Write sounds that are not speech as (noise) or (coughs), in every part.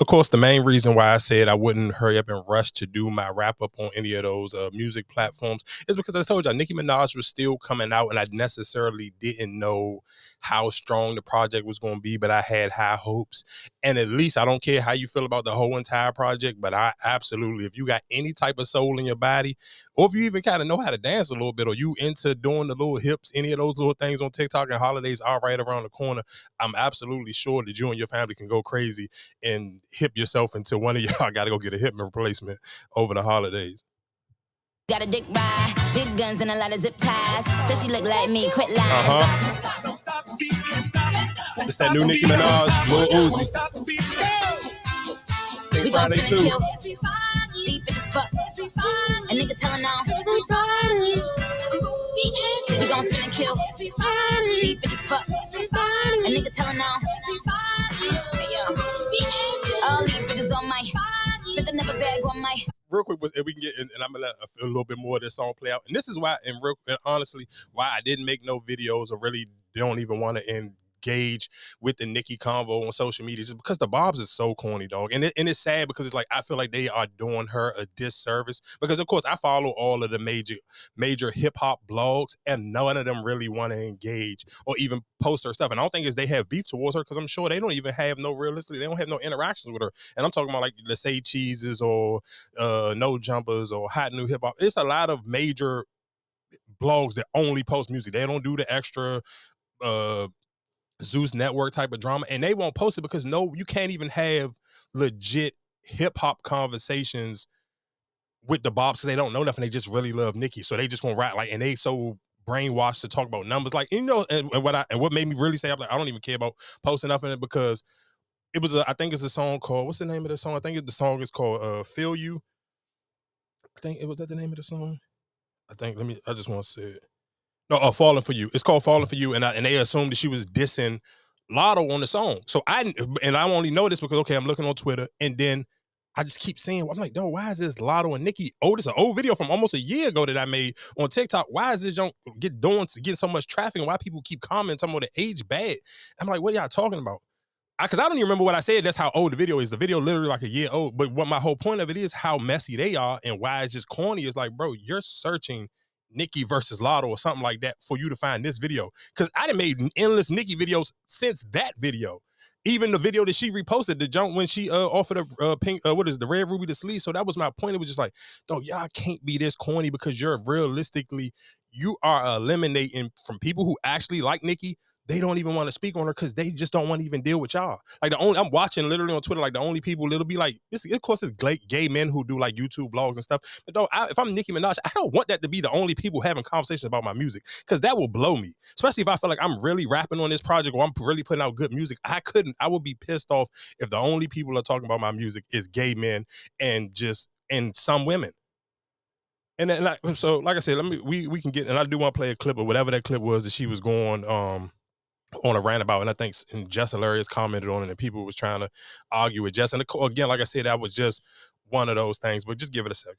Of course, the main reason why I said I wouldn't hurry up and rush to do my wrap up on any of those uh, music platforms is because I told you Nicki Minaj was still coming out, and I necessarily didn't know how strong the project was going to be, but I had high hopes. And at least I don't care how you feel about the whole entire project, but I absolutely, if you got any type of soul in your body, or if you even kind of know how to dance a little bit, or you into doing the little hips, any of those little things on TikTok and holidays are right around the corner, I'm absolutely sure that you and your family can go crazy and hip yourself until one of y'all got to go get a hip replacement over the holidays. Got a dick ride, big guns and a lot of zip ties. Says she look like me, quit lying. Uh-huh. It's that new Nicki Minaj, Lil Uzi. We gon' spin and kill. Deep in the spot. A nigga telling on. We gon' spin and kill. Deep in the spot. A nigga telling. All real quick, and we can get, in, and I'm gonna let a, a little bit more of this song play out. And this is why, and, real, and honestly, why I didn't make no videos or really don't even want to end engage with the Nicki convo on social media just because the Barbz is so corny, dog. And it, and it's sad because it's like I feel like they are doing her a disservice because of course I follow all of the major major hip hop blogs and none of them really want to engage or even post her stuff. And I don't think is they have beef towards her because I'm sure they don't even have no realistically they don't have no interactions with her. And I'm talking about like let's say cheeses or uh no jumpers or hot new hip hop. It's a lot of major blogs that only post music. They don't do the extra uh Zeus Network type of drama, and they won't post it because no, you can't even have legit hip hop conversations with the Barbz because they don't know nothing. They just really love Nicki, so they just to rap like, and they so brainwashed to talk about numbers. Like you know, and, and what I and what made me really say, I'm like, I don't even care about posting nothing it because it was a, I think it's a song called what's the name of the song? I think the song is called uh Feel You. I think it was that the name of the song. I think let me. I just want to say it. No, uh, "Falling for You." It's called "Falling for You," and I, and they assumed that she was dissing Latto on the song. So I and I only know this because okay, I'm looking on Twitter, and then I just keep seeing. I'm like, "Dog, why is this Latto and Nicki? Oh, this is an old video from almost a year ago that I made on TikTok. Why is this don't get doing get so much traffic? And why people keep commenting about the age bad? I'm like, what are y'all talking about? Because I, I, don't even remember what I said. That's how old the video is. The video literally like a year old. But what my whole point of it is how messy they are and why it's just corny. Is like, bro, you're searching Nicki versus Latto or something like that for you to find this video. Because I done made endless Nicki videos since that video. Even the video that she reposted, the jump when she uh, offered a uh, pink, uh, what is it, the Red Ruby Da Sleeze. So that was my point. It was just like, though, y'all can't be this corny because you're realistically, you are eliminating from people who actually like Nicki they don't even want to speak on her because they just don't want to even deal with y'all. Like the only I'm watching literally on Twitter, like the only people it'll be like this. Of course, it's gay, gay men who do like YouTube blogs and stuff. But though, I, if I'm Nicki Minaj, I don't want that to be the only people having conversations about my music because that will blow me. Especially if I feel like I'm really rapping on this project or I'm really putting out good music. I couldn't. I would be pissed off if the only people are talking about my music is gay men and just and some women. And then, like, so, like I said, let me we we can get, and I do want to play a clip or whatever that clip was that she was going. Um, on a rant about, and I think and Jess Hilarious commented on it, and people was trying to argue with Jess. And again, like I said, that was just one of those things. But just give it a second.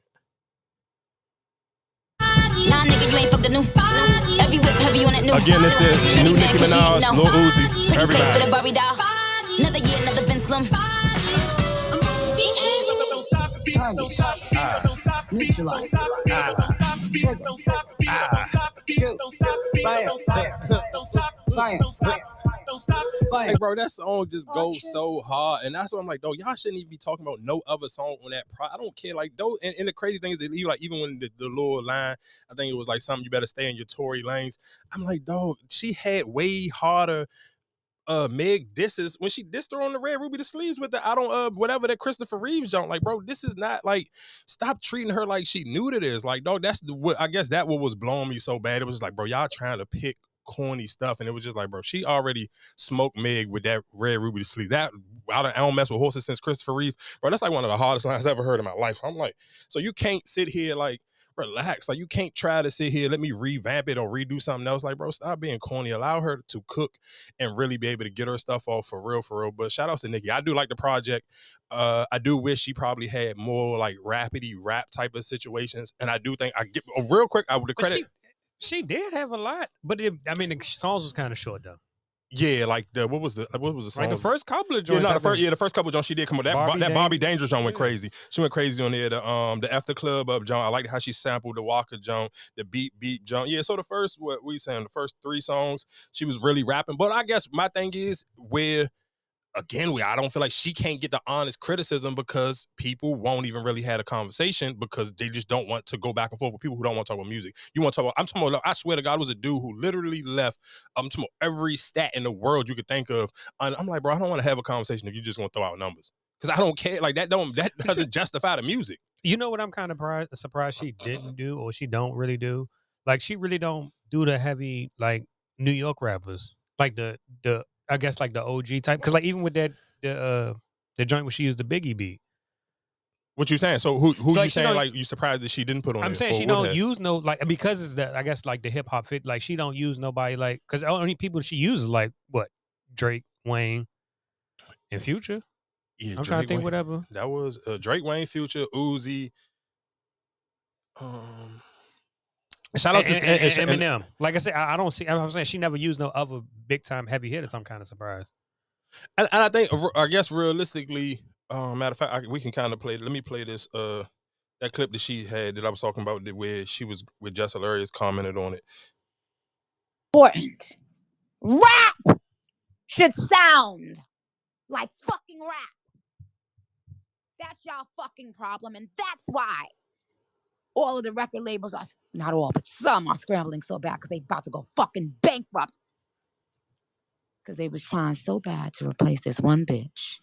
Nah, nigga, you ain't fucked the new. Every whip heavy on that new. Again, this is new Nicki Minaj, Lil Uzi, Pretty everybody. face with a Barbie doll. Another year, another Vince Slim. Neutralize. Ah. Trigger. Ah. Shoot. Fire. Fire. Fire. Like, bro, that song just goes so hard. And that's what I'm like, though, y'all shouldn't even be talking about no other song on that pro. I don't care. Like, though, and, and the crazy thing is that even like even when the, the little line, I think it was like something you better stay in your Tory Lanez. I'm like, dog, she had way harder uh Meg disses when she dissed her on the Red Ruby Da Sleeze with the I don't uh whatever that Christopher Reeves jump. Like, bro, this is not like stop treating her like she knew to this. Like, dog, that's the what I guess that what was blowing me so bad. It was like, bro, y'all trying to pick corny stuff, and it was just like, bro, she already smoked Meg with that Red Ruby Da Sleeze. That I don't, I don't mess with horses since Christopher Reeve, bro. That's like one of the hardest lines I ever heard in my life. I'm like, so you can't sit here like relax. Like you can't try to sit here, let me revamp it or redo something else. Like, bro, stop being corny. Allow her to cook and really be able to get her stuff off for real, for real. But shout out to Nicki. I do like the project. Uh, I do wish she probably had more like rapidy rap type of situations. And I do think I get oh, real quick, I would credit. She, she, did have a lot, but it, I mean the songs was kind of short though. Yeah, like the what was the what was the song? Like the first couple of Yeah, no, the first yeah, the first couple John she did come on that Barbie, Barbie that Barbie Dangerous John went crazy. She went crazy on there. The um the after club up John. I liked how she sampled the Walker John, the beat beat John. Yeah, so the first what we saying the first three songs she was really rapping. But I guess my thing is where again where I don't feel like she can't get the honest criticism because people won't even really have a conversation because they just don't want to go back and forth with people who don't want to talk about music. You want to talk about I'm talking about I swear to God was a dude who literally left I'm talking about every stat in the world you could think of and I'm like, bro, I don't want to have a conversation if you just want to throw out numbers. Because I don't care. Like that don't that doesn't justify the music. You know what I'm kind of pri- surprised she didn't do or she don't really do? Like she really don't do the heavy like New York rappers. Like the the I guess like the OG type cuz like even with that the uh the joint where she used the Biggie beat. What you saying? So who who Like, you saying like you surprised that she didn't put on I'm saying she don't have? use no like because it's that I guess like the hip hop fit like she don't use nobody like cuz only people she uses like what Drake, Wayne, and Future. Yeah, I'm trying to Drake think Wayne- whatever. That was uh, Drake, Wayne, Future, Uzi. Um, shout out And, to and- and- and and- Eminem. Like I said, I, I don't see. I'm saying she never used no other big time heavy hitters. I'm kind of surprised. And, and I think, I guess, realistically, uh, matter of fact, I, we can kind of play. Let me play this. Uh, that clip that she had that I was talking about, that where she was with Jess Hilarious commented on it. important. Rap should sound like fucking rap. That's y'all fucking problem, and that's why all of the record labels are not all, but some are scrambling so bad because they about to go fucking bankrupt. Because they was trying so bad to replace this one bitch.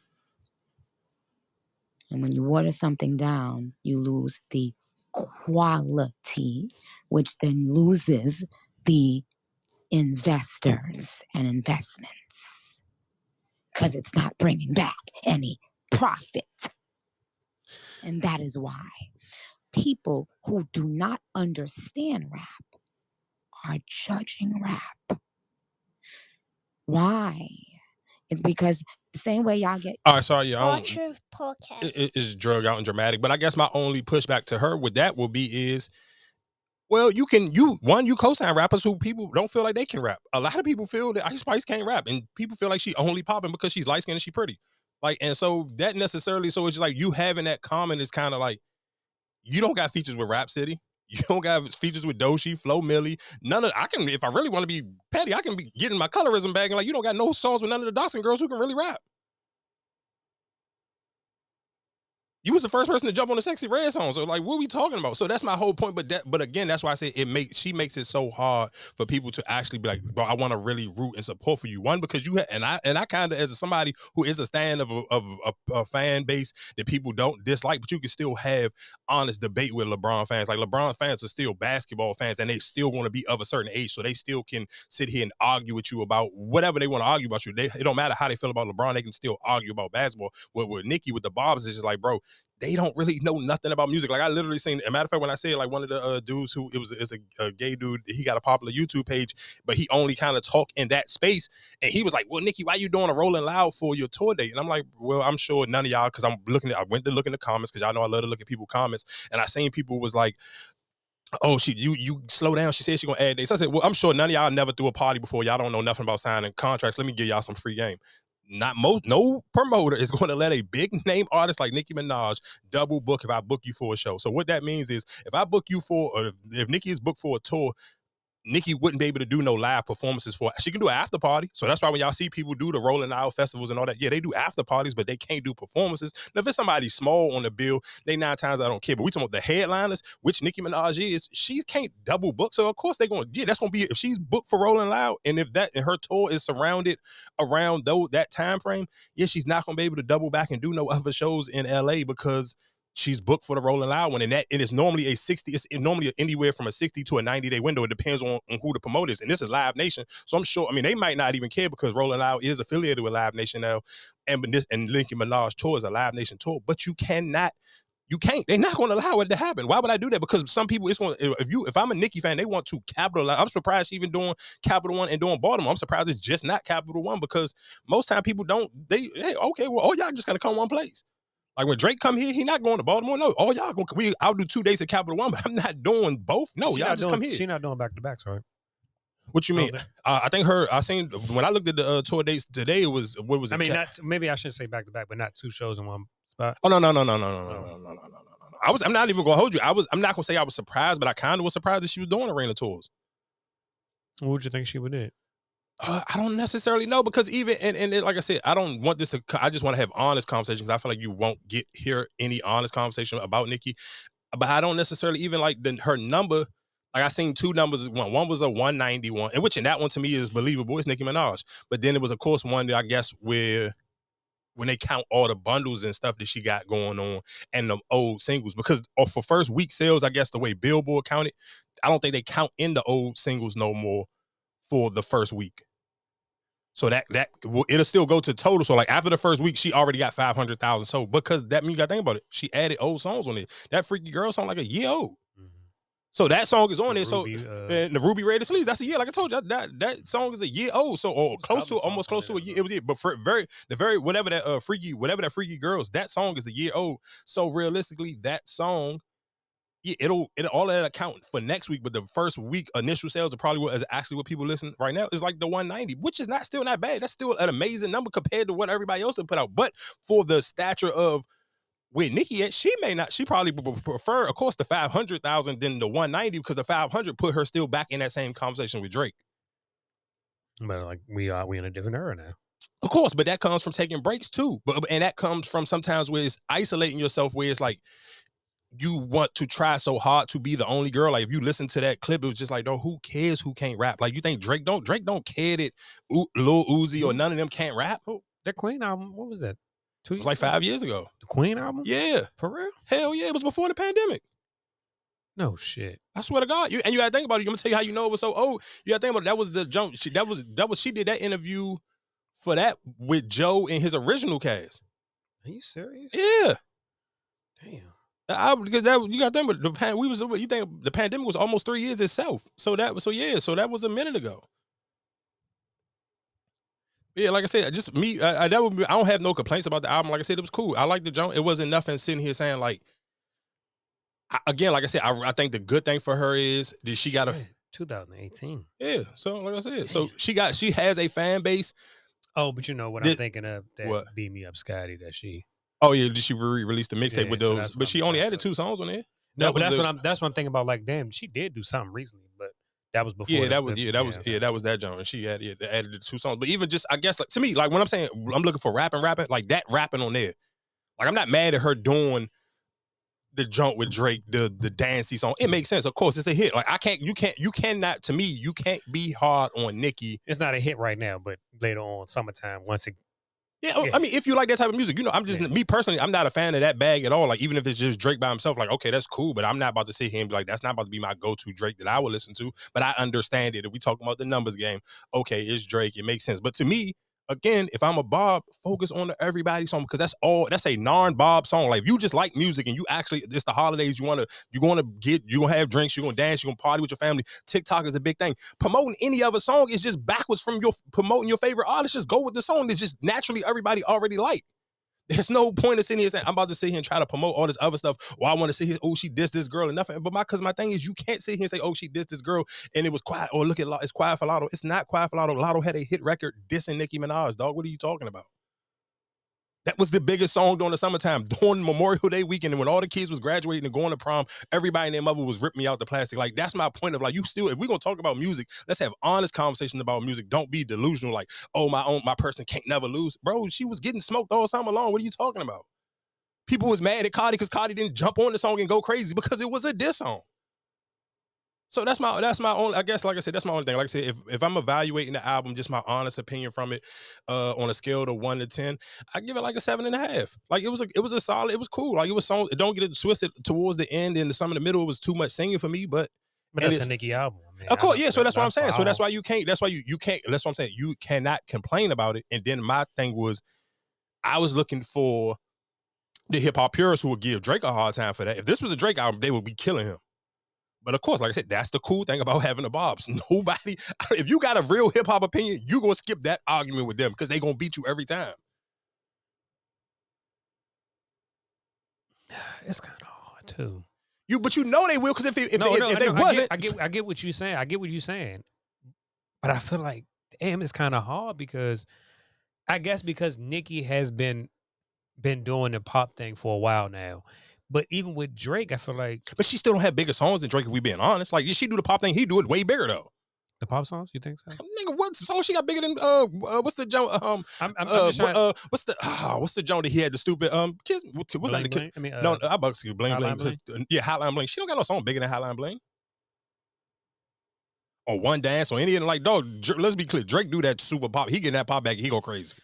And when you water something down, you lose the quality, which then loses the investors and investments because it's not bringing back any profit. And that is why people who do not understand rap are judging rap. Why? It's because the same way y'all get All right, sorry, yeah, I don't, Ultra podcast. it, it- it's drug out and dramatic. But I guess my only pushback to her with that will be is, well, you can you one you co-sign rappers who people don't feel like they can rap. A lot of people feel that Ice Spice can't rap, and people feel like she only popping because she's light skinned and she pretty. Like, and so that necessarily, so it's just like you having that comment is kind of like you don't got features with Rapsody. (laughs) You don't got features with Doechii, Flo Milli. None of I can if I really want to be petty, I can be getting my colorism back and like you don't got no songs with none of the Dawson girls who can really rap. You was the first person to jump on the Sexy Redd song. So like what are we talking about? So that's my whole point. But that but again, that's why I say it makes she makes it so hard for people to actually be like, bro, I want to really root and support for you. One, because you ha- and I and I kind of as somebody who is a stand of a, of a, a fan base that people don't dislike, but you can still have honest debate with LeBron fans. Like LeBron fans are still basketball fans and they still want to be of a certain age. So they still can sit here and argue with you about whatever they want to argue about you. They, it don't matter how they feel about LeBron, they can still argue about basketball. With, with Nicki, with the Barbz, it's just like, bro, they don't really know nothing about music. Like I literally seen, a matter of fact, when I say like one of the uh, dudes who it was is a, a gay dude, he got a popular YouTube page, but he only kind of talk in that space. And he was like, "Well, Nicki, why you doing a Rolling Loud for your tour date?" And I'm like, "Well, I'm sure none of y'all, because I'm looking at, I went to look in the comments because y'all know I love to look at people comments, and I seen people was like." Oh, she you you slow down. She said she gonna add dates. I said, well, I'm sure none of y'all never threw a party before. Y'all don't know nothing about signing contracts. Let me give y'all some free game not most no promoter is (laughs) going to let a big name artist like Nicki Minaj double book if I book you for a show. So what that means is if I book you for or if, if Nicki is booked for a tour, Nicki wouldn't be able to do no live performances for she can do after party. So that's why when y'all see people do the Rolling Loud festivals and all that, yeah, they do after parties, but they can't do performances. Now, if it's somebody small on the bill, they nine times I don't care. But we talking about the headliners, which Nicki Minaj is, she can't double book. So of course they're going, to yeah, that's gonna be if she's booked for Rolling Loud, and if that and her tour is surrounded around though that time frame, yeah, she's not gonna be able to double back and do no other shows in LA because she's booked for the Rolling Loud one, and that and it's normally a sixty. It's normally anywhere from a sixty to a ninety day window. It depends on, on who the promoter is, and this is Live Nation. So I'm sure. I mean, they might not even care because Rolling Loud is affiliated with Live Nation now, and this and Nicki Minaj tour is a Live Nation tour. But you cannot. You can't. They're not going to allow it to happen. Why would I do that? Because some people, it's going. If you, if I'm a Nicki fan, they want to capitalize. I'm surprised she even doing Capital One and doing Baltimore. I'm surprised it's just not Capital One because most time people don't. They hey, okay, well, oh y'all just gotta come one place. Like when Drake come here, he not going to Baltimore. No, all y'all going. We I'll do two days at Capital One, but I'm not doing both. No, She y'all just doing, come here. She not doing back to backs, right? What you Oh, mean? the- Uh, I think her. I seen when I looked at the uh, tour dates today. It was what was it? I mean, not maybe I shouldn't say back to back, but not two shows in one spot. Oh no no no no no no no no no no no no. no. I was. I'm not even gonna hold you. I was. I'm not gonna say I was surprised, but I kind of was surprised that she was doing arena tours. What would you think she would do? Uh, I don't necessarily know because even and, and it- like I said, I don't want this to. I just want to have honest conversations. I feel like you won't get hear any honest conversation about Nicki, but I don't necessarily even like the, her number. Like I seen two numbers. One one was a 191, and which in that one to me is believable. It's Nicki Minaj. But then it was of course one that I guess where when they count all the bundles and stuff that she got going on and the old singles because oh, for first week sales, I guess the way Billboard counted, I don't think they count in the old singles no more for the first week. So that that will it'll still go to total. So like after the first week, she already got five hundred thousand. So because that means you got to think about it. She added old songs on it. That freaky girl song like a year old. So that song is on The there. So uh, and the Ruby Red Sleeves, that's a year. Like I told you, that that, song is a year old. So or close to almost close to a year. It was year. But for very the very whatever that uh freaky whatever that freaky girls that song is a year old. So realistically, that song. Yeah, it'll it all that account for next week, but the first week initial sales are probably what is actually what people listen right now is like the 190, which is not still not bad. That's still an amazing number compared to what everybody else had put out. But for the stature of where Nicki at, she may not. She probably would prefer, of course, the five hundred thousand than the one ninety because the five hundred put her still back in that same conversation with Drake. but like we are, we in a different era now. Of course, but that comes from taking breaks too. But and that comes from sometimes where it's isolating yourself, where it's like you want to try so hard to be the only girl. Like if you listen to that clip, it was just like, no, who cares who can't rap? Like you think Drake don't Drake don't care that U- Lil Uzi or Mhm. none of them can't rap? Oh, that Queen album. What was that? Two was like five years ago. The Queen album. Yeah, for real. hell yeah, it was before the pandemic. No shit. I swear to God, you and you gotta think about it. I'm gonna tell you how you know it was so old. You gotta think about it. That was the jump. She, that was that was she did that interview for that with Joe in his original cast. Are you serious? Yeah, Damn. I, because that you got them think about it, the pan, we was you think the pandemic was almost three years itself. So that so yeah, so that was a minute ago. Yeah, like I said, just me. I, I, that would be, I don't have no complaints about the album. Like I said, it was cool. I like the jump. It wasn't nothing sitting here saying like. I, again, like I said, I, I think the good thing for her is that she got a 2018. yeah. So like I said, so she got she has a fan base. Oh, but you know what I'm thinking of? That what? Beam Me Up, Scotty. That she. Oh yeah, did she re- release the mixtape Yeah, with so those? but I'm she only added two songs on there. No, That but that's the- what I'm. That's what I'm thinking about. Like, damn, she did do something recently, but that was before. Yeah, the- that was yeah, that was yeah, that was that. And she had yeah, added the two songs. But even just I guess like to me, like when I'm saying I'm looking for rapping, rapping, like that rapping on there. Like I'm not mad at her doing the jump with Drake, the the dancey song. It makes sense. Of course, it's a hit. Like I can't, you can't, you cannot. To me, you can't be hard on Nicki. It's not a hit right now, but later on, summertime, once it. Yeah, Yeah. I mean, if you like that type of music, you know, I'm just Yeah. me personally. I'm not a fan of that bag at all. Like even if it's just Drake by himself, like okay, that's cool. But I'm not about to sit here and be like, that's not about to be my go-to Drake that I would listen to. But I understand it. If we talking about the numbers game, okay, it's Drake. It makes sense. But to me, again, if I'm a Barb, focus on the everybody song because that's all. That's a non-Barb song. Like if you just like music and you actually, it's the holidays. You want to, you want to get, you're gonna have drinks. You are gonna dance. You are gonna party with your family. TikTok is a big thing. Promoting any other song is just backwards from your promoting your favorite artist. Just go with the song that just naturally everybody already like. There's no point of sitting here saying I'm about to sit here and try to promote all this other stuff. Or I want to sit here, oh, she dissed this girl and nothing. But my because my thing is you can't sit here and say, oh, she dissed this girl and it was quiet. Or look at it's quiet for Latto. It's not quiet for Latto. Latto had a hit record dissing Nicki Minaj, dog. What are you talking about? That was the biggest song during the summertime, (laughs) during Memorial Day weekend, and when all the kids was graduating and going to prom, everybody and their mother was ripping me out the plastic. Like that's my point of like you still, if we're gonna talk about music, let's have honest conversations about music. Don't be delusional, like, oh, my own my person can't never lose. Bro, she was getting smoked all summer long. What are you talking about? People was mad at Cardi because Cardi didn't jump on the song and go crazy because it was a diss song. So that's my that's my only I guess like I said that's my only thing. Like I said, if if I'm evaluating the album, just my honest opinion from it, uh, on a scale of one to ten, I give it like a seven and a half. Like it was a it was a solid, it was cool. Like it was so don't get it twisted towards the end and the some in the middle it was too much singing for me, but But that's it- a Nicki album. I mean, of course, yeah. So that- that's what I'm saying. So that's why. why you can't. That's why you you can't. That's what I'm saying. You cannot complain about it. And then my thing was, I was looking for the hip hop purists who would give Drake a hard time for that. If this was a Drake album, they would be killing him. But of course, like I said, that's the cool thing about having the Barbz. (laughs) Nobody, (laughs) if you got a real hip hop opinion, you're gonna skip that argument with them because they gonna beat you every time. (sighs) It's kind of hard too. You, but you know they will because if they, if, no, they, no, if they know, I wasn't, get, I get, I get what you're saying. I get what you're saying. But I feel like, damn, it's kind of hard because I guess because Nicki has been been doing the pop thing for a while now. But even with Drake, I feel like But she still don't have bigger songs than Drake. If we being honest, like she do the pop thing, he do it way bigger though. the pop songs. You think so? Nigga, what song she got bigger than uh, uh what's the Joan um I'm, I'm, I'm uh, just trying. uh what's the ah, what's the Joan that he had the stupid um kiss what's that bling, the kid- bling? I mean, uh, no, I bucks you bling bling. uh, Yeah, Hotline Bling. She don't got no song bigger than Hotline Bling. Or one dance or anything. Like, dog, let's be clear. Drake do that super pop. He getting that pop back, he go crazy.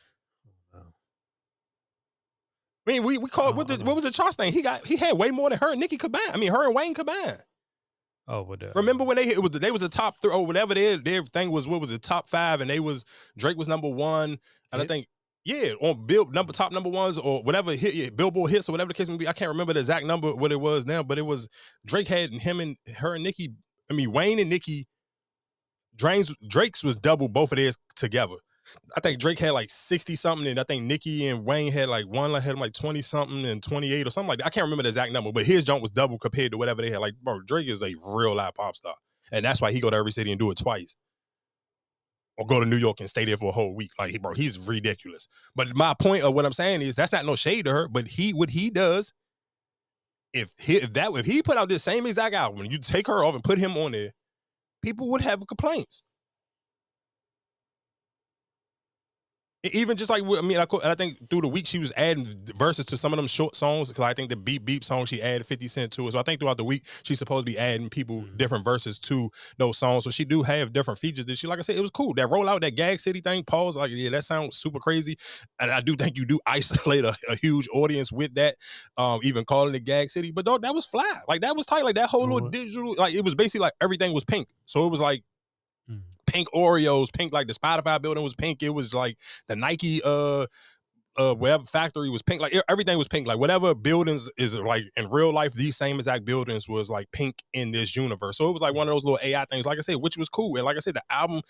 Oh. I mean, we we called Oh, what the what was the Charles thing? He got he had way more than her and Nicki combined. I mean, her and Wayne combined. oh, with the Remember when they hit- it was they was the top three or whatever their their thing was what was the top five and they was Drake was number one and I think yeah on Bill number top number ones or whatever hit yeah, Billboard hits or whatever the case may be I can't remember the exact number what it was now but it was Drake had him and her and Nicki I mean Wayne and Nicki Drake's Drake's was double both of theirs together. I think Drake had like 60 something, and I think Nicki and Wayne had like one like had like 20 something and 28 or something like that. I can't remember the exact number, but his jump was double compared to whatever they had. Like, bro, Drake is a real live pop star. And that's why he go to every city and do it twice. Or go to New York and stay there for a whole week. Like, bro, he's ridiculous. But my point of what I'm saying is that's not no shade to her, but he what he does, if he if that if he put out this same exact album, you take her off and put him on there, people would have complaints. Even just like I mean, I, I think through the week she was adding verses to some of them short songs because I think the beep beep song she added fifty cent to it. So I think throughout the week she's supposed to be adding people different verses to those songs. So she do have different features. That she like I said, it was cool. That roll out that gag city thing. Pause like yeah, that sounds super crazy. And I do think you do isolate a, a huge audience with that. Um, even calling it gag city, but dog, that was flat. Like that was tight. Like that whole little Mhm. digital. Like it was basically like everything was pink. So it was like. Pink Oreos, pink like the Spotify building was pink. It was like the Nike uh uh whatever factory was pink. Like everything was pink. Like whatever buildings is like in real life, these same exact buildings was like pink in this universe. So it was like one of those little AI things, like I said, which was cool. And like I said, the album.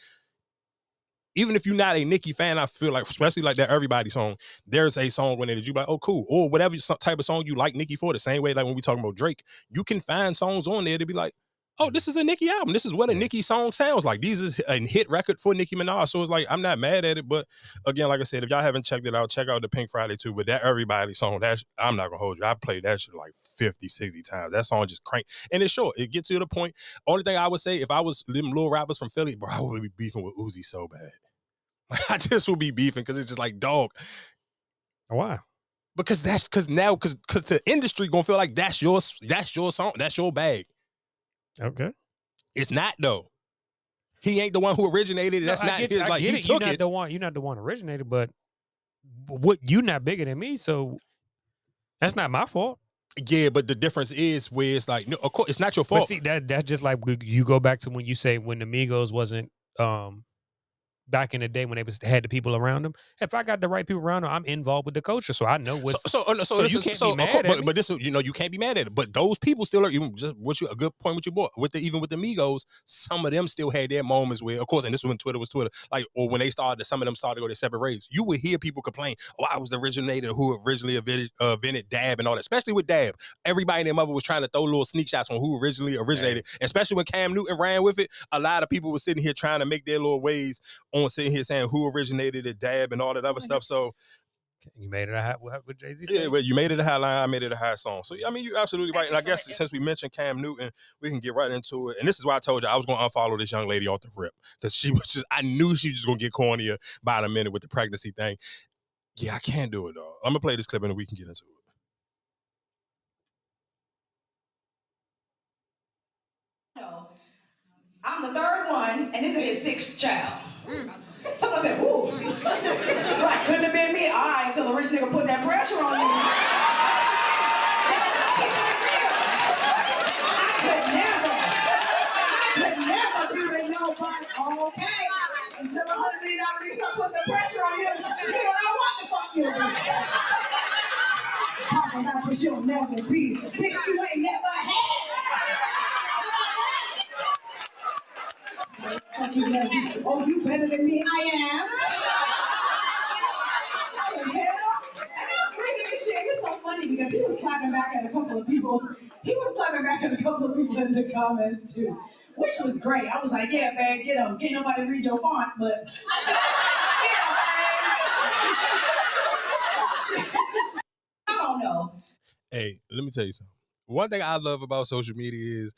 Even if you're not a Nicki fan, I feel like, especially like that Everybody song, there's a song when it you be like, oh, cool. Or whatever type of song you like Nicki for, the same way like when we talking about Drake, you can find songs on there to be like, oh, this is a Nicki album. This is what a. Nicki song sounds like. These is a hit record for Nicki Minaj. So it's like I'm not mad at it, but again, like I said, if y'all haven't checked it out, check out the Pink Friday 2. But that Everybody song, that's I'm not gonna hold you. I played that shit like 50, 60 times. That song just crank. And it's short. It gets to the point. Only thing I would say, if I was them little rappers from Philly, bro, I would be beefing with Uzi so bad. (laughs) I just would be beefing because it's just like, dog, Why? because that's because now because because the industry gonna feel like that's your that's your song, that's your bag. Okay. It's not though. He ain't the one who originated it. That's No, I not get- his. I Like he it. You're not it. the one. You're not the one originated, but what you not bigger than me, so that's not my fault. Yeah, but the difference is where it's like, no, of course, it's not your But fault. see, that that's just like you go back to when you say when the Migos wasn't um back in the day when they was had the people around them. If I got the right people around them, I'm involved with the culture, so I know so, so, uh, so, so this you is- can't be so, of mad course, at but, but this, you know, you can't be mad at it. But those people still are even just what you a good point what you brought with the even with the Migos. Some of them still had their moments where, of course, and this was when Twitter was Twitter, like or when they started, some of them started to go their separate ways. You would hear people complain, "Oh, I was the originator who originally invented, uh, invented Dab and all that." Especially with Dab, everybody and their mother was trying to throw little sneak shots on who originally originated. Especially when Cam Newton ran with it, a lot of people were sitting here trying to make their little ways on sitting here saying who originated it, Dab and all that other stuff. So you made it a hot what, what Jay Z yeah, well, you made it a high line, I made it a high song. So yeah, I mean, you're absolutely right. And I guess since we mentioned Cam Newton, we can get right into it. And this is why I told you I was going to unfollow this young lady off the rip because she (laughs) was just, I knew she was just going to get cornier by the minute with the pregnancy thing. Yeah, I can't do it though. I'm gonna play this clip and we can get into it. No. I'm the third one, and this is his sixth child. Mm. Someone said, ooh. (laughs) right, couldn't have been me. All right, until a rich nigga put that pressure on (laughs) you. I'm keeping it real. I could never, I could never be with nobody, okay? Until a hundred million dollar nigga start the pressure on you, you don't know what the fuck you'll. Talking about what you'll never be. Bitch, you ain't never had. Fuck you better be. Oh, you better than me. I am. What the hell? And I'm reading this shit. It's so so funny because he was clapping back at a couple of people. He was clapping back at a couple of people in the comments too, which was great. I was like, yeah, man, get him. Can't nobody read your font, but yeah. (laughs) I don't know. Hey, let me tell you something. One thing I love about social media is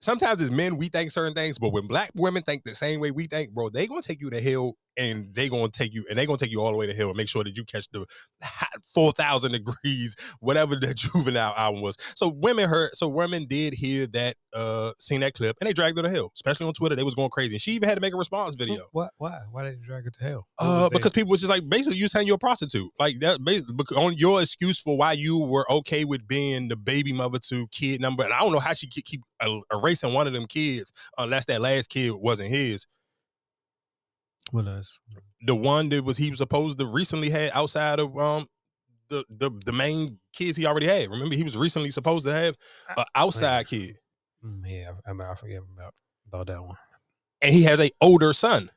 sometimes as men we think certain things, but when black women think the same way we think, bro, they gonna take you to hell and they gonna take you and they gonna take you all the way to hell and make sure that you catch the hot four thousand degrees, whatever the (laughs) juvenile album was. So women heard so women did hear that uh seen that clip and they dragged her to hell, especially on Twitter. They was going crazy. And she even had to make a response video. What? Why? Why did you drag her to hell? Uh, because people was just like basically you saying you're a prostitute, like that. Basically, on your excuse for why you were okay with being the baby mother to kid number, and I don't know how she keep, keep er- erasing one of them kids unless that last kid wasn't his. What else? The one that was he was supposed to recently had outside of um the the the main kids he already had. Remember, he was recently supposed to have an outside kid, Mm, yeah, I, I, mean, I forget about about that one. and he has a older son.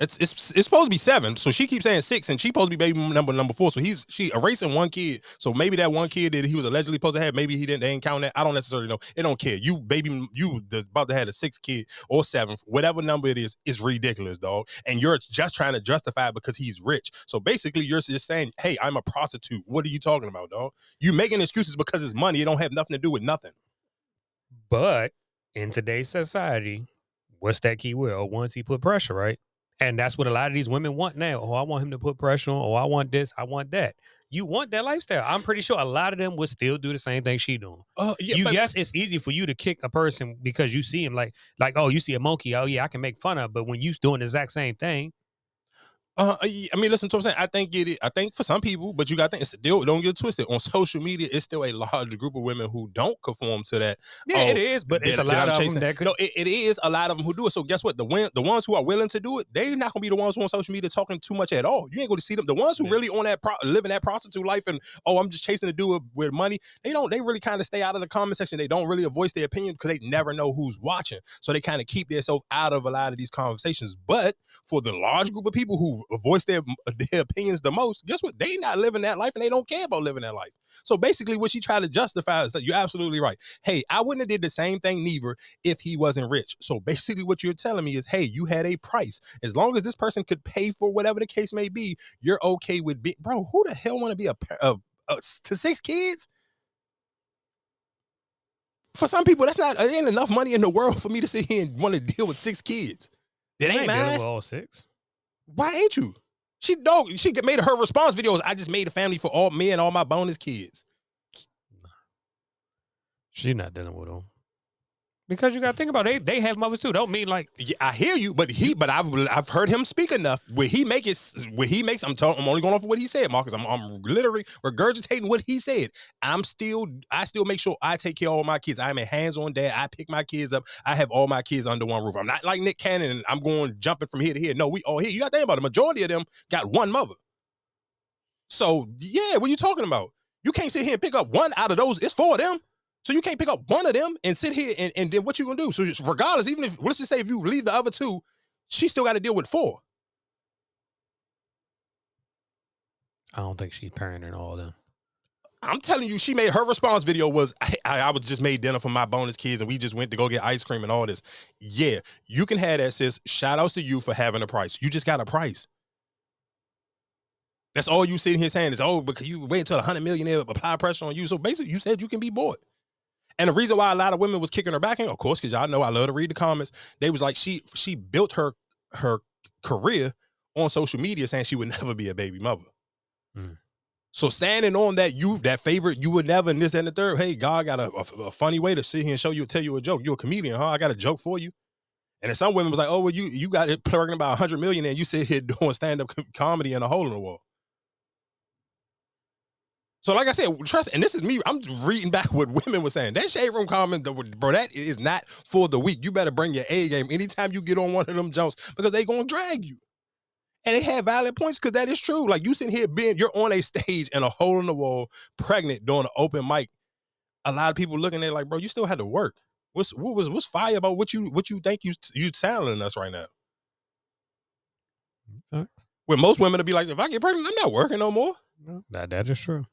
It's it's it's supposed to be seven, so she keeps saying six, and she supposed to be baby number number four. So he's she erasing one kid. So maybe that one kid that he was allegedly supposed to have, maybe he didn't. They ain't count that. I don't necessarily know. It don't care. You baby, you about to have a sixth kid or seventh, whatever number it is, is ridiculous, dog. And you're just trying to justify because he's rich. So basically, you're just saying, "Hey, I'm a prostitute." What are you talking about, dog? You making excuses because it's money. It don't have nothing to do with nothing. But in today's society, what's that key word? Once he put pressure, right? And that's what a lot of these women want now. Oh, I want him to put pressure on. Oh, I want this. I want that. You want that lifestyle. I'm pretty sure a lot of them would still do the same thing she doing. Uh, yeah, you but- yes, it's easy for you to kick a person because you see him like like oh you see a monkey oh yeah I can make fun of but when you doing the exact same thing Uh, I I mean, listen to what I'm saying. I think it. I think for some people, but you got to think. It's still don't get it twisted. On social media, it's still a large group of women who don't conform to that. yeah it Oh, is but it's a lot of them that could No, it, it is a lot of them who do it. So guess what? The win, the ones who are willing to do it, they're not gonna be the ones who on social media talking too much at all. You ain't going to see them. The ones who Yeah. really on that pro, living that prostitute life and oh, I'm just chasing to do it with money. They don't. They really kind of stay out of the comment section. They don't really voice their opinion because they never know who's watching. So they kind of keep themselves out of a lot of these conversations. But for the large group of people who voice their (laughs) their opinions the most, guess what? They not living that life and they don't care about living that life. So basically, what she tried to justify is that you're absolutely right. Hey, I wouldn't have did the same thing neither if he wasn't rich. So basically, what you're telling me is, hey, you had a price. As long as this person could pay for whatever the case may be, you're okay with being, bro. Who the hell want to be a, a, a to six kids? For some people, that's not. Ain't enough money in the world for me to sit here and want to deal with six kids. It ain't mine. with all six Why ain't you? She dog. She made her response videos. I just made a family for all me and all my bonus kids. she's not dealing with them because you got to think about it, they they have mothers too don't mean like Yeah, I hear you, but he, but I've I've heard him speak enough. Where he make it, where he makes, I'm telling, I'm only going off of what he said, Marcus. I'm, I'm literally regurgitating what he said. I'm still, I still make sure I take care of all my kids. I'm a hands-on dad. I pick my kids up. I have all my kids under one roof. I'm not like Nick Cannon. I'm going jumping from here to here. No, we all here. You got to think about it. The majority of them got one mother. So yeah, what you talking about? You can't sit here and pick up one out of those. It's four of them. So you can't pick up one of them and sit here and, and then what you gonna do? So just regardless, even if let's just say if you leave the other two, she still got to deal with four. I don't think she's parenting all of them I'm telling you, she made her response video was I, I, I was just made dinner for my bonus kids and we just went to go get ice cream and all this. Yeah, you can have that, sis. Shout outs to you for having a price. You just got a price. That's all you sitting here saying is, oh, because you wait until a hundred millionaire apply pressure on you. So basically, you said you can be bought. And the reason why a lot of women was kicking her back in, of course, because y'all know I love to read the comments. They was like, she she built her her career on social media saying she would (laughs) never be a baby mother. Mm. So standing on that you that favorite you would never and this and the third. Hey, God got a, a, a funny way to sit here and show you tell you a joke. You're a comedian, huh? I got a joke for you. And then some women was like, oh well, you you got it plugging about hundred million and you sit here (laughs) doing stand up comedy in a hole in the wall. So, like I said, trust, and this is me. I'm reading back what women were saying. That shade room comment, bro, that is not for the weak. You better bring your A game anytime you get on one of them jumps because they gonna drag you. And they have valid points because that is true. Like you sitting here being, you're on a stage and a hole in the wall, pregnant, doing an open mic. A lot of people looking at it like, bro, you still had to work. What's what was what's fire about what you what you think you you telling us right now? Facts. When most women will be like, if I get pregnant, I'm not working no more. No, that that is true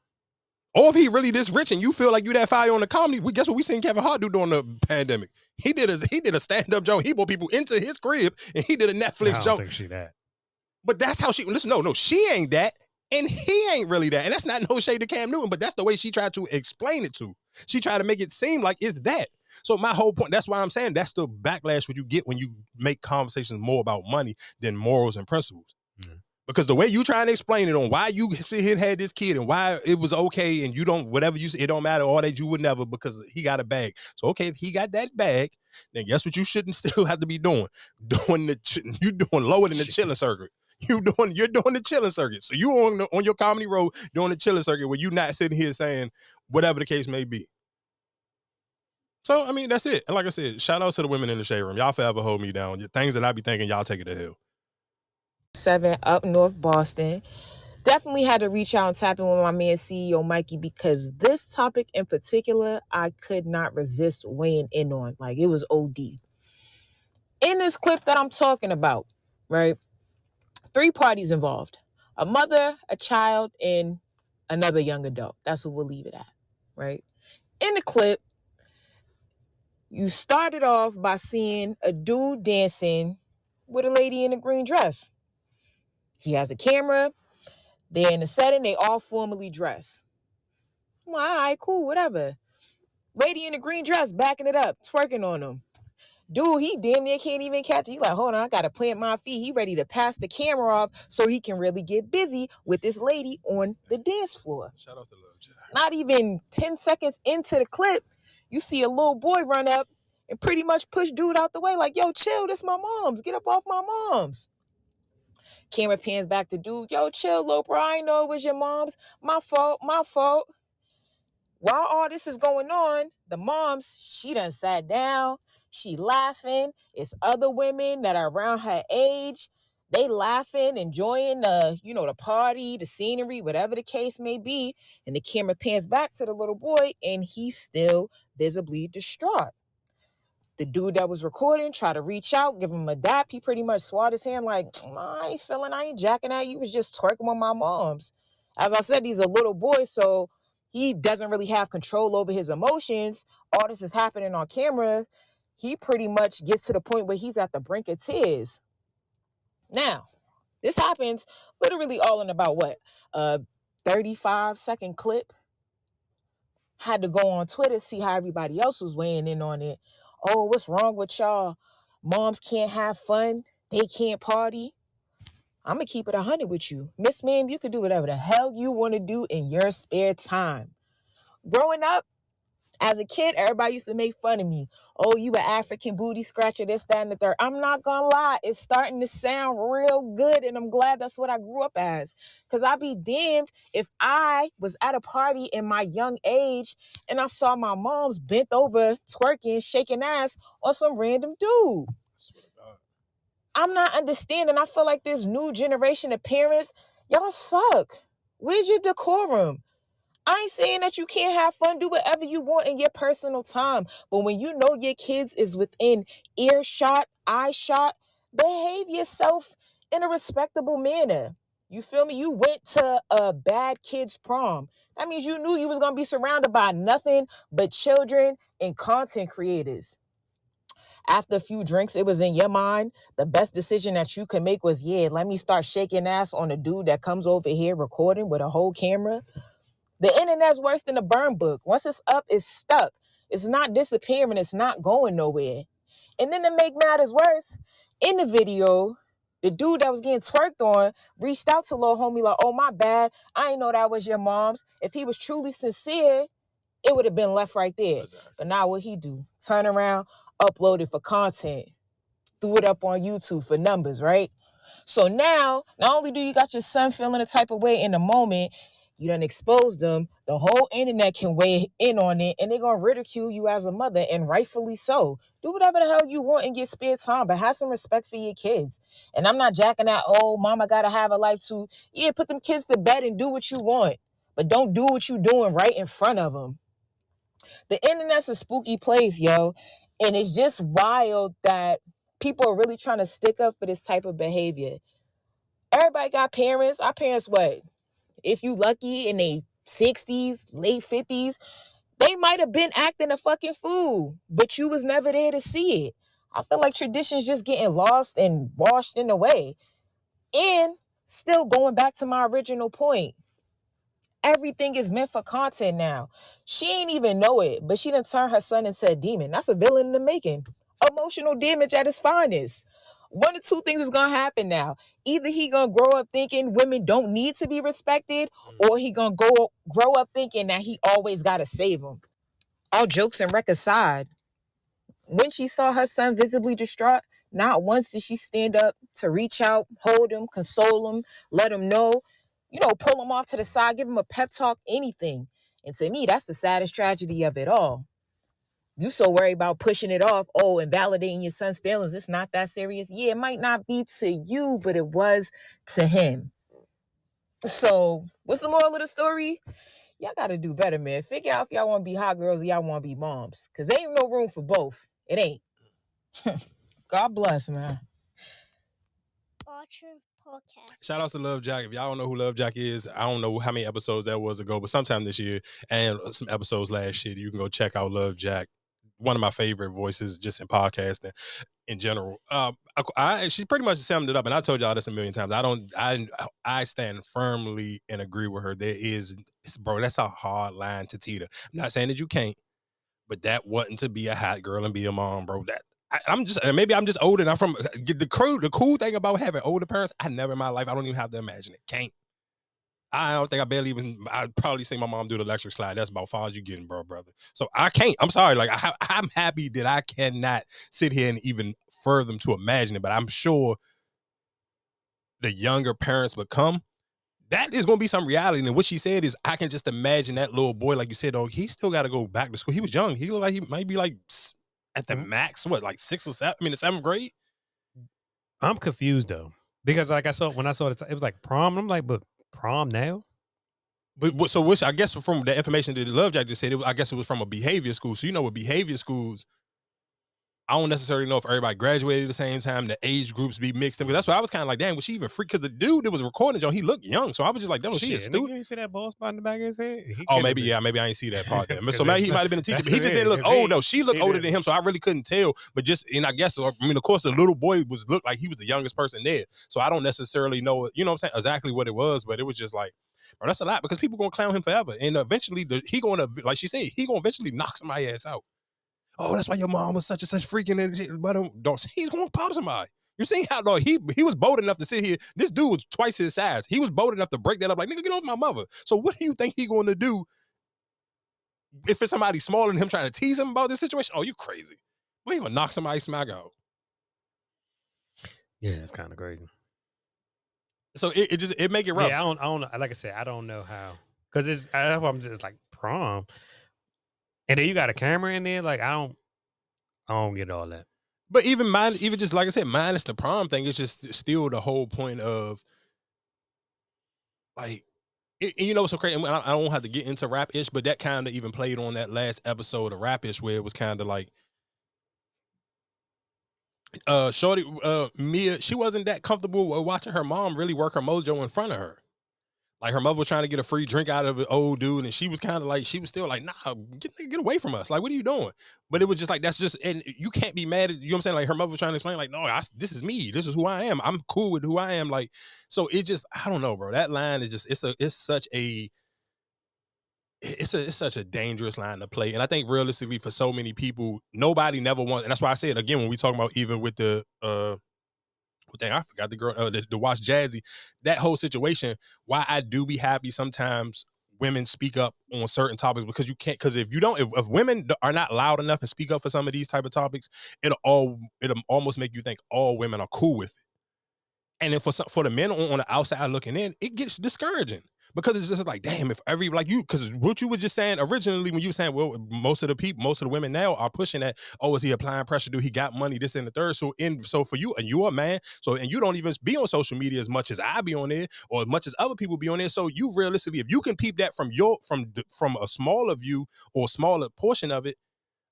Or if he really this rich and you feel like you that fire on the comedy, we guess what we seen Kevin Hart do during the pandemic. He did a he did a stand up joke. He brought people into his crib and he did a Netflix don't joke. think she that. But that's how she listen. No, no, she ain't that, and he ain't really that. And that's not no shade to Cam Newton, but that's the way she tried to explain it to. She tried to make it seem like it's that. So my whole point, that's why I'm saying that's the backlash what you get when you make conversations more about money than morals and principles. Mhm. Because the way you trying to explain it on why you sit here and had this kid and why it was okay and you don't whatever you say, it don't matter all that you would never because he got a bag. So okay, if he got that bag, then guess what you shouldn't (laughs) still have to be doing? Doing the ch- you doing lower than the chitlin circuit. You doing you're doing the chitlin circuit. So you on the, on your comedy road doing the chitlin circuit where you not sitting here saying whatever the case may be. So I mean that's it. And like I said, shout out to the women in the shade room. Y'all forever hold me down. The things that I be thinking, y'all take it to hell. Seven up north Boston. Definitely had to reach out and tap in with my man CEO Mikey because this topic in particular I could not resist weighing in on. Like it was OD. In this clip that I'm talking about, right? Three parties involved. A mother, a child, and another young adult. That's what we'll leave it at, right? In the clip, you started off by seeing a dude dancing with a lady in a green dress. He has a camera. They're in the setting. They all formally dress. I'm like, all right, cool, whatever. Lady in the green dress backing it up, twerking on him. Dude, he damn near can't even catch it. He like, hold on, I gotta plant my feet. He ready to pass the camera off so he can really get busy with this lady on the dance floor. Shout out to Love Child. Not even 10 seconds into the clip, you see a little boy run up and pretty much push dude out the way, like, yo, chill, this my mom's. Get up off my mom's. Camera pans back to dude, yo, chill, little bro. I know it was your mom's. My fault, my fault. While all this is going on, the mom's, she done sat down. She laughing. It's other women that are around her age. They laughing, enjoying the, you know, the party, the scenery, whatever the case may be. And the camera pans back to the little boy, and he's still visibly distraught. The dude that was recording tried to reach out, give him a dap. He pretty much swatted his hand like, mm, I ain't feeling, I ain't jacking at you. was just twerking with my mom's. As I said, he's a little boy, so he doesn't really have control over his emotions. All this is happening on camera. He pretty much gets to the point where he's at the brink of tears. Now, this happens literally all in about what? A 35 second clip. Had to go on Twitter, see how everybody else was weighing in on it. Oh, what's wrong with y'all? Moms can't have fun. They can't party. I'm gonna keep it 100 with you. Miss Ma'am, you can do whatever the hell you want to do in your spare time. Growing up, as a kid, everybody used to make fun of me. Oh, you an African booty scratcher, this, that, and the third. I'm not gonna lie, it's starting to sound real good, and I'm glad that's what I grew up as. Cause I'd be damned if I was at a party in my young age and I saw my mom's bent over, twerking, shaking ass on some random dude. I swear to God. I'm not understanding. I feel like this new generation of parents, y'all suck. Where's your decorum? I ain't saying that you can't have fun, do whatever you want in your personal time. But when you know your kids is within earshot, eye shot, behave yourself in a respectable manner. You feel me? You went to a bad kid's prom. That means you knew you was gonna be surrounded by nothing but children and content creators. After a few drinks, it was in your mind. The best decision that you could make was, yeah, let me start shaking ass on a dude that comes over here recording with a whole camera. The internet's worse than a burn book. Once it's up, it's stuck. It's not disappearing. It's not going nowhere. And then to make matters worse, in the video, the dude that was getting twerked on reached out to little homie like, "Oh my bad, I ain't know that was your mom's." If he was truly sincere, it would have been left right there. Exactly. But now what he do? Turn around, upload it for content, threw it up on YouTube for numbers, right? So now, not only do you got your son feeling a type of way in the moment, you done exposed them. The whole internet can weigh in on it, and they're gonna ridicule you as a mother, and rightfully so. Do whatever the hell you want in your spare time, but have some respect for your kids. And I'm not jacking that. Oh, mama gotta have a life too. Yeah, put them kids to bed and do what you want, but don't do what you're doing right in front of them. The internet's a spooky place, yo, and it's just wild that people are really trying to stick up for this type of behavior. Everybody got parents. Our parents, what? If you lucky in they 60s, late 50s, they might have been acting a fucking fool, but you was never there to see it. I feel like traditions just getting lost and washed in the way. And still going back to my original point. Everything is meant for content now. She ain't even know it, but she done turned her son into a demon. That's a villain in the making. Emotional damage at its finest. One of two things is gonna happen now. Either he gonna grow up thinking women don't need to be respected, mm. or he gonna go grow up thinking that he always gotta save them. All jokes and wreck aside, when she saw her son visibly distraught, not once did she stand up to reach out, hold him, console him, let him know, you know, pull him off to the side, give him a pep talk, anything. And to me, that's the saddest tragedy of it all. You so worried about pushing it off, oh, and validating your son's feelings. It's not that serious. Yeah, it might not be to you, but it was to him. So, what's the moral of the story? Y'all gotta do better, man. Figure out if y'all wanna be hot girls or y'all wanna be moms. Cause there ain't no room for both. It ain't. (laughs) God bless, man. Archer podcast. Shout out to Love Jack. If y'all don't know who Love Jack is, I don't know how many episodes that was ago, but sometime this year and some episodes last year, you can go check out Love Jack. One of my favorite voices just in podcasting in general. Um, I, I she pretty much summed it up, and I told y'all this a million times. I don't, I, I stand firmly and agree with her. There is, bro, that's a hard line to teeter. I'm not saying that you can't, but that wasn't to be a hot girl and be a mom, bro. That I, I'm just maybe I'm just old and I'm from the crew. The cool thing about having older parents, I never in my life, I don't even have to imagine it. Can't. I don't think I barely even. I'd probably see my mom do the electric slide. That's about far as you getting, bro, brother. So I can't. I'm sorry. Like I, I'm happy that I cannot sit here and even further to imagine it. But I'm sure the younger parents become, that is going to be some reality. And what she said is, I can just imagine that little boy, like you said, oh, he still got to go back to school. He was young. He looked like he might be like at the Mhm. max, what, like six or seven? I mean, the seventh grade. I'm confused though because like I saw when I saw it, it was like prom. I'm like, but prom now? But so, which I guess from the information that Love Jack just said, I guess it was from a behavior school. So you know, with behavior schools, I don't necessarily know if everybody graduated at the same time, the age groups be mixed in. Because that's why I was kind of like, damn, was she even free? Because the dude that was recording, Joe, he looked young. So I was just like, damn, was she a student? You ain't see that bald spot in the back of his head? He Oh, maybe yeah, maybe I ain't see that part. Then. (laughs) So maybe he might have been a teacher, but he just didn't look (laughs) old though. She looked older didn't. than him, so I really couldn't tell. But just and I guess, I mean, of course, the little boy was looked like he was the youngest person there. So I don't necessarily know, you know, what I'm saying exactly what it was, but it was just like. Bro, that's a lot because people gonna clown him forever, and eventually the, he gonna like she said he gonna eventually knock somebody ass out. Oh, that's why your mom was such and such freaking and shit. But um, don't- (laughs) he's gonna pop somebody. You see how though he he was bold enough to sit here. This dude was twice his size. He was bold enough to break that up. Like nigga, get off my mother. So what do you think he going to do if it's somebody smaller than him trying to tease him about this situation? Oh, you crazy? We gonna knock somebody smack out. Yeah, that's kind of crazy. So it, it just it make it rough. Yeah, I don't, I don't. Like I said, I don't know how because it's I, I'm just like prom, and then you got a camera in there. Like I don't, I don't get all that. But even mine, even just like I said, minus the prom thing, it's just still the whole point of like, and you know what's so crazy? I, I don't have to get into rap ish, but that kind of even played on that last episode of rap ish where it was kind of like, uh, Shorty, uh, Mia, she wasn't that comfortable watching her mom really work her mojo in front of her. Like her mother was trying to get a free drink out of an old dude, and she was kind of like, she was still like, nah, get get away from us. Like, what are you doing? But it was just like that's just, and you can't be mad at you. know what I'm saying? Like her mother was trying to explain, like, no, I, this is me. This is who I am. I'm cool with who I am. Like, so it just, I don't know, bro. That line is just, it's a, it's such a, it's a, it's such a dangerous line to play. And I think realistically, for so many people, nobody never wants. And that's why I said again when we talk about even with the, uh, dang, I forgot the girl, uh, the, the watch Jazzy, that whole situation. Why I do be happy sometimes women speak up on certain topics because you can't because if you don't if, if women are not loud enough and speak up for some of these type of topics it'll all it'll almost make you think all women are cool with it and then for some for the men on, on the outside looking in it gets discouraging because it's just like damn if every like you because what you were just saying originally when you were saying well most of the people most of the women now are pushing that oh is he applying pressure? Do he got money? This and the third. So in so for you and you're a man so and you don't even be on social media as much as I be on there or as much as other people be on there. So you realistically, if you can peep that from your from from a smaller view or smaller portion of it,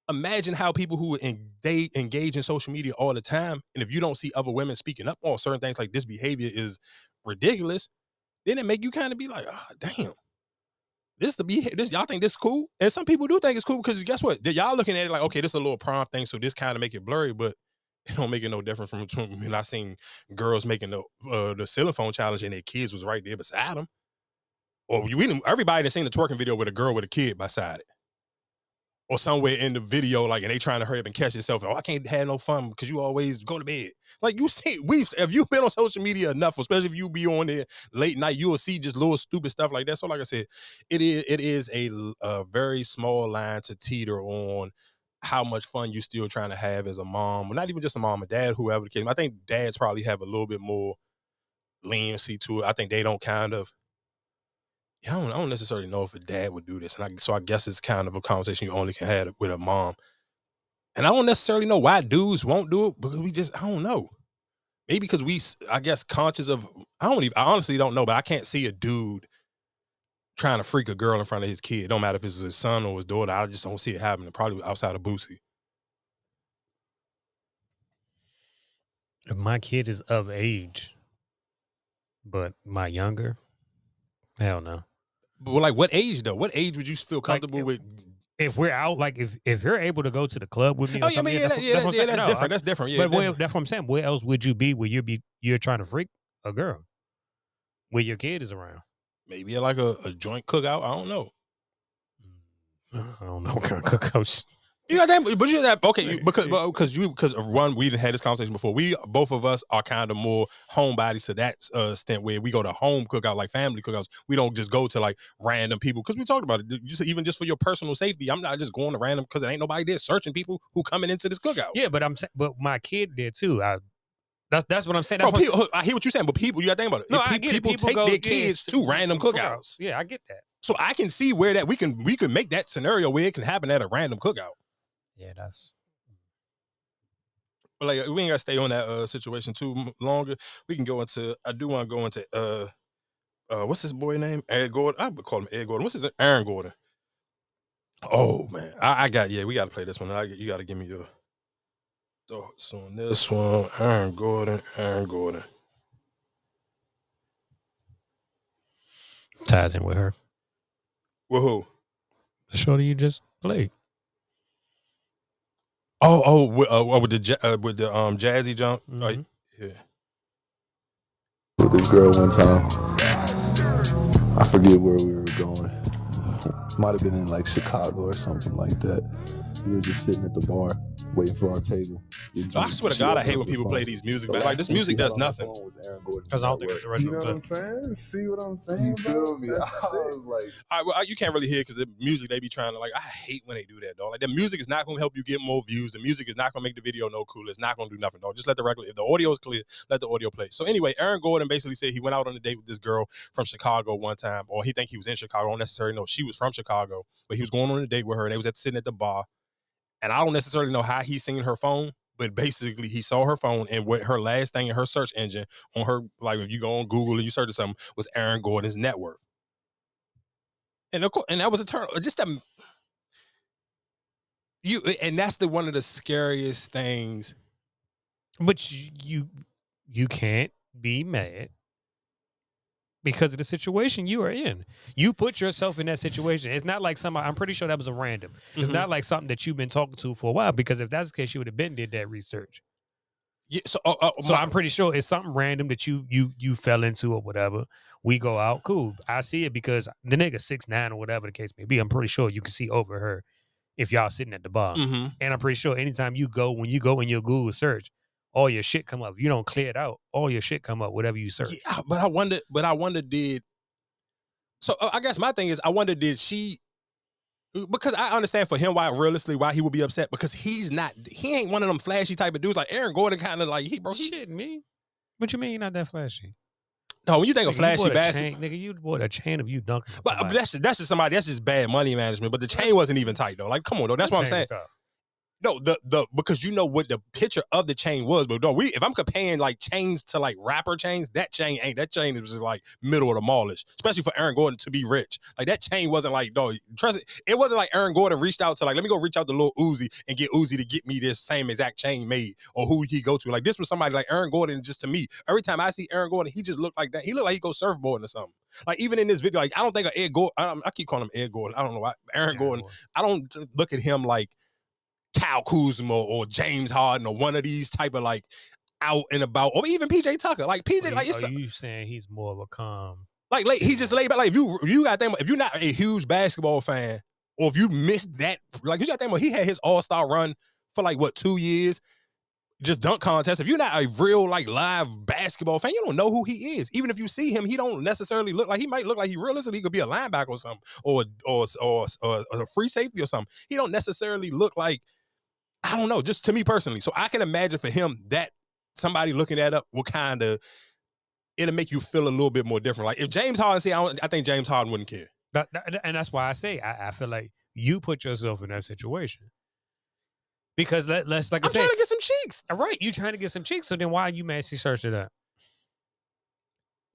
imagine how people who en- they engage in social media all the time, and if you don't see other women speaking up on certain things like this behavior is ridiculous, then it make you kind of be like, ah, damn. this to be this y'all think this cool? And some people do think it's cool because guess what? Y'all looking at it like, okay, this is a little prom thing, so this kind of make it blurry, but (laughs) it don't make it no different from between when I seen girls making the uh, the cell phone challenge and their kids was right there beside them. Or we didn't, everybody that seen the twerking video with a girl with a kid beside it. Or somewhere in the video, like, and they trying to hurry up and catch yourself. Oh, I can't have no fun because you always go to bed. Like you see, we've if you've been on social media enough, especially if you be on there late night, you will see just little stupid stuff like that. So, like I said, it is it is a, a very small line to teeter on how much fun you still trying to have as a mom, well, not even just a mom, a dad, whoever the case. I think dads probably have a little bit more leniency to it. I think they don't kind of. Yeah, I don't, I don't necessarily know if a dad would do this, and I, so I guess it's kind of a conversation you only can have with a mom. And I don't necessarily know why dudes won't do it because we just I don't know. Maybe because we, I guess, conscious of I don't even I honestly don't know, but I can't see a dude trying to freak a girl in front of his kid. Don't matter if it's his son or his daughter. I just don't see it happening. Probably outside of Boosie. If my kid is of age, but my younger, hell no. But like, what age though? What age would you feel comfortable if- with? If we're out, like if if you're able to go to the club with me, Oh or yeah, I something, mean, yeah, that's, yeah, that's yeah, that's No, different. I- That's different. Yeah, but where, that's what I'm saying. Where else would you be? Where you be? You're trying to freak a girl where your kid is around. maybe like a, a joint cookout. I don't know. Mm, I don't know what kind of cookouts. You got that, but you that okay? You, because because you because of one, we had this conversation before. We both of us are kind of more homebodies to that uh, extent where we go to home cookout like family cookouts. We don't just go to like random people because we talked about it. Just even just for your personal safety, I'm not just going to random because it ain't nobody there searching people who coming into this cookout. Yeah, but I'm but my kid did too. I that's that's what I'm saying. Bro, That's what I'm people, I hear what you're saying, but people, you got to think about it. No, If I pe- get it. people, take go- their yeah, kids to- to random cookouts, Yeah, I get that. so I can see where that we can we can make that scenario where it can happen at a random cookout. Yeah, that's But like we ain't gotta stay on that uh situation too longer. We can go into. I do want to go into uh uh what's this boy name? Ed Gordon. I would call him Ed Gordon. What's his name? Aaron Gordon. Oh man, I, I got yeah. We got to play this one. I, you got to give me your thoughts on this one. Aaron Gordon. Aaron Gordon. ties in with her. With who? The shorty you just played. Oh oh with, uh, with the uh, with the um jazzy jump. Like, Mhm. yeah. with this girl one time. I forget where we were going. Might have been in like Chicago or something like that. We were just sitting at the bar waiting for our table. Oh, I swear to God, I hate when people play these music. But like this music does nothing. Because I don't think it's the rest You know what I'm saying? See what I'm saying? You feel me? I was like, I, well, you can't really hear because the music they be trying to like. I hate when they do that, dog. Like the music is not going to help you get more views. The music is not going to make the video no cooler. It's not going to do nothing, dog. Just let the record. If the audio is clear, let the audio play. So anyway, Aaron Gordon basically said he went out on a date with this girl from Chicago one time, or he think he was in Chicago. I don't necessarily know she was from Chicago, but he was going on a date with her, and they was at sitting at the bar. And I don't necessarily know how he seen her phone, but basically he saw her phone and what her last thing in her search engine on her, like if you go on Google and you search something, was Aaron Gordon's net worth. And of course, and that was a turn. Uh, just a you, and that's the one of the scariest things. You you, you can't be mad because of the situation you are in. You put yourself in that situation. It's not like somebody. I'm pretty sure that was a random. It's Mhm. not like something that you've been talking to for a while. Because if that's the case, you would have been did that research. Yeah, so, uh, uh, So my- I'm pretty sure it's something random that you you you fell into or whatever. We go out, cool. I see it because the nigga six nine or whatever the case may be. I'm pretty sure you can see over her if y'all sitting at the bar. Mhm. And I'm pretty sure anytime you go, when you go in your Google search, all your shit come up. If you don't clear it out, all your shit come up, whatever you search. Yeah, but I wonder. But I wonder did. So uh, I guess my thing is, I wonder did she. Because I understand for him why realistically why he would be upset because he's not he ain't one of them flashy type of dudes like Aaron Gordon kind of like he bro he, Shit, me. What you mean you're not that flashy? no when you think Nigga, of flashy bought a bastard chain- Nigga, you bought a chain of you dunking. but uh, somebody. that's that's just somebody that's just bad money management but the chain wasn't even tight though like come on though that's That what I'm saying. No, the the because you know what the picture of the chain was, but no, we if I'm comparing like chains to like rapper chains, that chain ain't that chain is just like middle of the mallish, especially for Aaron Gordon to be rich. Like that chain wasn't like dog. Trust it, it wasn't like Aaron Gordon reached out to like let me go reach out to Lil Uzi and get Uzi to get me this same exact chain made or who he go to. Like this was somebody like Aaron Gordon. Just to me, every time I see Aaron Gordon, he just looked like that. He looked like he go surfboarding or something. Like even in this video, like I don't think of Ed Gordon. I, I keep calling him Ed Gordon. I don't know why. Aaron Gordon. I don't look at him like Kyle Kuzma or James Harden or one of these type of like out and about, or even PJ Tucker. Like PJ, Are like you, it's are you saying he's more of a calm? like like he just laid back. Like if you you got think if you're not a huge basketball fan, or if you missed that, like you got to think about he had his All Star run for like what two years, just dunk contest. If you're not a real like live basketball fan, you don't know who he is. Even if you see him, he don't necessarily look like he might look like he realistically he could be a linebacker or something, or or or, or, or a free safety or something. He don't necessarily look like I don't know. Just to me personally, so I can imagine for him that somebody looking that up will kind of it'll make you feel a little bit more different. Like if James Harden say, I, don't, I think James Harden wouldn't care. That, that- and that's why I say I, I feel like you put yourself in that situation because let, let's like I I'm said, trying to get some cheeks. all right, you trying to get some cheeks. So then why are you massy searching up?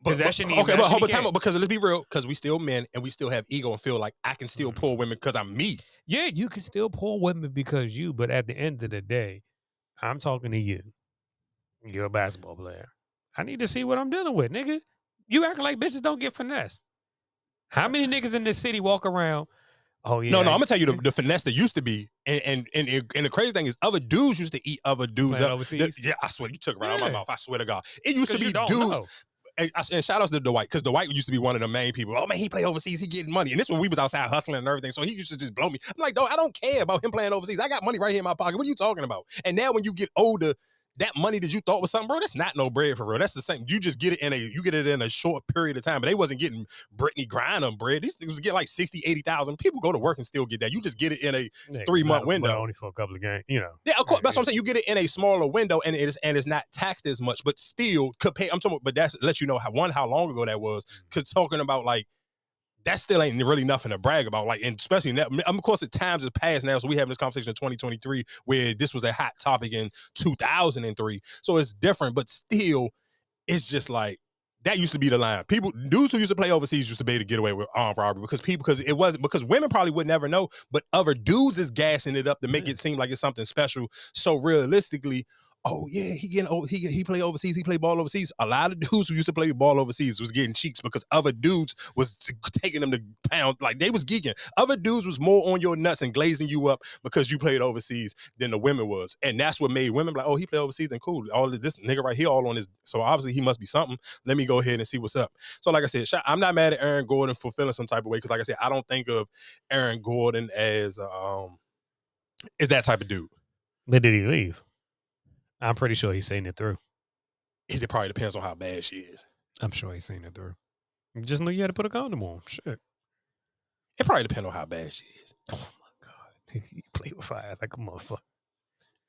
But, 'Cause that shouldn't okay, but, shouldn't but time count. out, because let's be real, because we still men and we still have ego and feel like I can still Mhm. pull women because I'm me. Yeah, you can still pull women because you, but at the end of the day, I'm talking to you. You're a basketball player. I need to see what I'm dealing with, nigga. You acting like bitches don't get finesse. How many niggas in this city walk around? Oh yeah, no, no, I'm gonna tell you the, (laughs) the finesse that used to be, and and and, and the crazy thing is, other dudes used to eat other dudes up. overseas? Yeah, I swear you took it right out of my mouth. I swear to God, it used to be dudes. know. And, and shout outs to Dwight because Dwight used to be one of the main people. Oh man, he play overseas, he getting money, and this when we was outside hustling and everything. So he used to just blow me. I'm like, dog, I don't care about him playing overseas. I got money right here in my pocket. What are you talking about? And now when you get older, that money that you thought was something, bro, that's not no bread for real. That's the same. You just get it in a you get it in a short period of time. But they wasn't getting Brittney Griner bread. These things was getting like 60, 80,000. People go to work and still get that. You just get it in a Yeah, but- but window. only for a couple of games. You know, yeah, of course. That's what I'm saying. You get it in a smaller window, and it is and it's not taxed as much, but still compare. I'm talking, about, but that's let you know how one how long ago that was. Mm. Because talking about like that still ain't really nothing to brag about. Like, and especially now, of course, the times have passed now, so we having this conversation in 2023 where this was a hot topic in 2003. So it's different, but still, it's just like. That used to be the line. People, dudes who used to play overseas used to be able to get away with armed robbery because people, because it wasn't because women probably would never know, but other dudes is gassing it up to make Yeah. it seem like it's something special. So realistically, oh yeah, he getting oh he he play overseas, he play ball overseas. A lot of (laughs) dudes who used to play ball overseas was getting cheeks because other dudes was taking them to pound like they was geeking. Other dudes was more on your nuts and glazing you up because you played overseas than the women was, and that's what made women like, oh, he played overseas, then cool. All this nigga right here, all on his. So obviously he must be something. Let me go ahead and see what's up. So like I said, I'm not mad at Aaron Gordon for feeling some type of way because like I said, I don't think of Aaron Gordon as um is that type of dude. but did he leave? I'm pretty sure he's seen it through. It probably depends on how bad she is. I'm sure he's seen it through. You just knew you had to put a condom on. Shit. It probably depends on how bad she is. Oh my god, (laughs) he play with fire like a motherfucker.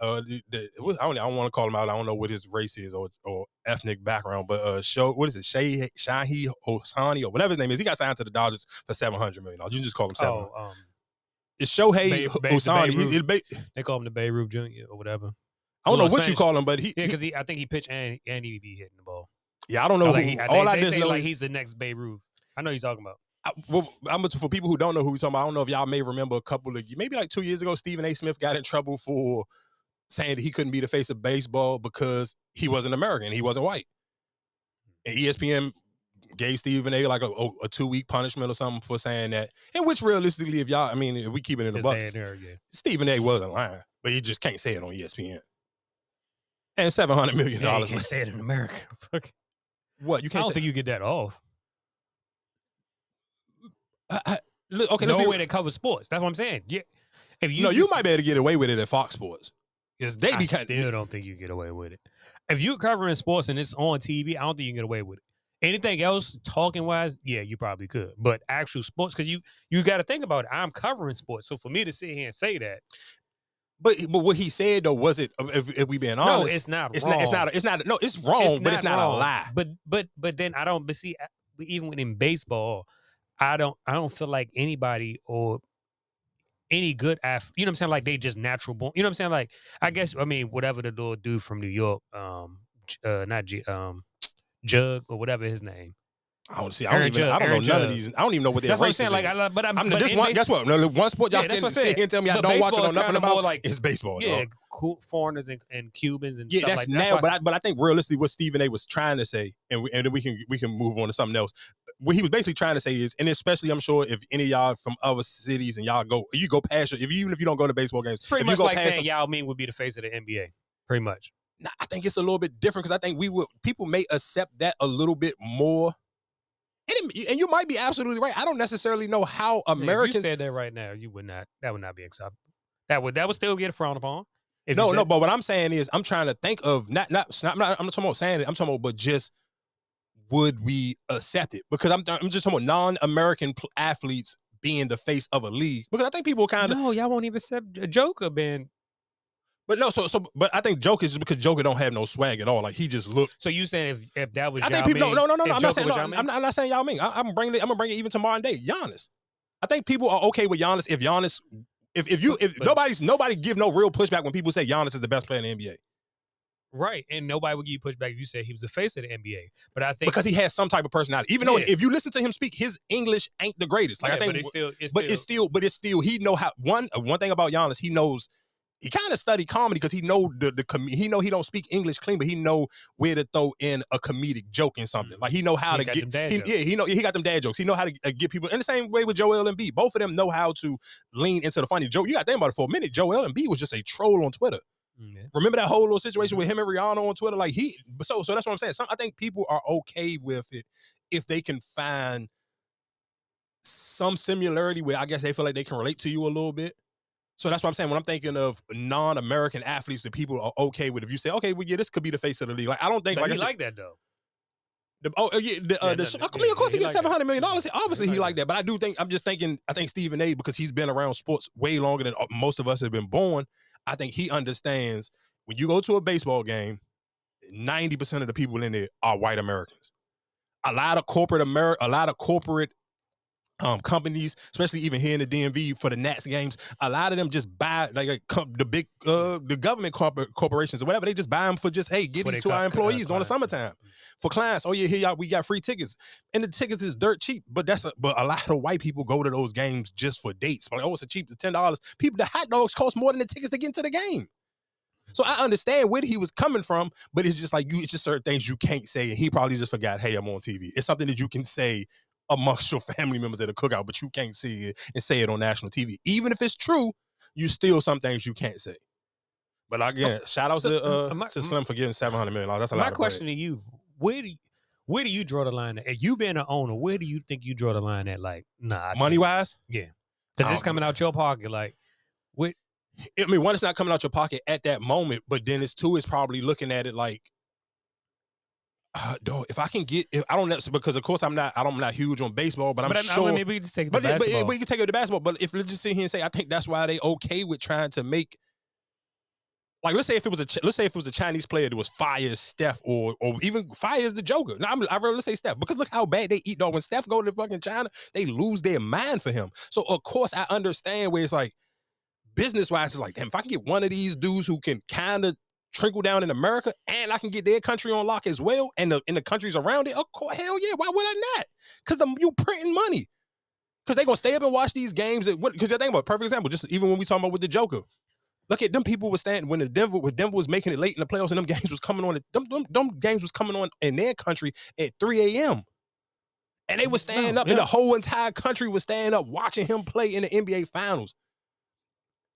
uh the, the I don't I don't want to call him out. I don't know what his race is or or ethnic background, but uh show what is it? Shay Shahi Osani or whatever his name is. He got signed to the Dodgers for seven hundred million dollars. You can just call him seven. Oh, um, It's Shohei Babe- Babe- Osani. Babe He- ba- they call him the Babe Ruth Junior or whatever. I don't know what you call him, but he, Yeah, he- because he, I think he pitched and and he be hitting the ball. yeah, I don't know. Like, who, he, all they, I they just know like is, he's the next Babe Ruth. I know you're talking about. I, well, I'm for people who don't know who we talking about. I don't know if y'all may remember a couple of maybe like two years ago, Stephen A. Smith got in trouble for saying that he couldn't be the face of baseball because he wasn't American, he wasn't white. And ESPN gave Stephen A. like a, oh, a two week punishment or something for saying that. And which realistically, if y'all, I mean, if we keep it in the bucks, yeah. Stephen A. wasn't lying, but you just can't say it on ESPN. And seven hundred million Yeah, you dollars. can't say it in America. (laughs) What you can't I don't think you get that off. I- I- look, okay, let's no be, way that covers sports. That's what I'm saying. Yeah. If you no, you might be able to get away with it at Fox Sports because they I be kind. still don't think you get away with it. If you're covering sports and it's on TV, I don't think you can get away with it. Anything else, talking wise, yeah, you probably could. But actual sports, because you you got to think about it. I'm covering sports, so for me to sit here and say that, But but what he said though was it? Um, if, if we being honest, no, it's not. it's wrong. not. It's not. It's not. No, it's wrong, but it's not a lie. But but but then I don't. But see, even in baseball, I don't. I don't feel like anybody or any good ath you know what I'm saying? Like they just natural born. You know what I'm saying? Like I guess I mean whatever the little dude from New York, um, uh, not G, um, Jug or whatever his name. I don't see. I don't Aaron even. I don't Aaron know none of these. I don't even know what their That's what I'm saying. Like. I, but I'm, I'm but this one. Guess what? No, one sport y'all Yeah, can sit here and tell me I don't watch it or nothing about. like- it's baseball. yeah, cool foreigners and, and Cubans and Yeah, stuff that's like now. why But I, but I think realistically, what Stephen A. was trying to say, and we, and then we can we can move on to something else. What he was basically trying to say is, and especially I'm sure if any of y'all from other cities and y'all go, you go past your, if you, even if you don't go to baseball games, pretty much like saying Yao Ming would be the face of the NBA. Pretty much. Nah, I think it's a little bit different because I think we would people may accept that a little bit more. And, it- and you might be absolutely right. I don't necessarily know how Yeah, if Americans. you said that right now, you would not. That would not be acceptable. That would that would still get frowned upon. No, no, but what I'm saying is, I'm trying to think of not not. not I'm not, I'm not talking about saying it. I'm talking about, but just would we accept it? Because I'm I'm just talking about non-American pl- athletes being the face of a league. Because I think people kind of, no, y'all won't even accept a Joker being. but no, so so, but I think Joker is just because Joker don't have no swag at all. Like he just look. So you saying if, if that was I think people. No, Ming- no, no, no. no I'm not saying. No, I'm, I'm not, I'm not saying Yao Ming. I, I'm bringing it. I'm gonna bring it even to modern day. Giannis. I think people are okay with Giannis if Giannis. If, if you if but- nobody's nobody give no real pushback when people say Giannis is the best player in the NBA right, and nobody would give you pushback if you said he was the face of the NBA. But I think because he has some type of personality. Even though Yeah. if you listen to him speak, his English ain't the greatest. Like yeah, I think, but it's still, it's but still, it's still, but it's still. He know how one uh, one thing about Giannis. He knows he kind of studied comedy because he know the the com- he know he don't speak English clean, but he know where to throw in a comedic joke in something. Like he know how He to get. he- yeah, he know he got them dad jokes. He know how to uh, get people in the same way with Joel Embiid. Both of them know how to lean into the funny. Joe, you got to think about it for a minute. Joel Embiid was just a troll on Twitter. Yeah. Remember that whole little situation with him and Rihanna on Twitter? Like he, so so that's what I'm saying. Some, I think people are okay with it if they can find some similarity where I guess they feel like they can relate to you a little bit. So that's what I'm saying. When I'm thinking of non-American athletes that people are okay with, if you say, okay, well, yeah, this could be the face of the league. Like I don't think But like, he like that though. the, oh uh, yeah, the, uh, Yeah, the, no, I mean, of course he he gets like seven hundred million dollars. Obviously, he he like like that. But I do think I'm just thinking. I think Stephen A. because he's been around sports way longer than uh, most of us have been born. I think he understands when you go to a baseball game, ninety percent of the people in there are white Americans. A lot of corporate America, a lot of corporate um companies, especially even here in the DMV for the Nats games, a lot of them just buy like, like com- the big uh the government corpor- corporations or whatever. They just buy them for just hey, give For these to our uh, employees during the summertime for clients. Oh yeah, here y'all we got free tickets, and the tickets is dirt cheap. But that's a, but a lot of white people go to those games just for dates. Like oh, it's a cheap, ten dollars. People, the hot dogs cost more than the tickets to get into the game. So I understand where he was coming from, but it's just like you, it's just certain things you can't say, and he probably just forgot. Hey, I'm on TV. It's something that you can say amongst your family members at a cookout, but you can't see it and say it on national TV. Even if it's true, you still some things you can't say. But again, shout out so, to uh, my- to Slim for getting seven hundred million dollars. That's a lot. My of bread. question to you: Where do you, where do you draw the line? At? You being an owner, where do you think you draw the line at? Like, nah, money wise. yeah, because it's coming out your pocket. Like, what? I mean, one, it's not coming out your pocket at that moment, but then it's two, it's probably looking at it like, uh, dog, if I can get, if I don't know, because of course I'm not, I'm not huge on baseball, but I'm but I- I sure. mean, maybe we just take but, it- but, basketball. it- but you can take it to basketball. But if let's just sit here and say, I think that's why they okay with trying to make, like, let's say if it was a, let's say if it was a Chinese player that was fire as Steph or or even fire as the Joker. No, I'm, I rather say Steph because look how bad they eat dog. When Steph go to fucking China, they lose their mind for him. So of course I understand where it's like business wise, it's like, damn, if I can get one of these dudes who can kind of trickle down in America and I can get their country on lock as well and the in the countries around it, of course, hell yeah, why would I not? Because the you printing money. Because they gonna stay up and watch these games. Because you think about perfect example, just even when we talking about with the Joker. Look at them people was standing when the Denver when Denver was making it late in the playoffs and them (laughs) games was coming on. Them, them, them games was coming on in their country at 3 a.m. And they was standing No, up, and the whole entire country was standing up watching him play in the NBA finals.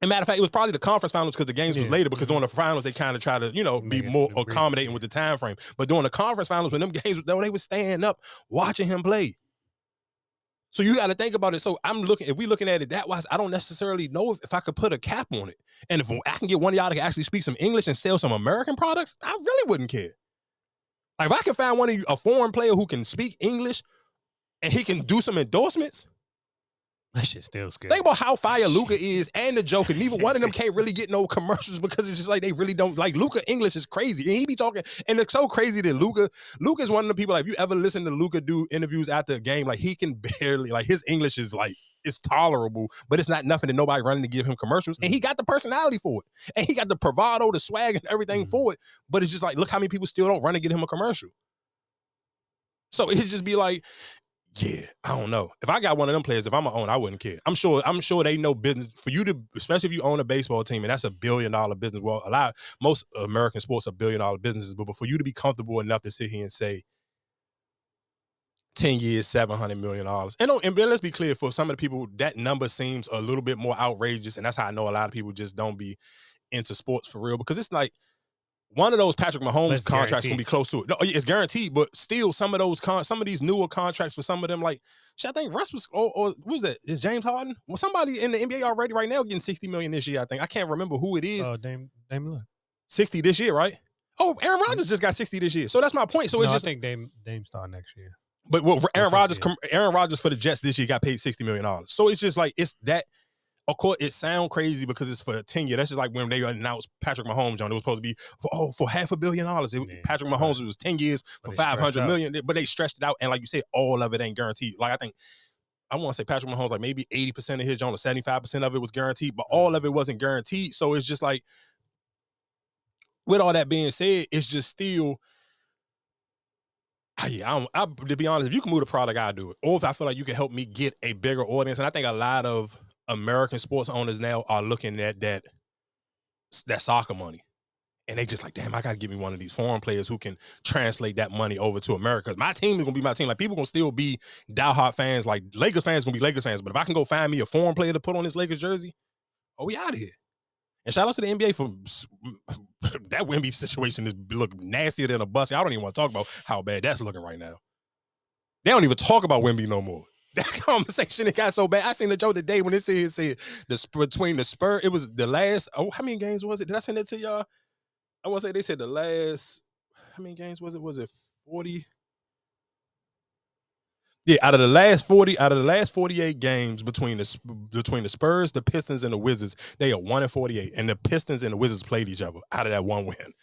And matter of fact, it was probably the conference finals because the games was later. Because Mhm. during the finals, they kind of try to, you know, be Make more accommodating with the time frame. But during the conference finals, when them games, though, they were standing up watching him play. So you got to think about it. So I'm looking, if we looking at it that wise, I don't necessarily know if, if I could put a cap on it. And if I can get one of y'all to actually speak some English and sell some American products, I really wouldn't care. Like if I can find one of you, a foreign player who can speak English and he can do some endorsements, that shit still scary. Think about how fire Luka is and the Joker. (laughs) Neither one of them can't really get no commercials because it's just like they really don't like Luka English is crazy. And he be talking, and it's so crazy that Luka, Luka is one of the people. Like, if you ever listen to Luka do interviews after a game, like he can (laughs) barely, like his English is like it's tolerable, but it's not nothing that nobody running to give him commercials. And he got the personality for it, and he got the bravado, the swag, and everything Mhm. for it. But it's just like, look how many people still don't run to get him a commercial. So it just be like, yeah, I don't know. If I got one of them players, if I'm a own, I wouldn't care. I'm sure. I'm sure they know business for you to, especially if you own a baseball team, and that's a billion dollar business. Well, a lot, most American sports are billion dollar businesses, but, for you to be comfortable enough to sit here and say. 10 years, seven hundred million dollars. And, and let's be clear, for some of the people, that number seems a little bit more outrageous. And that's how I know a lot of people just don't be into sports for real. Because it's like one of those Patrick Mahomes That's contracts gonna be close to it. No, it's guaranteed, but still some of those con- some of these newer contracts for some of them, like shit, I think Russ was or, or what was that? Is James Harden? Well, somebody in the NBA already right now getting 60 million this year, I think. I can't remember who it is. Oh, Dame, Dame Lillard. 60 this year, right? Oh, Aaron mm-hmm. Rodgers just got 60 this year. So that's my point. So it's just I think Dame Dame start next year. but well, for Aaron Rodgers, Aaron Rodgers for the Jets this year got paid sixty million dollars. So it's just like it's that. Of course, it sound crazy because it's for ten year. That's just like when they announced Patrick Mahomes, John. It was supposed to be for oh for half a billion dollars. It- Yeah, Patrick Mahomes it was ten years for five hundred out. but they stretched it out. And like you said, all of it ain't guaranteed. Like I think I want to say Patrick Mahomes, like maybe eighty percent of his John, or seventy five percent of it was guaranteed, but all of it wasn't guaranteed. So it's just like, with all that being said, it's just still. Yeah, I don't, I, to be honest, if you can move the product, I do it. Or if I feel like you can help me get a bigger audience, and I think a lot of American sports owners now are looking at that that soccer money, and they just like, damn, I got to give me one of these foreign players who can translate that money over to America. Because my team is gonna be my team. Like people gonna still be diehard fans. Like Lakers fans gonna be Lakers fans. But if I can go find me a foreign player to put on this Lakers jersey, oh, we out of here. And shout out to the NBA for (laughs) that Wemby situation is look nastier than a bus. I don't even want to talk about how bad that's looking right now. They don't even talk about Wemby no more. (laughs) That conversation it got so bad. I seen the joke today when it said, it said the between the Spur. It was the last. Oh, how many games was it? Did I send it to y'all? I want to say they said the last. How many games was it? Was it forty? Yeah, out of the last forty, out of the last forty-eight games between the between the Spurs, the Pistons, and the Wizards, they are one and forty-eight, and the Pistons and the Wizards played each other out of that one win.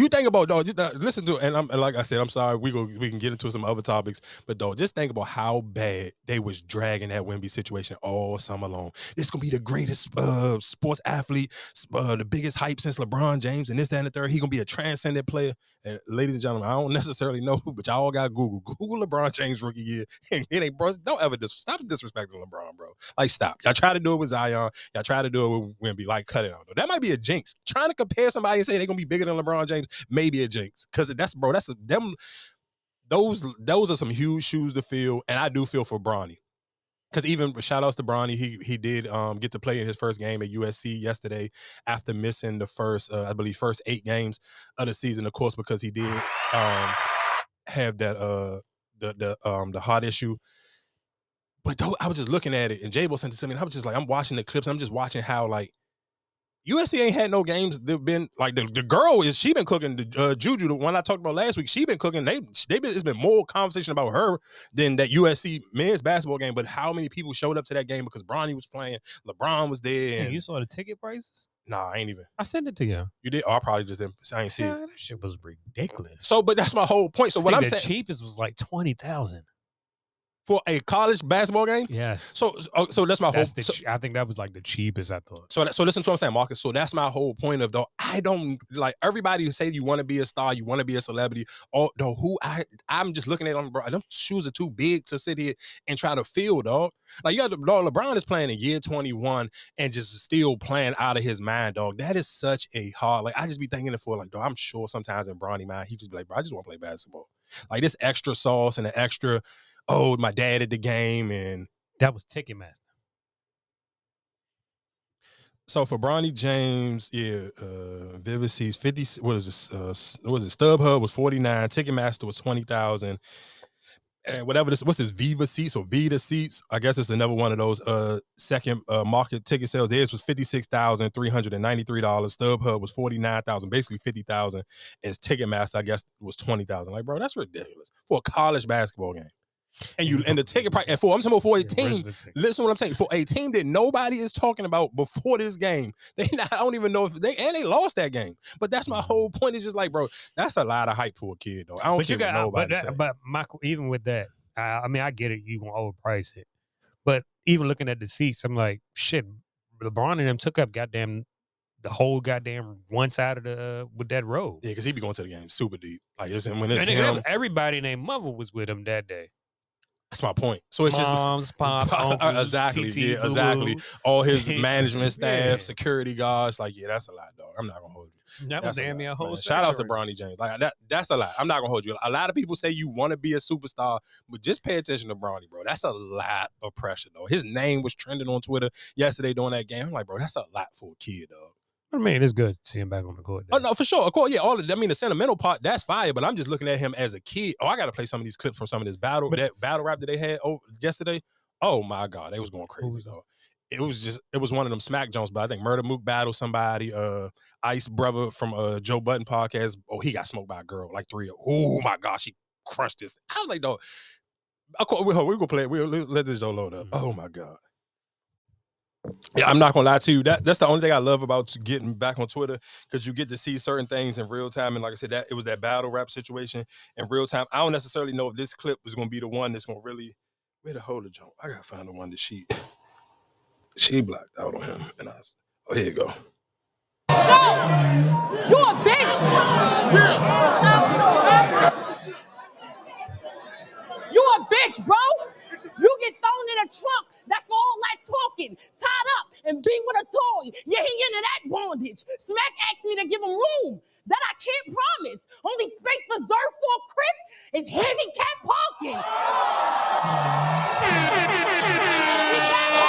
You think about dog. Just, uh, listen to and I'm and like I said, I'm sorry. We go we can get into some other topics, but dog, just think about how bad they was dragging that Wemby situation all summer long. This gonna be the greatest uh, sports athlete, uh, the biggest hype since LeBron James, and this, that, and the third. He gonna be a transcendent player. And ladies and gentlemen, I don't necessarily know but y'all all got Google. Google LeBron James rookie year. (laughs) And it ain't bro. Don't ever dis- stop disrespecting LeBron, bro. Like stop. Y'all try to do it with Zion. Y'all try to do it with Wemby. Like cut it out. That might be a jinx. Trying to compare somebody and say they're gonna be bigger than LeBron James, maybe a jinx. Cause that's bro. That's a, them. Those those are some huge shoes to fill, and I do feel for Bronny. Cause even shout outs to Bronny, he he did um, get to play in his first game at USC yesterday after missing the first, uh, I believe, first eight games of the season. Of course, because he did um, have that uh the the um the heart issue. But though, I was just looking at it, and Jabo sent it to me, and I was just like, I'm watching the clips, I'm just watching how like USC ain't had no games. They've been like the, the girl is she been cooking the uh, Juju, the one I talked about last week. She been cooking. They they been it's been more conversation about her than that USC men's basketball game. But how many people showed up to that game because Bronny was playing, LeBron was there, and you saw the ticket prices? nah, I ain't even. I sent it to you. You did? Oh, I probably just didn't. I ain't see Yeah, it. that shit was ridiculous. So, but that's my whole point. So what I'm the saying cheapest was like twenty thousand. For a college basketball game. Yes. So, so, so that's my whole. that's the. so- I think that was like the cheapest. I thought. So, so listen to what I'm saying, Marcus. So that's my whole point of though. I don't like everybody who say you want to be a star, you want to be a celebrity. Oh, or though who I I'm just looking at them, bro. Them shoes are too big to sit here and try to fill, dog. Like you got the dog. LeBron is playing in year 21 and just still playing out of his mind, dog. That is such a hard. Like I just be thinking it for like, dog. I'm sure sometimes in Bronny mind, he just be like, bro, I just want to play basketball. Like this extra sauce and the extra. Oh, my dad at the game and That was Ticketmaster. So for Bronny James, yeah, uh Vivid Seats 50 what is this? Uh what was it? StubHub was 49, Ticketmaster was 20,000. And whatever this what's this Viva seats or Vita seats? I guess it's another one of those uh second uh market ticket sales. Theirs was $56,393. StubHub was 49,000, basically 50,000. And Ticketmaster, I guess, was 20,000. Like, bro, that's ridiculous for a college basketball game. And you and the ticket price and for I'm talking about for a team? Listen, what I'm saying for a team that nobody is talking about before this game, (laughs) they not, I don't even know if they and they lost that game. But that's my whole point. Is just like, bro, that's a lot of hype for a kid, though. I don't But care you got. uh, nobody But, that, but Michael, even with that, I, I mean, I get it. You gonna overprice it, but even looking at the seats, I'm like, shit. LeBron and them took up goddamn the whole goddamn one side of the with that road. Yeah, because he be going to the game super deep. Like it's when it's And him. everybody named Mother was with him that day. That's my point. So it's just Moms, (laughs) pops, Uh, uncles, exactly, TT, yeah, exactly. all his (laughs) management staff, Yeah. security guards. Like, yeah, that's a lot, dog. I'm not gonna hold you. That was That's damn near a whole. Shout out to. Bronny James. Like that, that's a lot. I'm not gonna hold you. A lot of people say you want to be a superstar, but just pay attention to Bronny, bro. That's a lot of pressure, though. His name was trending on Twitter yesterday during that game. I'm like, bro, that's a lot for a kid, dog. I mean, it's good to see him back on the court. Oh no, for sure. Of course, yeah. All of, I mean, the sentimental part that's fire, but I'm just looking at him as a kid. Oh, I got to play some of these clips from some of this battle that battle rap that they had over yesterday. Oh my god, they was going crazy though. It was just it was one of them Smack Jones, but I think Murder Mook battle somebody. Uh, Ice brother from uh Joe Budden podcast. Oh, he got smoked by a girl like three. Oh my gosh, she crushed this. I was like, dog. Of course, we we gonna play. it. We'll let this Joe load up. Mhm. Oh my god. Yeah, I'm not gonna lie to you. That that's the only thing I love about getting back on Twitter because you get to see certain things in real time. And like I said, that it was that battle rap situation in real time. I don't necessarily know if this clip is gonna be the one that's gonna really where the hold of jump. I gotta find the one that she she blocked out on him. And I s- oh here you go. You a bitch. You a bitch, bro. You get thrown in a trunk. That's for all that talking. Tied up and be with a toy. Yeah, he into that bondage. Smack asked me to give him room. That I can't promise. Only space reserved for a crib is handicap parking.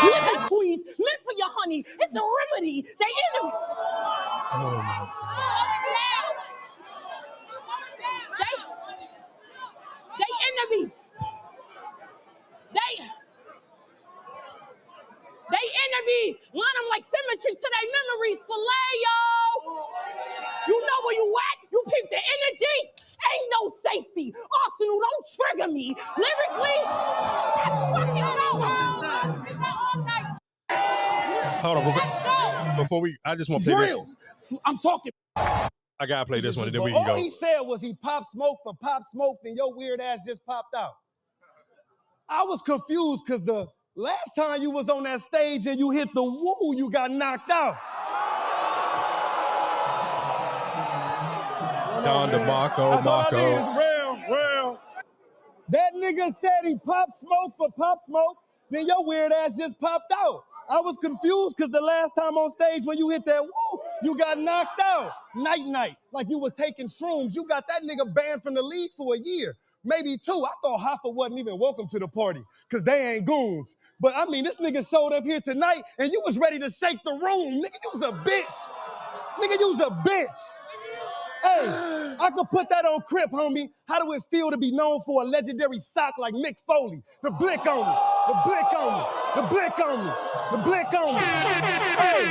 Lemon squeeze, meant for your honey. It's the remedy. They in the. They, they enemies. They, they enemies. Line them like symmetry to their memories. Filet, yo. You know where you at. You peep the energy. Ain't no safety. Arsenal, don't trigger me. Lyrically, let's fucking go. Hold on, real quick. Before we I just want to play this. Drills. I'm talking. I gotta play this one and then we can go. All he said was he popped smoke for pop smoke, and your weird ass just popped out. I was confused because the last time you was on that stage and you hit the woo, you got knocked out. Don DeMarco, Marco. need is real, real. That nigga said he popped smoke for pop smoke, then your weird ass just popped out. I was confused because the last time on stage when you hit that woo, you got knocked out. Night night, like you was taking shrooms. You got that nigga banned from the league for a year, maybe two. I thought Hoffa wasn't even welcome to the party because they ain't goons. But I mean, this nigga showed up here tonight and you was ready to shake the room. Nigga, you was a bitch. Nigga, you was a bitch. Hey, I could put that on Crip, homie. How do it feel to be known for a legendary sock like Mick Foley? The blick on me, the blick on me, the blick on me, the blick on me. Hey,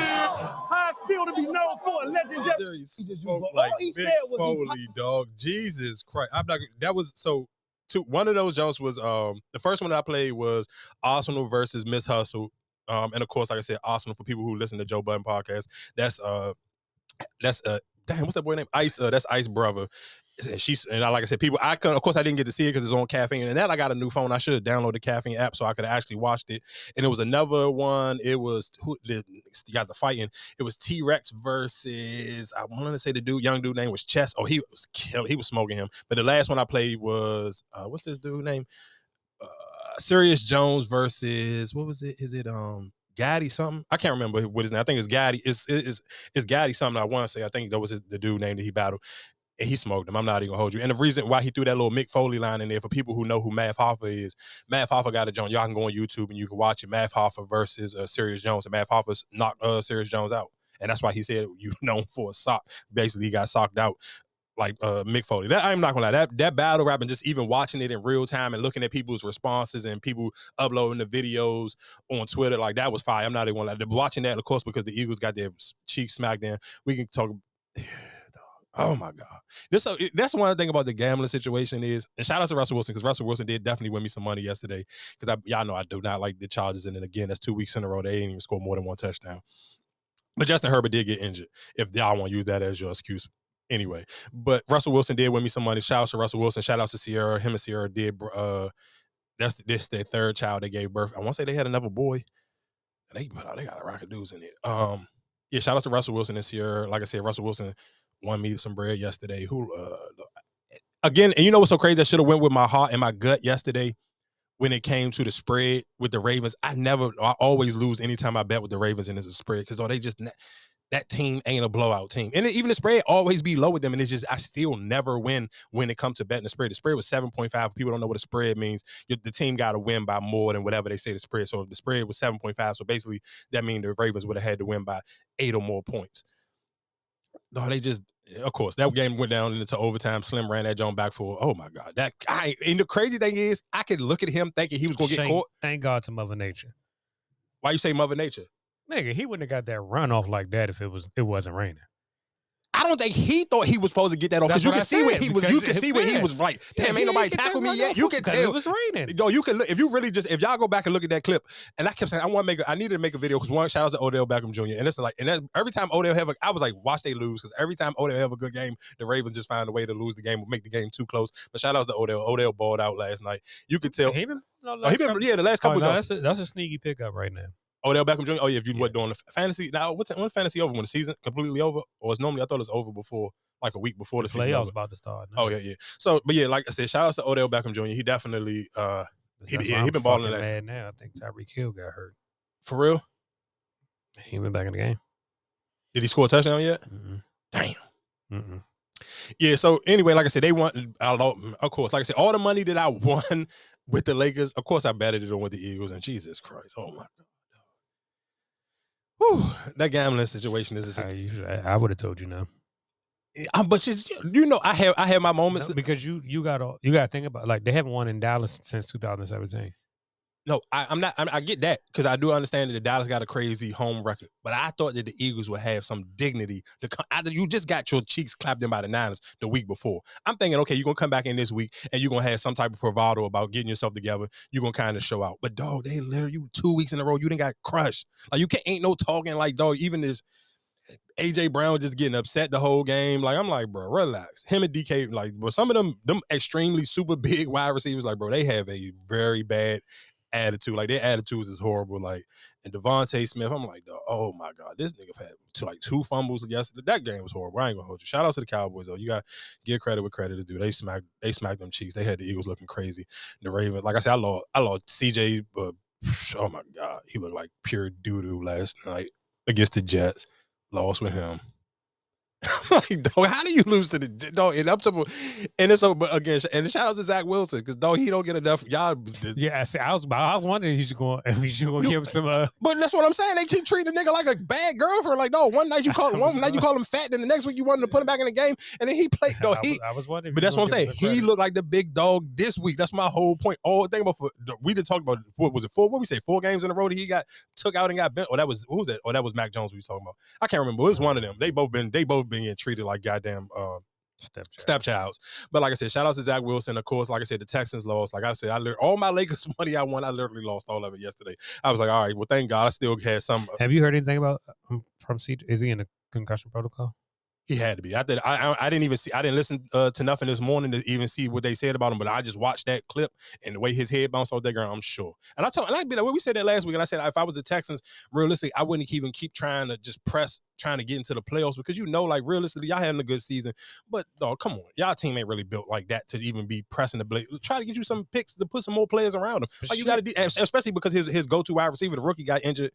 feel to be known for a legendary. He just- spoke all like he Mick said was Foley, dog. Jesus Christ. I'm not that was so two one of those jumps was um the first one that I played was Arsenal versus Miss Hustle. Um, and of course, like I said, Arsenal for people who listen to Joe Budden podcast. That's uh that's uh damn, what's that boy name? Ice, uh, that's Ice brother. And she's and I like I said, people. I could, of course, I didn't get to see it because it's on caffeine. And then I got a new phone. I should have downloaded the caffeine app so I could have actually watched it. And it was another one. It was who the got the fighting. It was T Rex versus I wanted to say the dude, young dude name was Chess. Oh, he was killing. He was smoking him. But the last one I played was uh, what's this dude name? Uh, Serius Jones versus what was it? Is it um Gaddy something? I can't remember what his name. I think it's Gaddy. It's it's it's Gaddy something. I want to say. I think that was his, the dude name that he battled. And he smoked him. I'm not even gonna hold you. And the reason why he threw that little Mick Foley line in there for people who know who Math Hoffa is, Math Hoffa got a joint. Y'all can go on YouTube and you can watch it. Math Hoffa versus uh, Serius Jones, and Math Hoffa knocked uh, Serius Jones out. And that's why he said you (laughs) known for a sock. Basically, he got socked out like uh Mick Foley. That I'm not gonna lie. That that battle rap and just even watching it in real time and looking at people's responses and people uploading the videos on Twitter, like that was fire. I'm not even gonna lie. Watching that, of course, because the Eagles got their cheeks smacked in. We can talk. (sighs) Oh my God. This so that's one thing about the gambling situation is, and shout out to Russell Wilson because Russell Wilson did definitely win me some money yesterday. Because I y'all know I do not like the Chargers, and then again, that's two weeks in a row they ain't even scored more than one touchdown. But Justin Herbert did get injured. If y'all want to use that as your excuse, anyway. But Russell Wilson did win me some money. Shout out to Russell Wilson. Shout out to Ciara. Him and Ciara did. Uh, that's this their third child they gave birth. I want to say they had another boy. They out they got a rocket dudes in it. Um, yeah, shout out to Russell Wilson this year. Like I said, Russell Wilson won me some bread yesterday. Who uh again, and you know what's so crazy? I should have went with my heart and my gut yesterday when it came to the spread with the Ravens. I never, I always lose anytime I bet with the Ravens and it's a spread because oh, they just that team ain't a blowout team, and even the spread always be low with them, and it's just I still never win when it comes to betting the spread. The spread was seven point five. People don't know what a spread means. The team got to win by more than whatever they say the spread. So if the spread was seven point five, so basically that means the Ravens would have had to win by eight or more points. No, they just, eh, of course, that game went down into overtime. Slim ran that John back for, oh my God. That and the crazy thing is, I could look at him thinking he was going to get caught. Thank God to Mother Nature. Why you say Mother Nature? Nigga, he wouldn't have got that runoff like that if it was it wasn't raining. I don't think he thought he was supposed to get that off because you can I see where he was. You can see where he was right. Damn, ain't nobody tackle me yet. You can tell. it was raining. Yo, you can look if you really just if y'all go back and look at that clip, and I kept saying I want to make a, I needed to make a video because one shout out to Odell Beckham Jr. and it's like and that, every time Odell have a I was like watch they lose because every time Odell have a good game the Ravens just find a way to lose the game or make the game too close. But shout out to Odell. Odell balled out last night. You could tell. He been, no, Oh, he been couple- yeah the last Oh, couple no, games. that's a, that's a sneaky pickup right now. Odell Beckham Jr. Oh yeah, if you Yeah. were doing the fantasy now, what's when fantasy over when the season completely over or it's normally I thought it was over before like a week before the, The season. playoffs Over. about to start. now. Oh yeah, yeah. So, but yeah, like I said, shout out to Odell Beckham Jr. He definitely, uh, he- That's yeah, why he been balling last- mad now. I think Tyreek Hill got hurt. for real. He went back in the game. Did he score a touchdown yet? Mm-mm. Damn. Mm-mm. Yeah. So anyway, like I said, they want. I lo- of course, like I said, all the money that I (laughs) won with the Lakers, of course, I betted it on with the Eagles. And Jesus Christ, oh my god. Whew, that gambling situation is. I, I, would have told you no. I'm, but just you know, I have I have my moments. No, because you you got all you got to think about like they haven't won in Dallas since 2017. No, I, I'm not. I'm, I get that because I do understand that the Dallas got a crazy home record, but I thought that the Eagles would have some dignity. To come, either you just got your cheeks clapped in by the Niners the week before. I'm thinking, okay, you're gonna come back in this week and you're gonna have some type of bravado about getting yourself together. You're gonna kind of show out. But dog, they literally you two weeks in a row, you didn't got crushed. Like you can't ain't no talking like dog. Even this AJ Brown just getting upset the whole game. Like I'm like, bro, relax. Him and DK, like, but some of them, them extremely super (laughs) big wide receivers, like, bro, they have a very bad attitude. Like their attitudes is horrible. Like and DeVonta Smith, I'm like, oh my god, this nigga had two, like two fumbles yesterday. That game was horrible. I ain't gonna hold you. Shout out to the Cowboys though. You got give credit where credit is due. They smacked they smacked them cheeks. They had the Eagles looking crazy. The Ravens, like I said, I lost I lost CJ, but oh my god, he looked like pure doo doo last night against the Jets. Lost with him. (laughs) like, dog, how do you lose to the dog? And I'm talking, and it's but again, and shout out to Zach Wilson because dog, he don't get enough. Y'all, Yeah, I, see, I was I was wondering if you should go (laughs) if you should go give him some. Uh, But that's what I'm saying. They keep treating the nigga like a bad girlfriend. Like, no, one night you call (laughs) one night you call him fat, then the next week you wanted to put him back in the game, and then he played. I, he. was, I was wondering. But that's what I'm saying. him He looked like the big dog this week. That's my whole point. All thing about for, we didn't talk about what was it four? What we say four games in a row that he got took out and got bent. Or that was who was that? Or that was Mac Jones we was talking about. I can't remember. It was one of them. They both been they both being treated like goddamn um, Stepchild. stepchilds. But like I said, shout out to Zach Wilson. Of course, like I said, the Texans lost. Like I said, I all my Lakers (laughs) money I won, I literally lost all of it yesterday. I was like, all right, well, thank God, I still had some. Have you heard anything about um, from C? Is he in a concussion protocol? He had to be. I did. I, I I didn't even see. I didn't listen uh, to nothing this morning to even see what they said about him. But I just watched that clip and the way his head bounced off that ground. I'm sure. And I told, and I be like, well, we said that last week, and I said if I was the Texans, realistically, I wouldn't even keep trying to just press, trying to get into the playoffs because you know, like realistically, y'all having a good season. But dog, come on, y'all team ain't really built like that to even be pressing the blade. Try to get you some picks to put some more players around him. Like you got to be, especially because his his go to wide receiver, the rookie, got injured